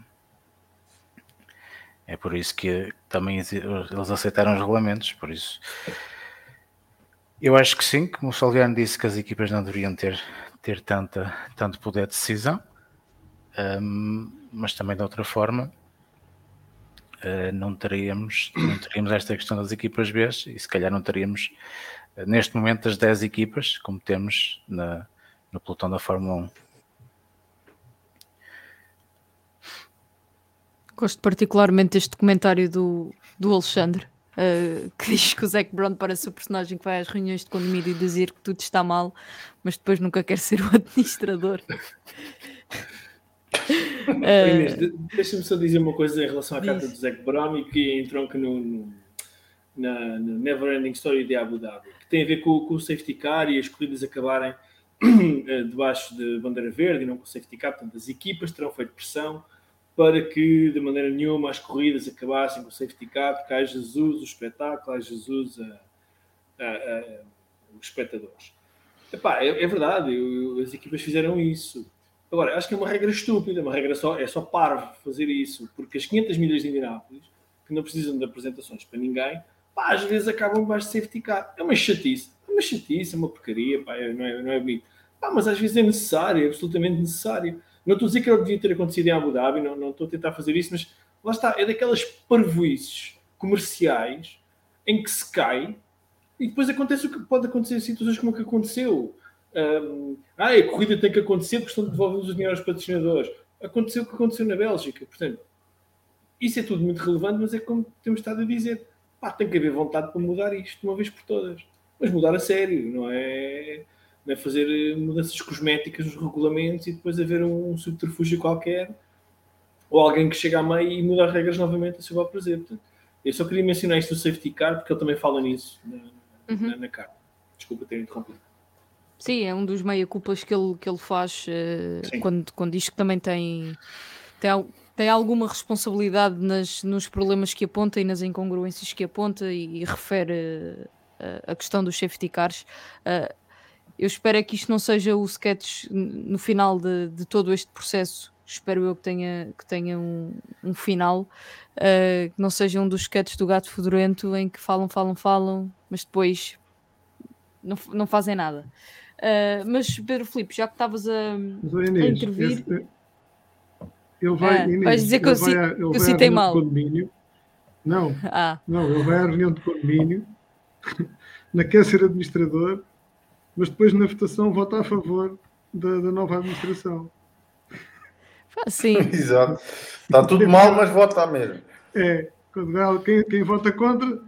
é por isso que também eles aceitaram os regulamentos, por isso eu acho que sim, como o Salviano disse que as equipas não deveriam ter, ter tanta, tanto poder de decisão, um, mas também de outra forma uh, não teríamos não teríamos esta questão das equipas B e se calhar não teríamos uh, neste momento as 10 equipas como temos na, no pelotão da Fórmula 1 Gosto particularmente deste comentário do, do Alexandre Uh, que diz que o Zac Brown parece o personagem que vai às reuniões de condomínio e dizer que tudo está mal, mas depois nunca quer ser o administrador. Uh, Deixa-me só dizer uma coisa em relação à diz. carta do Zac Brown e que entronca no, no, na, na Never Ending Story de Abu Dhabi, que tem a ver com, com o safety car e as corridas acabarem eh, debaixo de bandeira verde e não com o safety car. Portanto, as equipas terão feito pressão para que, de maneira nenhuma, as corridas acabassem com o safety car, porque há Jesus o espetáculo, há Jesus a, a, a, os espectadores. Epá, é, é verdade, eu, as equipas fizeram isso. Agora, acho que é uma regra estúpida, uma regra só, é só parvo fazer isso, porque as 500 milhas de Indianápolis, que não precisam de apresentações para ninguém, pá, às vezes acabam debaixo de safety car. É uma chatice, é uma chatice, é uma porcaria, pá, é, não, é, não é bonito. Pá, mas às vezes é necessário, é absolutamente necessário. Não estou a dizer que ele devia ter acontecido em Abu Dhabi, não, não estou a tentar fazer isso, mas lá está, é daquelas parvoices comerciais em que se cai e depois acontece o que pode acontecer em situações como a que aconteceu um, ah, a corrida tem que acontecer porque estão devolvendo os dinheiro aos patrocinadores. Aconteceu o que aconteceu na Bélgica. Portanto, isso é tudo muito relevante, mas é como temos estado a dizer. Pá, tem que haver vontade para mudar isto de uma vez por todas. Mas mudar a sério, não é, não é fazer eh, mudanças cosméticas nos regulamentos e depois haver um subterfúgio qualquer ou alguém que chega a meio e muda as regras novamente a seu bel prazer. Portanto, eu só queria mencionar isto do safety car porque ele também fala nisso na, uhum. na, na carta. Desculpa ter interrompido. Sim, é um dos meia-culpas que ele, que ele faz uh, quando, quando diz que também tem, tem, tem alguma responsabilidade nas, nos problemas que aponta e nas incongruências que aponta e, e refere uh, a questão dos safety cars. Uh, eu espero é que isto não seja o sketch no final de, de todo este processo. Espero eu que tenha, que tenha um, um final, uh, que não seja um dos sketches do gato fedorento em que falam, falam, falam, mas depois não, não fazem nada. Uh, mas Pedro Filipe, já que estavas a, Inês, a intervir. Esse, ele vai, ah, Inês, vais dizer que eu, vai, eu citei mal. Não, ah. não, ele vai à reunião de condomínio, não quer ser administrador, mas depois na votação vota a favor da, da nova administração. Sim. Exato. Está tudo mal, mas vota mesmo. É, quem, quem vota contra,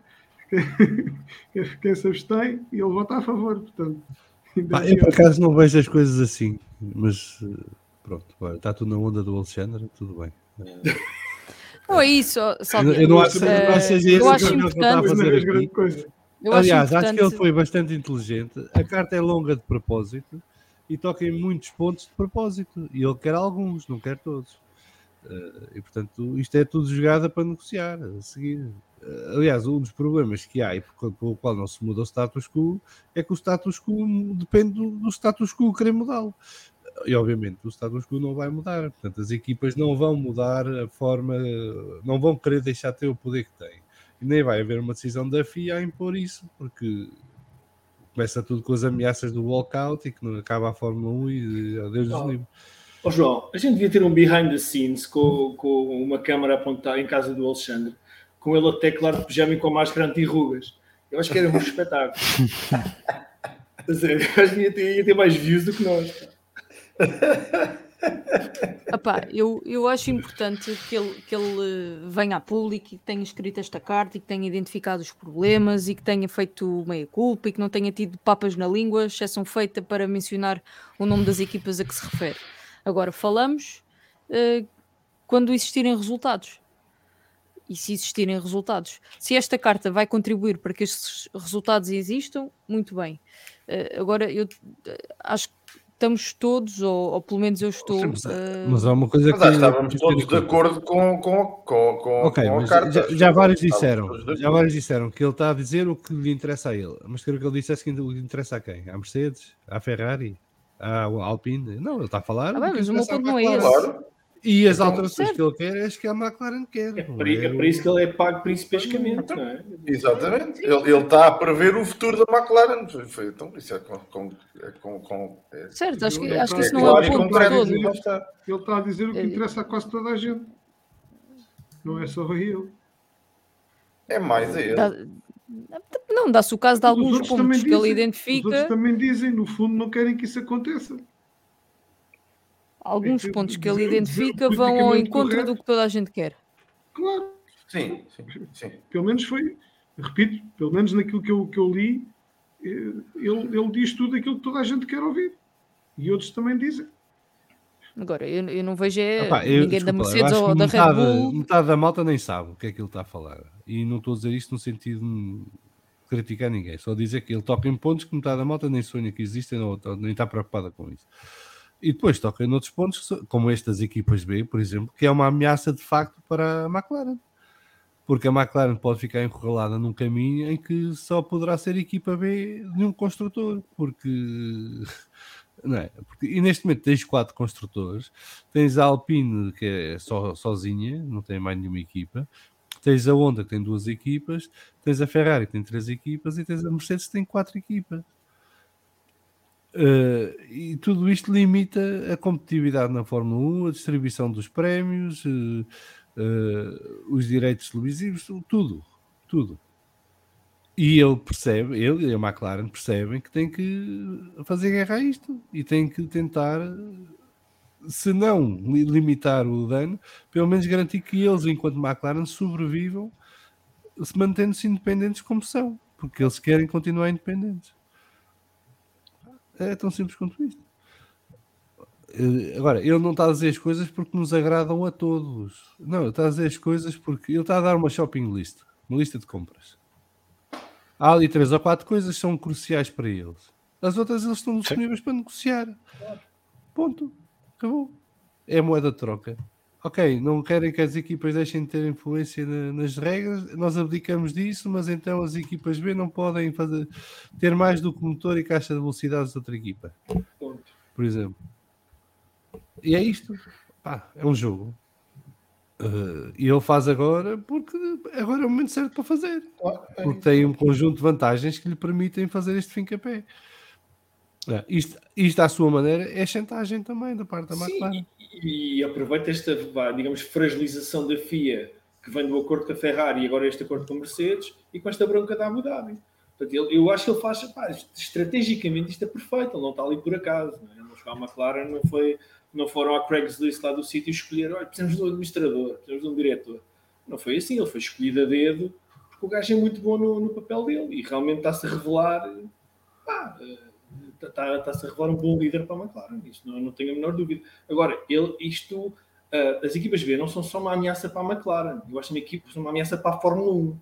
quem, quem se abstém, ele vota a favor, portanto. Pá, eu por acaso não vejo as coisas assim, mas pronto, está tudo na onda do Alexandre, tudo bem. Não é isso, só eu, eu não acho, uh, não seja eu acho importante. Fazer aqui. Eu Aliás, acho, acho que ele foi bastante inteligente. A carta é longa de propósito e toca em muitos pontos de propósito. E ele quer alguns, não quer todos. Uh, e portanto, isto é tudo jogada para negociar a seguir. Uh, aliás, um dos problemas que há e pelo qual não se muda o status quo é que o status quo depende do, status quo querer mudá-lo. E obviamente o status quo não vai mudar. Portanto, as equipas não vão mudar a forma, não vão querer deixar de ter o poder que têm nem vai haver uma decisão da FIA a impor isso, porque começa tudo com as ameaças do walkout e que não acaba a Fórmula 1 e adeus dos livros. Oh, João, a gente devia ter um behind the scenes com, com uma câmara apontada em casa do Alexandre, com ele até claro de pijama e com máscara anti-rugas. Eu acho que era um espetáculo. eu acho que ia ter, ia ter mais views do que nós. Epá, eu, eu acho importante que ele, que ele venha a público e que tenha escrito esta carta e que tenha identificado os problemas e que tenha feito meia culpa e que não tenha tido papas na língua, exceção feita para mencionar o nome das equipas a que se refere. Agora, falamos uh, quando existirem resultados. E se existirem resultados. Se esta carta vai contribuir para que estes resultados existam, muito bem. Uh, agora, eu uh, acho que estamos todos, ou, ou, pelo menos eu estou. Mas, uh... mas há uma coisa mas, que. estávamos todos de acordo com, com, com, com, okay, com a carta. Já, já vários disseram, já vários disseram que ele está a dizer o que lhe interessa a ele. Mas quero que ele dissesse que lhe interessa a quem? À Mercedes? À Ferrari? À Alpine? Não, ele está a falar. Ah, bem, mas o meu ponto não é esse. Claro. E as então, alterações que ele quer é as que a McLaren quer. É por, é por isso que ele é pago principescamente, não é? Exatamente. Ele, ele está a prever o futuro da McLaren. Então, isso é com. com, é com, com é, certo, acho que, acho que isso não é o ponto todo. Ele está a dizer o que interessa a quase toda a gente. Não é só a ele. É mais a ele. Dá, não, dá-se o caso de alguns pontos que ele identifica. Os outros também dizem, no fundo, não querem que isso aconteça alguns é pontos que ele identifica vão ao encontro correto. do que toda a gente quer. Claro. Sim, sim, sim. Pelo menos foi, repito, pelo menos naquilo que eu, que eu li, eh, ele, ele diz tudo aquilo que toda a gente quer ouvir. E outros também dizem. Agora, eu, eu não vejo é, Epá, eu, ninguém desculpa, da Mercedes ou da Red Bull. Metade da malta nem sabe o que é que ele está a falar. E não estou a dizer isto no sentido de criticar ninguém, só dizer que ele toca em pontos que metade da malta nem sonha que existem ou nem está preocupada com isso. E depois toca em outros pontos, como estas equipas B, por exemplo, que é uma ameaça de facto para a McLaren. Porque a McLaren pode ficar encurralada num caminho em que só poderá ser equipa B de um construtor, porque não é? Porque, e neste momento tens quatro construtores, tens a Alpine que é só, sozinha, não tem mais nenhuma equipa, tens a Honda que tem duas equipas, tens a Ferrari que tem três equipas e tens a Mercedes que tem quatro equipas. Uh, e tudo isto limita a competitividade na Fórmula 1, a distribuição dos prémios, uh, uh, os direitos televisivos, tudo, tudo. E ele percebe, ele e a McLaren percebem que tem que fazer guerra a isto e tem que tentar, se não limitar o dano, pelo menos garantir que eles, enquanto McLaren, sobrevivam, se mantendo-se independentes como são, porque eles querem continuar independentes. É tão simples quanto isto. Agora, ele não está a dizer as coisas porque nos agradam a todos. Não, ele está a dizer as coisas porque ele está a dar uma shopping list, uma lista de compras. Há ali três ou quatro coisas que são cruciais para eles. As outras eles estão disponíveis para negociar. Ponto. Acabou. É a moeda de troca. Ok, não querem que as equipas deixem de ter influência na- nas regras, nós abdicamos disso, mas então as equipas B não podem fazer, ter mais do que motor e caixa de velocidades da outra equipa, Ponto. por exemplo. E é isto. Pá, é um jogo. Eh, e ele faz agora porque agora é o momento certo para fazer. Porque tem um conjunto de vantagens que lhe permitem fazer este fim capé. É, isto, isto à sua maneira é chantagem também da parte da McLaren. e, e aproveita esta, digamos, fragilização da FIA que vem do acordo com a Ferrari e agora este acordo com a Mercedes e com esta bronca da Abu Dhabi. Portanto, ele- eu acho que ele faz, pá, estrategicamente isto é perfeito, ele não está ali por acaso. Não é? Ele chegou à McLaren, não, foi, não foram à Craigslist lá do sítio escolher, olha, precisamos de um administrador, precisamos de um diretor. Não foi assim, ele foi escolhido a dedo porque o gajo é muito bom no, no papel dele e realmente está-se a revelar, pá, eh, está- está-se a revelar um bom líder para a McLaren, isto não, não tenho a menor dúvida. Agora, ele, isto, ah, as equipas B não são só uma ameaça para a McLaren, eu acho que uma equipa são uma ameaça para a Fórmula 1,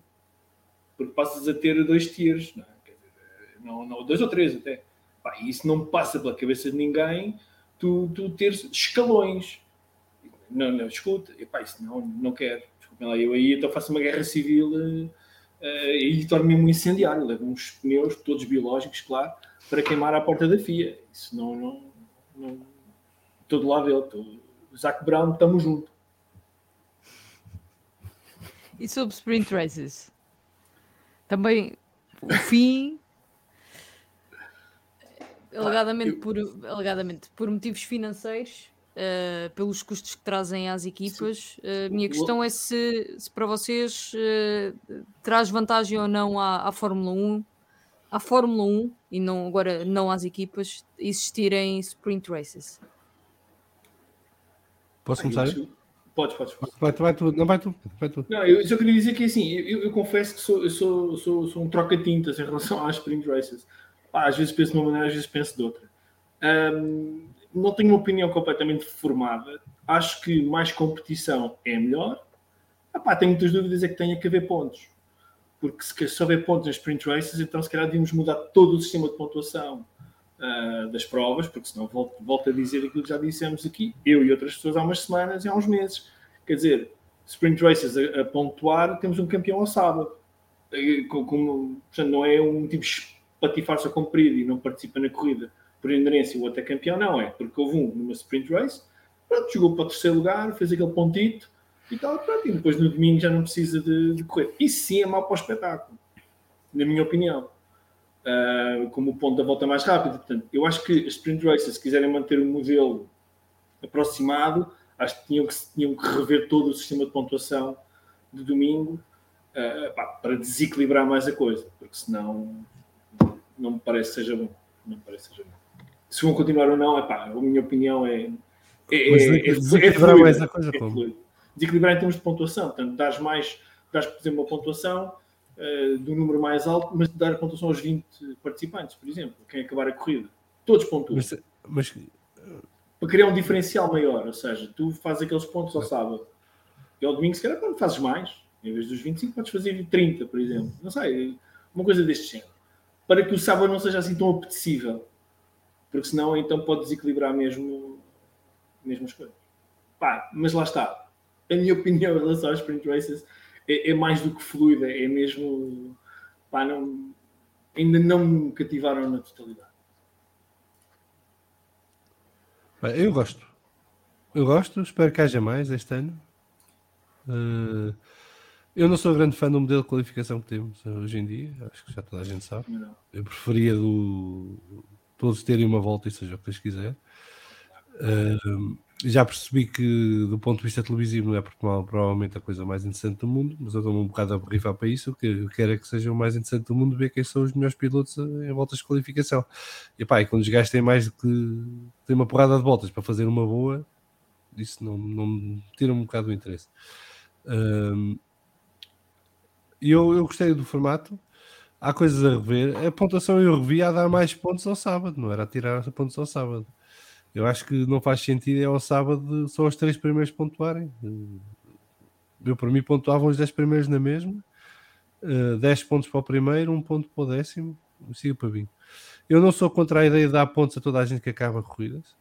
porque passas a ter dois tiers, não, é? Dizer, não, não, dois ou três até. Pá, isso não passa pela cabeça de ninguém, tu, tu teres escalões. Não, não, escuta, epá, isso não, não quero. Desculpem lá, eu aí então faço uma guerra civil eh, eh, e torno-me um incendiário, levo uns pneus, todos biológicos, claro, para queimar à porta da FIA. Isso não. não, não estou do lado dele. Estou, Zac Brown, estamos juntos. E sobre sprint races? Também o fim. Alegadamente, eu- por, alegadamente por motivos financeiros, eh, pelos custos que trazem às equipas. eh, A minha O- questão é se, se para vocês eh, traz vantagem ou não à, à Fórmula 1, à Fórmula 1 e não, agora não às equipas, existirem sprint races. Posso Eu começar? Podes, podes. Vai, tu, vai tu, não vai tu, vai tu. Não, eu só queria dizer que assim, eu, eu confesso que sou, eu sou, sou, sou um troca-tintas em relação às sprint races. Pá, às vezes penso de uma maneira, às vezes penso de outra. Ahm, não tenho uma opinião completamente formada. Acho que mais competição é melhor. Ah, pá, tenho muitas dúvidas é que tenha que haver pontos. Porque se, se houver pontos nas sprint races, então se calhar devíamos mudar todo o sistema de pontuação ah, das provas, porque senão volto, volto a dizer aquilo que já dissemos aqui, eu e outras pessoas há umas semanas e há uns meses. Quer dizer, sprint races a, a pontuar, temos um campeão ao sábado. Portanto, não é um tipo patifarsa comprido e não participa na corrida por inerência, o outro é campeão, não é, porque houve um numa sprint race, pronto, jogou para o terceiro lugar, fez aquele pontito e tal, pronto, e depois no domingo já não precisa de, de correr. Isso sim é mau para o espetáculo, na minha opinião. Ah, como o ponto da volta mais rápida. Portanto, eu acho que as sprint races, se quiserem manter um modelo aproximado, acho que tinham que, tinham que rever todo o sistema de pontuação de domingo ah, pá, para desequilibrar mais a coisa, porque senão não me parece que seja bom. Não me parece seja bom. Se vão continuar ou não, epá, a minha opinião é. é, Mas é, é, desequilibrar fluida, mais a coisa é como? fluida. Desequilibrar em termos de pontuação, portanto, dás mais, dás, por exemplo, uma pontuação eh, do número mais alto, mas dar a pontuação aos 20 participantes, por exemplo, quem acabar a corrida. Todos pontuam. Mas, mas Para criar um diferencial maior, ou seja, tu fazes aqueles pontos ao sábado e ao domingo, se calhar, quando fazes mais, em vez dos 25, podes fazer 30, por exemplo. Não sei, uma coisa deste género. Para que o sábado não seja assim tão apetecível. Porque senão, então, pode desequilibrar mesmo, mesmo as coisas. Pá, mas lá está. A minha opinião em relação aos sprint races é, é mais do que fluida, é mesmo. Pá, não, ainda não me cativaram na totalidade. Eu gosto. Eu gosto, espero que haja mais este ano. Eh, eu não sou grande fã do modelo de qualificação que temos hoje em dia, acho que já toda a gente sabe. Não. Eu preferia do, todos terem uma volta e seja o que eles quiserem. Eh, já percebi que, do ponto de vista televisivo, não é provavelmente a coisa mais interessante do mundo, mas eu estou-me um bocado a borrifar para isso. O que eu quero é que seja o mais interessante do mundo ver quem são os melhores pilotos em voltas de qualificação. E pá, e quando os gajos têm mais de que têm uma porrada de voltas para fazer uma boa, isso não, não tira um bocado o interesse. E eu, eu gostei do formato. Há coisas a rever. A pontuação eu revi a dar mais pontos ao sábado, não era a tirar pontos ao sábado. Eu acho que não faz sentido é ao sábado só os três primeiros pontuarem. Eu, para mim, pontuavam os 10 primeiros na mesma. Uh, 10 pontos para o primeiro, um ponto para o décimo, siga para vir. Eu não sou contra a ideia de dar pontos a toda a gente que acaba corridas.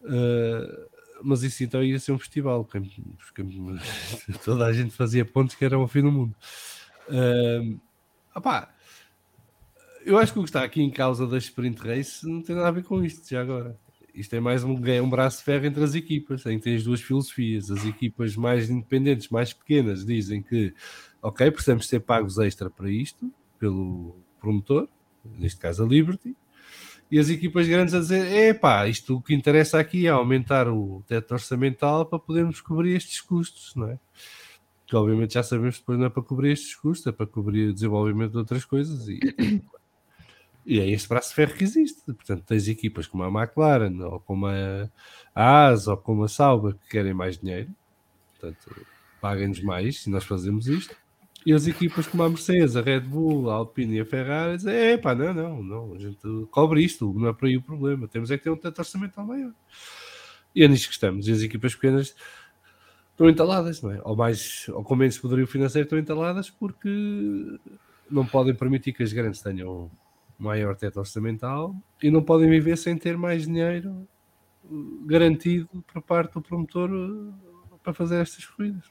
Uh, mas isso então ia ser um festival, toda a gente fazia pontos que era o fim do mundo. Uh, opá, eu acho que o que está aqui em causa da sprint race não tem nada a ver com isto, já agora. Isto é mais um, é um braço de ferro entre as equipas, em que tens duas filosofias. As equipas mais independentes, mais pequenas, dizem que, ok, precisamos ser pagos extra para isto, pelo promotor, neste caso a Liberty, e as equipas grandes a dizer: é pá, isto o que interessa aqui é aumentar o teto orçamental para podermos cobrir estes custos, não é? Que obviamente já sabemos que depois não é para cobrir estes custos, é para cobrir o desenvolvimento de outras coisas e, e é este braço de ferro que existe. Portanto, tens equipas como a McLaren, ou como a, a AS, ou como a Sauber que querem mais dinheiro, portanto, paguem-nos mais se nós fazemos isto e as equipas como a Mercedes, a Red Bull, a Alpine e a Ferrari dizem: é pá, não, não, não, a gente cobre isto, não é por aí o problema, temos é que ter um teto orçamental maior. E é nisto que estamos. E as equipas pequenas estão entaladas, não é? Ou, mais, ou com menos poderio financeiro estão entaladas porque não podem permitir que as grandes tenham maior teto orçamental e não podem viver sem ter mais dinheiro garantido por parte do promotor eh, para fazer estas corridas.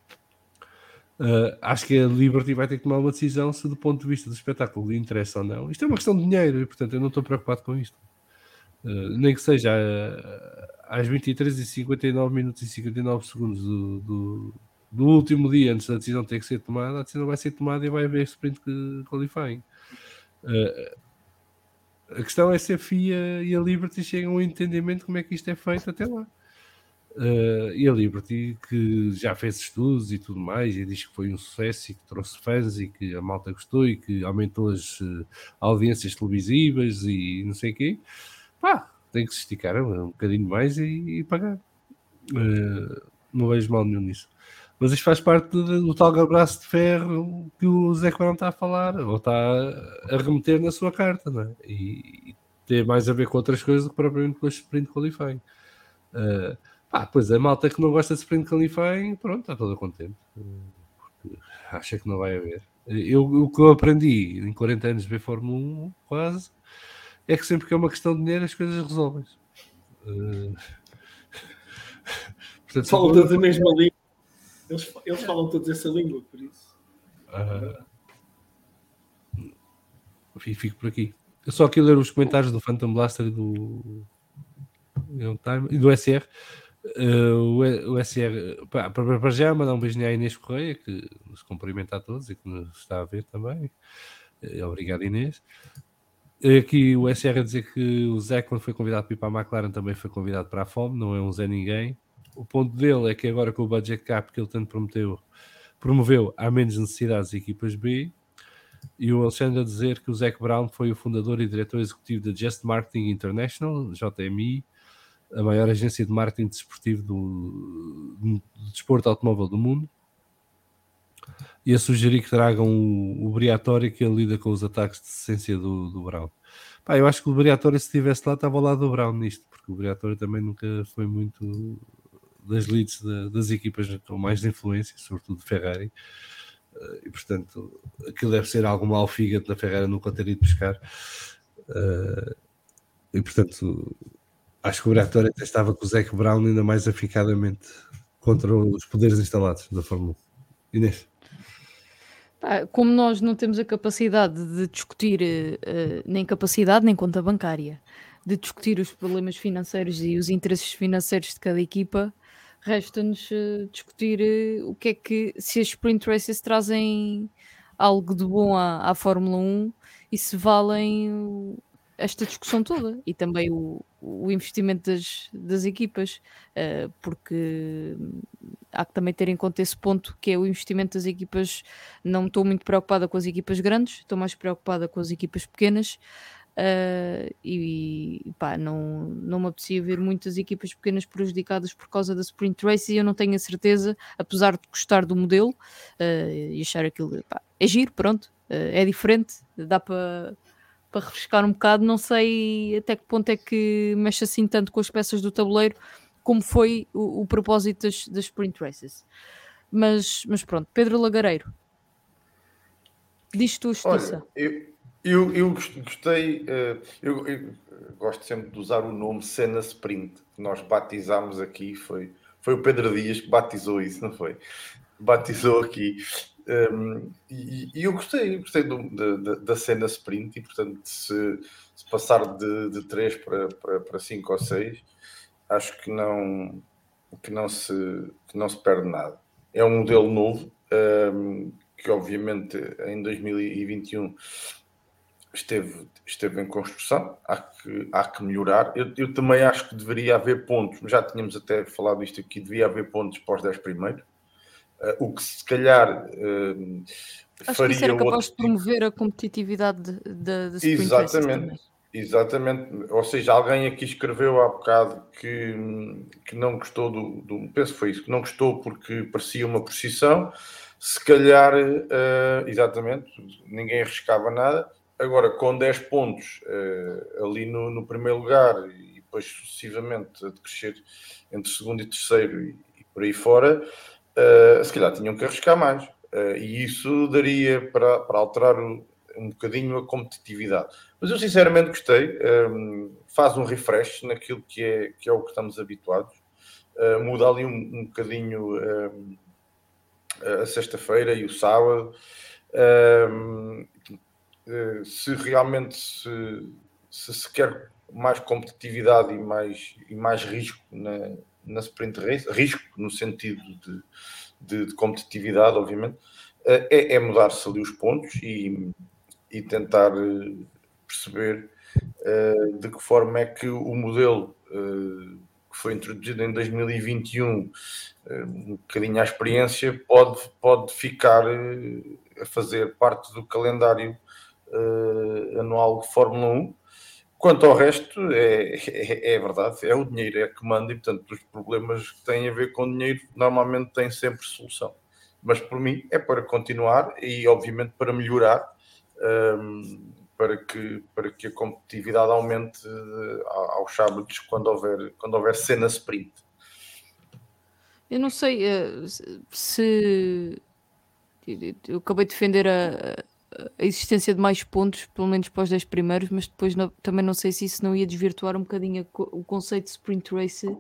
Uh, acho que a Liberty vai ter que tomar uma decisão se, do ponto de vista do espetáculo, lhe interessa ou não. Isto é uma questão de dinheiro e, portanto, eu não estou preocupado com isto. Uh, nem que seja uh, às 23 e 59 minutos e 59 segundos do, do, do, último dia, antes da decisão ter que ser tomada, a decisão vai ser tomada e vai haver sprint qualifying. A questão é se a FIA e a Liberty chegam a um entendimento como é que isto é feito até lá. Uh, e a Liberty, que já fez estudos e tudo mais, e diz que foi um sucesso e que trouxe fãs e que a malta gostou e que aumentou as uh, audiências televisivas e não sei o quê, pá, tem que se esticar um, um bocadinho mais e, e pagar. Uh, não vejo mal nenhum nisso. Mas isto faz parte do, tal abraço de ferro que o Zé Corão está a falar, ou está a remeter na sua carta, não é? E, e tem mais a ver com outras coisas do que propriamente com o sprint qualifying. Uh, ah, pois a malta que não gosta de sprint qualifying, pronto, está toda contente. Porque acha que não vai haver. Eu, o que eu aprendi em 40 anos de ver Fórmula 1, quase, é que sempre que é uma questão de dinheiro as coisas resolvem-se. Uh... Portanto, falam todos a mesma língua. Eles, eles falam todos essa língua, por isso. Fico por aqui. Eu só aqui ler os comentários do Phantom Blaster e do, e do SR. Uh, o, SR, para, já, mandar um beijinho à Inês Correia, que nos cumprimenta a todos e que nos está a ver também. Uh, obrigado, Inês. Aqui o SR a dizer que o Zé, quando foi convidado para ir para a McLaren, também foi convidado para a fome, não é um Zé ninguém. O ponto dele é que agora com o budget cap que ele tanto prometeu, promoveu, há menos necessidades de equipas B. E o Alexandre a dizer que o Zac Brown foi o fundador e diretor executivo da Just Marketing International, JMI, a maior agência de marketing desportivo do, desporto automóvel do mundo, e a sugerir que tragam o, o Briatório que ele lida com os ataques de essência do, do Brown. Pá, eu acho que o Briatório, se estivesse lá, estava ao lado do Brown nisto, porque o Briatório também nunca foi muito das leads de, das equipas com mais influência, sobretudo Ferrari. Uh, e portanto, aquilo deve ser algo mal fígado da Ferrari nunca ter ido buscar. Uh, e portanto, Acho que o Briatore até estava com o Zac Brown ainda mais aficadamente contra os poderes instalados da Fórmula 1. Inês. Como nós não temos a capacidade de discutir, uh, nem capacidade nem conta bancária, de discutir os problemas financeiros e os interesses financeiros de cada equipa, resta-nos uh, discutir uh, o que é que, se as sprint races trazem algo de bom à, à Fórmula 1 e se valem esta discussão toda e também o, o investimento das, das equipas, uh, porque há que também ter em conta esse ponto que é o investimento das equipas. Não estou muito preocupada com as equipas grandes, estou mais preocupada com as equipas pequenas. Uh, e pá, não, não me apetecia ver muitas equipas pequenas prejudicadas por causa da sprint race e eu não tenho a certeza, apesar de gostar do modelo uh, e achar aquilo pá, é giro, pronto, uh, é diferente, dá para para refrescar um bocado. Não sei até que ponto é que mexe assim tanto com as peças do tabuleiro como foi o, o propósito das, das sprint races. Mas, mas pronto, Pedro Lagareiro, diz tu justiça. Olha, Eu, eu gostei, uh, eu, eu, gosto sempre de usar o nome Cena Sprint, que nós batizámos aqui, foi, foi o Pedro Dias que batizou isso, não foi? Batizou aqui. Um, e, e, eu gostei, gostei do, da, da cena sprint, e portanto, se, se passar de, de 3 para, para, para 5 ou 6, acho que não, que, não se, que não se perde nada. É um modelo novo, um, que obviamente em 2021 esteve, esteve em construção, há que, há que melhorar. Eu, eu, também acho que deveria haver pontos, já tínhamos até falado isto aqui, devia haver pontos para os 10 primeiros, uh, o que se calhar uh, acho faria. Que isso era capaz de promover a competitividade da Exatamente. Exatamente, ou seja, alguém aqui escreveu há bocado que, que não gostou do, do penso que foi isso, que não gostou porque parecia uma procissão, se calhar, uh, exatamente, ninguém arriscava nada, Agora, com 10 pontos uh, ali no, no, primeiro lugar e depois sucessivamente a crescer entre segundo e terceiro e, e por aí fora, uh, se calhar tinham que arriscar mais. Uh, e isso daria para, para alterar um, um bocadinho a competitividade. Mas eu sinceramente gostei, um, faz um refresh naquilo que é, que é o que estamos habituados, muda ali um, um bocadinho a sexta-feira e o sábado. Eh, se realmente se, se, se quer mais competitividade e mais, e mais risco na, na sprint race, risco no sentido de, de, de competitividade, obviamente, eh, é, é mudar-se ali os pontos e, e tentar eh, perceber uh, de que forma é que o modelo uh, que foi introduzido em 2021, uh, um bocadinho à experiência, pode, pode ficar a fazer parte do calendário uh, anual de Fórmula 1. Quanto ao resto, é, é, é, verdade, é o dinheiro é que manda e, portanto, os problemas que têm a ver com dinheiro normalmente têm sempre solução. Mas, por mim, é para continuar e, obviamente, para melhorar, um, ehm, para, que, para que a competitividade aumente uh, aos sábados quando houver, quando houver cena sprint. Eu não sei uh, se. Eu acabei de defender a, a existência de mais pontos, pelo menos para os 10 primeiros, mas depois não, também não sei se isso não ia desvirtuar um bocadinho o conceito de sprint race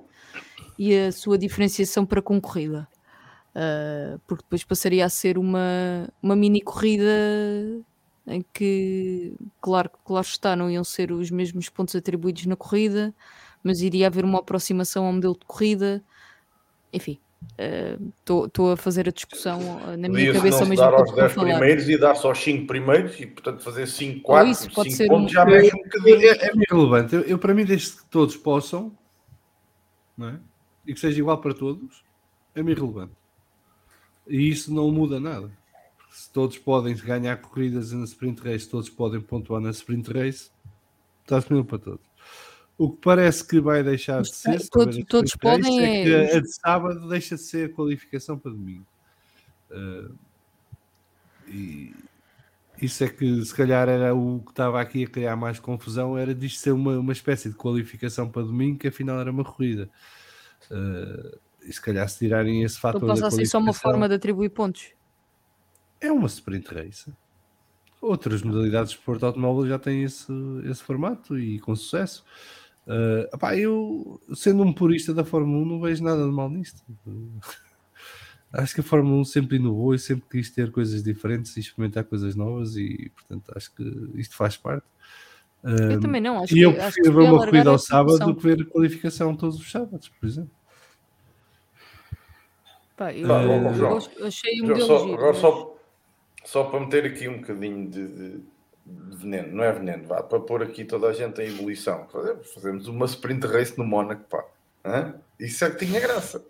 e a sua diferenciação para concorrida. Uh, porque depois passaria a ser uma, uma mini corrida em que, claro, claro está, não iam ser os mesmos pontos atribuídos mas iria haver uma aproximação ao modelo de corrida. Enfim, Estou uh, a fazer a discussão uh, na minha cabeça ao mesmo dar aos 10 primeiros e dar só aos 5 primeiros e portanto fazer 5, 4, 5 pontos um... já mexe um bocadinho. É, é relevante. Eu, eu, para mim, desde que todos possam não é? e que seja igual para todos, é meio relevante. E isso não muda nada. Porque se todos podem ganhar corridas na sprint race, todos podem pontuar na sprint race, está disponível para todos. O que parece que vai deixar de ser. Todos, todos podem. É que é a de sábado deixa de ser qualificação para domingo. Uh, e isso é que se calhar era o que estava aqui a criar mais confusão, era disto ser uma, uma espécie de qualificação para domingo, que afinal era uma corrida. Uh, e se calhar se tirarem esse fator. Então passa a ser só uma forma de atribuir pontos. É uma sprint race. Outras modalidades de esporte automóvel já têm esse, esse formato e com sucesso. Uh, opá, eu, sendo um purista da Fórmula 1, não vejo nada de mal nisto. acho que a Fórmula 1 sempre inovou e sempre quis ter coisas diferentes e experimentar coisas novas, e portanto acho que isto faz parte. Uh, eu também não, acho e que, eu prefiro ver uma corrida ao sábado do que ver a qualificação todos os sábados, por exemplo. Pá, eu, uh, eu, achei um só, Agora mas... só, só para meter aqui um bocadinho de, de veneno, não é veneno, vá, para pôr aqui toda a gente em ebulição. Fazemos uma sprint race no Mónaco, pá. Hã? Isso é que tinha graça.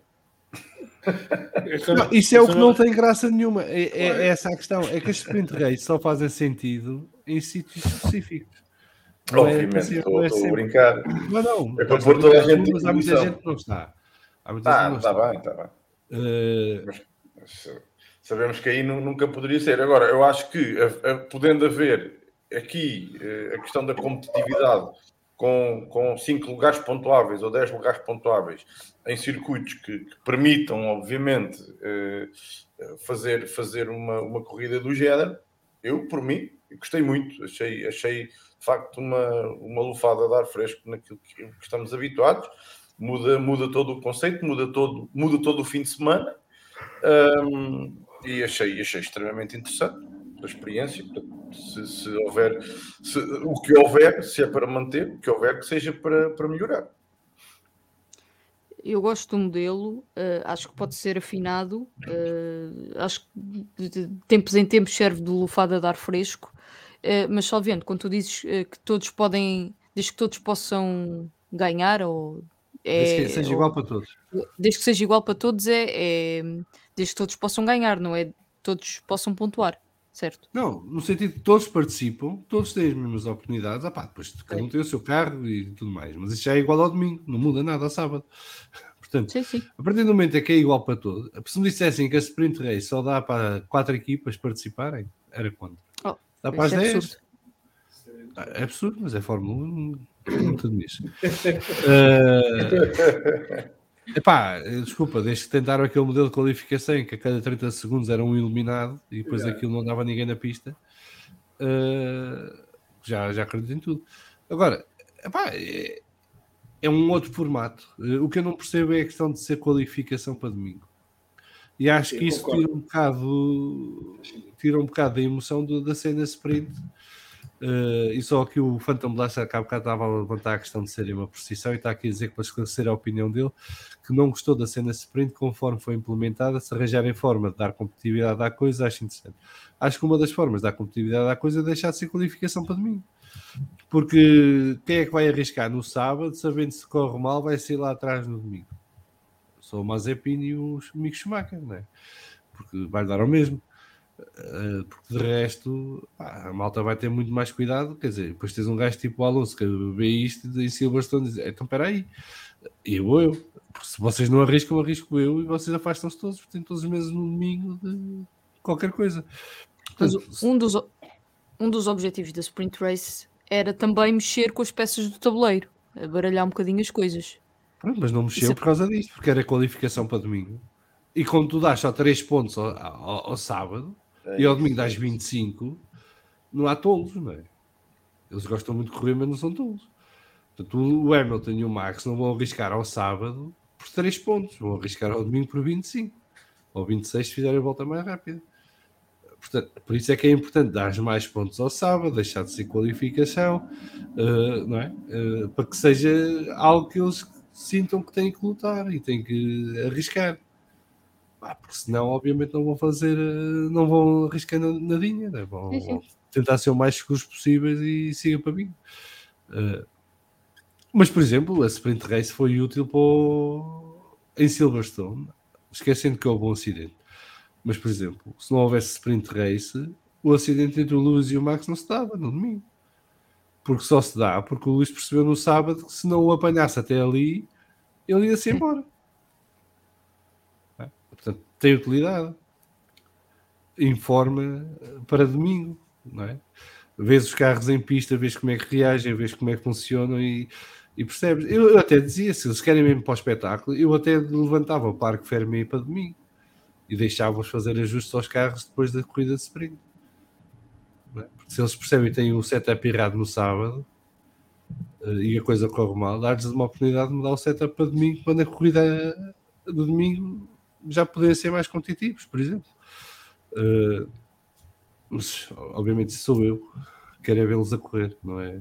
Não, isso é o que não tem graça nenhuma. É, é, é, essa a questão. É que as sprint races só fazem sentido em sítios específicos. Não é Obviamente, é, estou, estou a brincar. Não, não. É para pôr toda a gente Mas há muita gente que não está. Há muita ah, está bem, está bem. Uh... Mas, mas, sabemos que aí nunca poderia ser. Agora, eu acho que, a, a, podendo haver aqui eh, a questão da competitividade com, com cinco lugares pontuáveis ou 10 lugares pontuáveis em circuitos que, que permitam, obviamente, eh, fazer, fazer uma, uma corrida do género, eu, por mim, gostei muito. Achei, achei de facto uma, uma lufada de ar fresco naquilo que, que estamos habituados. Muda, muda todo o conceito, muda todo, muda todo o fim de semana. Um, e achei, achei extremamente interessante a experiência. Se, se houver se, o que houver, se é para manter, o que houver que seja para, para melhorar. Eu gosto do modelo, uh, acho que pode ser afinado. Uh, acho que de, tempos em tempos serve de lufada de ar fresco, uh, mas só vendo, quando tu dizes que todos podem, desde que todos possam ganhar, ou é, desde que seja ou, igual para todos, desde que seja igual para todos, é, é desde que todos possam ganhar, não é? Todos possam pontuar certo? Não, no sentido que todos participam, todos têm as mesmas oportunidades. Ah, pá, depois cada um tem o seu carro e tudo mais, mas isso já é igual ao domingo, não muda nada ao sábado. Portanto, sim, sim. a partir do momento em que é igual para todos, se me dissessem que a Sprint Race só dá para quatro equipas participarem, era quanto? Oh, dá para as é 10? Absurdo. É absurdo, mas é Fórmula 1, não tudo nisso. uh, Epá, desculpa, desde que tentaram aquele modelo de qualificação em que a cada 30 segundos era um iluminado e depois yeah. aquilo não dava ninguém na pista, uh, já, já acredito em tudo. Agora, epá, é, é, um outro formato. Uh, o que eu não percebo é a questão de ser qualificação para domingo. E acho que isso tira um bocado tira um bocado da emoção do, da cena sprint Uh, e só que o Phantom Blaster acaba cá estava a levantar a questão de ser uma precisão e está aqui a dizer que para esclarecer a opinião dele que não gostou da cena sprint conforme foi implementada, se arranjarem forma de dar competitividade à coisa, acho interessante. Acho que uma das formas de dar competitividade à coisa é deixar de ser qualificação para domingo. Porque quem é que vai arriscar no sábado, sabendo se corre mal, vai ser lá atrás no domingo? Sou o Mazepin e o Mick Schumacher, não é? Porque vai dar ao mesmo. Eh, porque de resto a malta vai ter muito mais cuidado. Quer dizer, depois tens um gajo tipo o Alonso que vê isto em Silverstone e diz: então espera aí, eu vou eu. Porque se vocês não arriscam, arrisco eu e vocês afastam-se todos, porque têm todos os meses no domingo de qualquer coisa. Portanto, um, dos, um dos objetivos da Sprint Race era também mexer com as peças do tabuleiro, baralhar um bocadinho as coisas. Pronto, mas não mexeu Isso por causa disto, porque era qualificação para domingo. E quando tu dás só 3 pontos ao, ao, ao sábado, é e ao domingo das 25, não há tolos, não é? Eles gostam muito de correr, mas não são tolos. Portanto, o Hamilton e o Max não vão arriscar ao sábado por 3 pontos, vão arriscar ao domingo por 25 ou 26 se fizerem a volta mais rápida. Portanto, por isso é que é importante dar mais pontos ao sábado, deixar de ser qualificação, uh, não é? Uh, para que seja algo que eles sintam que têm que lutar e têm que arriscar. Ah, porque senão, obviamente, não vão fazer, eh, não vão arriscar nadinha, né? vão, vão, tentar ser o mais seguros possíveis e siga para mim. Uh, mas, por exemplo, a Sprint Race foi útil para o... em Silverstone, esquecendo que houve um acidente. Mas, por exemplo, se não houvesse Sprint Race, o acidente entre o Lewis e o Max não se dava no domingo. Porque só se dá porque o Lewis percebeu no sábado que se não o apanhasse até ali, ele ia-se embora tem utilidade. Informa para domingo, não é? Vês os carros em pista, vês como é que reagem, vês como é que funcionam e, e percebes. Eu, eu, até dizia, se eles querem mesmo para o espetáculo, eu até levantava o Parque Fermi para domingo e deixava-os fazer ajustes aos carros depois da corrida de sprint. É? Porque se eles percebem que têm o setup errado no sábado eh, e a coisa corre mal, dar-lhes uma oportunidade de mudar o setup para domingo, quando a corrida de domingo já poderiam ser mais competitivos, por exemplo. Uh, mas, obviamente, sou eu, quero é vê-los a correr, não é?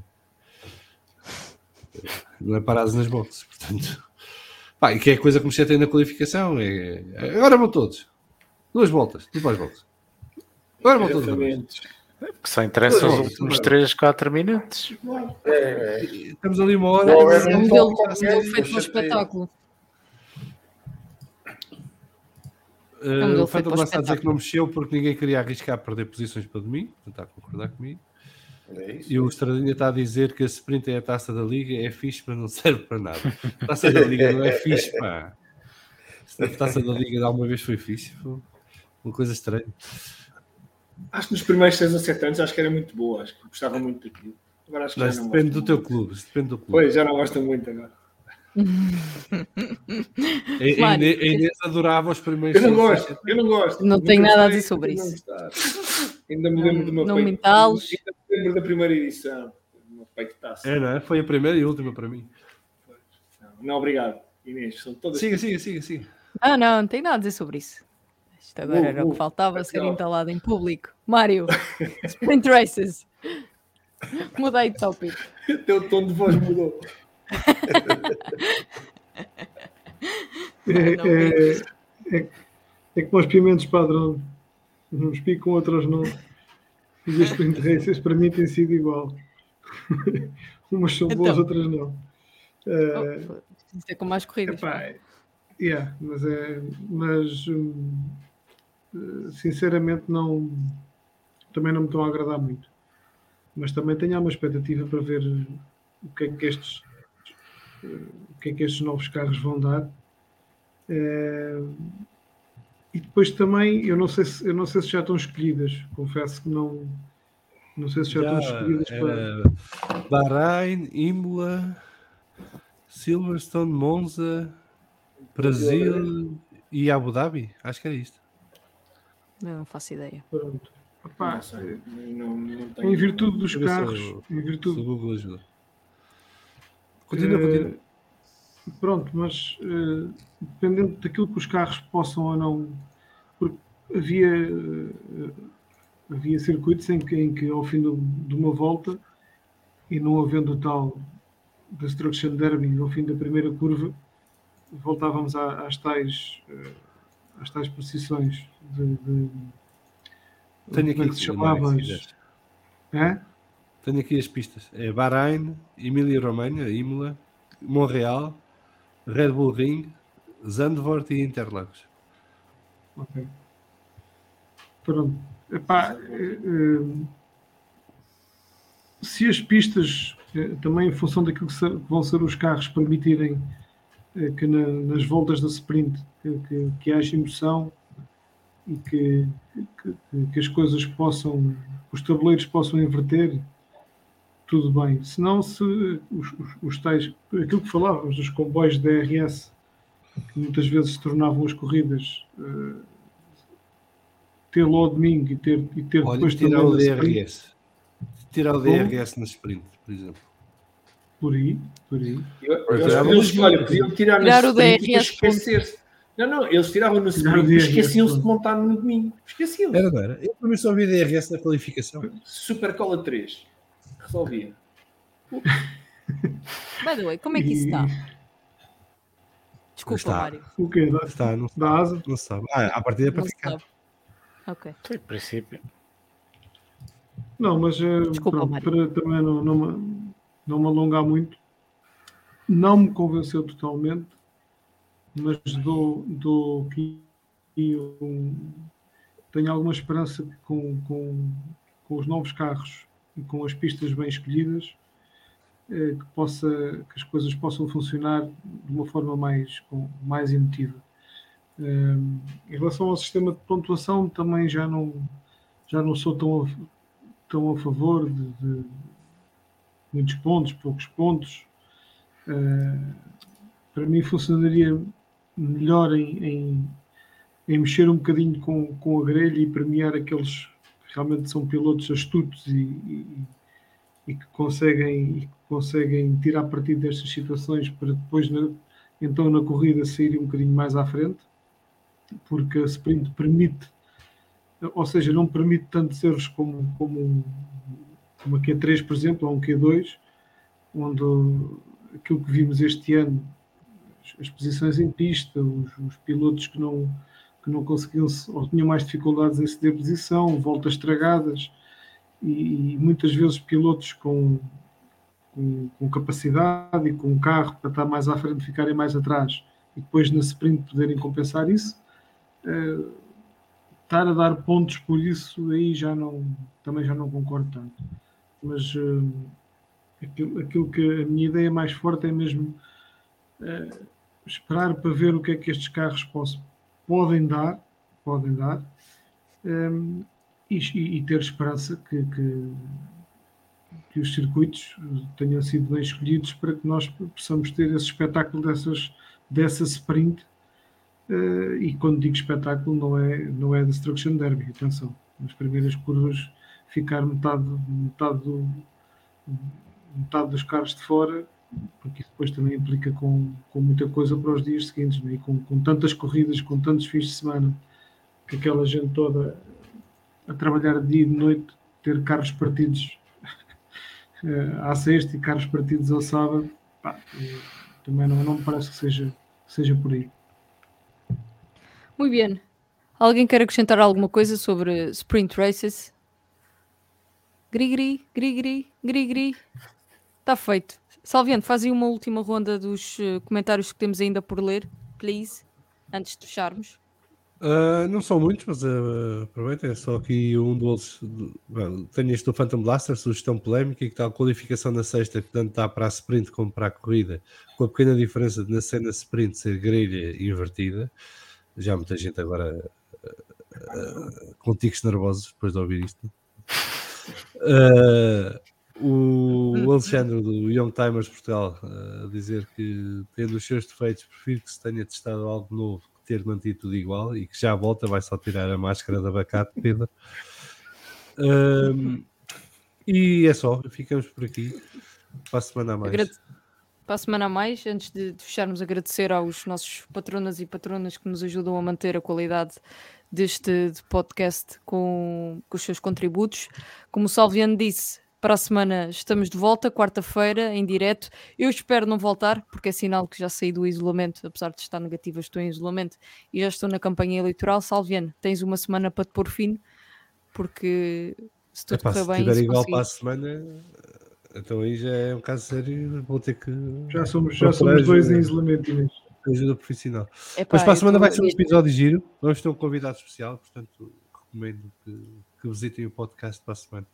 Não é parados nas boxes, portanto. Pá, e que é a coisa que me chatei na qualificação. É, é, agora vão todos. Duas voltas, tudo para as voltas. Agora vão todos. Porque só interessam os últimos 3, 4 minutos. É, é. Estamos ali uma hora. É um modelo feito um espetáculo. Uh, o está a dizer que não mexeu porque ninguém queria arriscar perder posições para domingo, está a concordar comigo. É isso, e o Estradinha está a dizer que a sprint é a taça da liga, é fixe, mas não serve para nada. A taça da liga não é fixe, pá. A taça da liga de alguma vez foi fixe, foi uma coisa estranha. Acho que nos primeiros 6 ou 7 anos acho que era muito boa, acho que gostava muito daquilo. Agora acho que mas depende do teu clube, depende do clube. Pois, já não gosto muito agora. A- a Inês- a Inês adorava os primeiros. Eu não gosto, eu não gosto. Não tenho nada a dizer sobre isso. Ainda me lembro de uma Não. Ainda me lembro da primeira edição. Uma peito taça. É, não é? Foi a primeira e última para mim. Não, obrigado, Inês. São todas. Siga, siga, siga, siga. Ah, não, não tenho nada a dizer sobre isso. Isto agora Vou, era o que faltava ser Não. entalado em público. Mário, Sprint Races. Mudei de tópico. O teu tom de voz mudou. É, é, é, é como os pimentos padrão. Uns picam, outros não. E as races para mim tem sido igual. Umas são boas, Então. outras não. Isto é com mais corridas. Epá, yeah, mas é, mas hum, eh, sinceramente não também não me estão a agradar muito. Mas também tenho uma expectativa para ver o que é que estes o que é que estes novos carros vão dar. Eh, e depois também eu não sei se eu não sei se já estão escolhidas. Confesso que não não sei se já, Já estão escolhidas para era Bahrein, Imola, Silverstone, Monza, Brasil e Abu Dhabi. Acho que era isto. Não faço ideia. pronto. Epá, Não sei, não, não tenho. em virtude dos carros, em Se virtude o Google ajuda. Continua, Eh, continua. Pronto, mas eh, dependendo daquilo que os carros possam ou não. Porque havia, eh, havia circuitos em que, em que ao fim do- de uma volta, e não havendo o tal Destruction Derby ao fim da primeira curva, voltávamos à- às tais, eh, às tais posições de. de Tenho como é aqui, que se chamava? quiseres. Tenho aqui as pistas. É Bahrein, Emília-Romanha, Imola, Montreal, Red Bull Ring, Zandvoort e Interlagos. Ok. Pronto. Epá, eh, eh, se as pistas, eh, também em função daquilo que, vão ser os carros, permitirem que na- nas voltas da sprint que, que, que haja emoção e que, que, que as coisas possam, os tabuleiros possam inverter, tudo bem. Se não, se os, os, os tais, aquilo que falávamos dos comboios de DRS, que muitas vezes se tornavam as corridas eh, tê-lo ao domingo e ter, e ter Olha, depois tirar o DRS. Tirar o DRS na sprint, por exemplo. por aí, por aí. Eu, Pois eu é, eles, olha, podiam tirar, Tirar no o sprint e esquecer-se. Não, não, eles tiravam no sprint e esqueciam-se de montar no domingo. Esqueciam-se. Era, era? Eu também só vi DRS na qualificação. Super Cola 3. Resolvia. By the way, como é que isso está? Desculpa, Está. Mário. O quê? Da, Está, não, da asa? não se sabe. Ah, a partida é para se ficar. sabe. Ok. Sim, em princípio. Não, mas eh, Desculpa, pronto, para também não, não, me, não me alongar muito, não me convenceu totalmente, mas dou, dou aqui um, tenho alguma esperança que com, com, com os novos carros com as pistas bem escolhidas eh, que, possa, que as coisas possam funcionar de uma forma mais, mais emotiva. Eh, em relação ao sistema de pontuação, também já não, já não sou tão a, tão a favor de, de muitos pontos, poucos pontos. Eh, para mim funcionaria melhor em, em, em mexer um bocadinho com, com a grelha e premiar aqueles que realmente são pilotos astutos e, e- e que conseguem, e que conseguem tirar partido destas situações para depois, na- então, na corrida, saírem um bocadinho mais à frente, porque a sprint permite ou seja, não permite tantos erros como, como, a Q3, por exemplo, ou um Q2, onde aquilo que vimos este ano, as- as posições em pista, os, os pilotos que não, que não conseguiam, se- ou tinham mais dificuldades em ceder posição, voltas estragadas, e, e muitas vezes pilotos com, com, com capacidade e com carro para estar mais à frente, ficarem mais atrás, e depois na sprint poderem compensar isso. eh, estar a dar pontos por isso aí já não também já não concordo tanto mas eh, aquilo, aquilo que a minha ideia mais forte é mesmo eh, esperar para ver o que é que estes carros possam, podem dar podem dar eh, e, e- e ter esperança que, que, que os circuitos tenham sido bem escolhidos para que nós possamos ter esse espetáculo dessas, dessa sprint. Uh, e quando digo espetáculo, não é, não é Destruction Derby, atenção. Nas primeiras curvas, ficar metade, metade, do, metade dos carros de fora, porque isso depois também implica com, com muita coisa para os dias seguintes, né? e com, com tantas corridas, com tantos fins de semana, que aquela gente toda a trabalhar dia e de noite, ter carros partidos uh, à sexta e carros partidos ao sábado, pá, também não, não me parece que seja, seja por aí. Muito bem. Alguém quer acrescentar alguma coisa sobre sprint races? Gri-gri, gri-gri, gri-gri. Está feito. Salviano, aí uma última ronda dos uh, comentários que temos ainda por ler, please, antes de fecharmos. Uh, não são muitos, mas uh, aproveita, é só aqui um dos. Tenho este do Phantom Blaster, sugestão polémica, que está a qualificação na sexta, que tanto está para a sprint como para a corrida, com a pequena diferença de na cena sprint ser grelha invertida. Já muita gente agora uh, com tiques nervosos depois de ouvir isto. Uh, o Alexandre do Young Timers Portugal a dizer que, tendo os seus defeitos, prefiro que se tenha testado algo novo ter mantido tudo igual e que já volta, vai só tirar a máscara de abacate, Pedro. Um, e é só, ficamos por aqui. Para a semana a mais. Agrade... Para a semana a mais, antes de, de fecharmos, agradecer aos nossos patronas e patronas que nos ajudam a manter a qualidade deste podcast com, com os seus contributos. Como o Salviano disse, para a semana estamos de volta, quarta-feira, em direto. Eu espero não voltar, porque é sinal que já saí do isolamento, apesar de estar negativa, estou em isolamento e já estou na campanha eleitoral. Salviano, tens uma semana para te pôr fim, porque se tudo correr bem. Se estiver igual para a semana, então aí já é um caso sério, vou ter que. Já somos, já somos dois em isolamento, Inês. Ajuda profissional. Epá, Mas para a semana vai ser um episódio giro. Vamos ter um convidado especial, portanto, recomendo que, que visitem o podcast para a semana.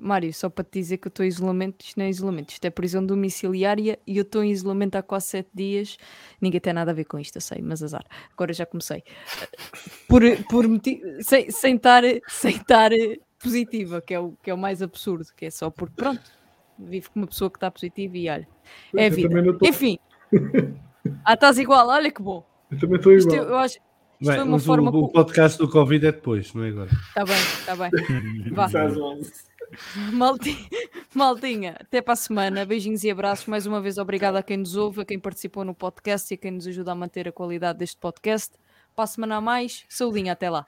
Mário, só para te dizer que eu estou em isolamento, isto não é isolamento, isto é prisão domiciliária e eu estou em isolamento há quase sete dias. Ninguém tem nada a ver com isto, eu sei, mas azar. Agora já comecei. Por, por motivo, sem, sem, estar, sem estar positiva, que é, o, que é o mais absurdo, que é só porque, pronto, vivo com uma pessoa que está positiva e olha, é vida. Enfim, ah, estás igual, olha que bom. Eu também estou igual. Isto, eu acho, Bem, foi uma forma. O, o, podcast do Covid é depois, não é agora? Está bem, está bem. Vá. Maltinha, maltinha, até para a semana. Beijinhos e abraços. Mais uma vez, obrigado a quem nos ouve, a quem participou no podcast e a quem nos ajuda a manter a qualidade deste podcast. Para a semana a mais, saudinha, até lá.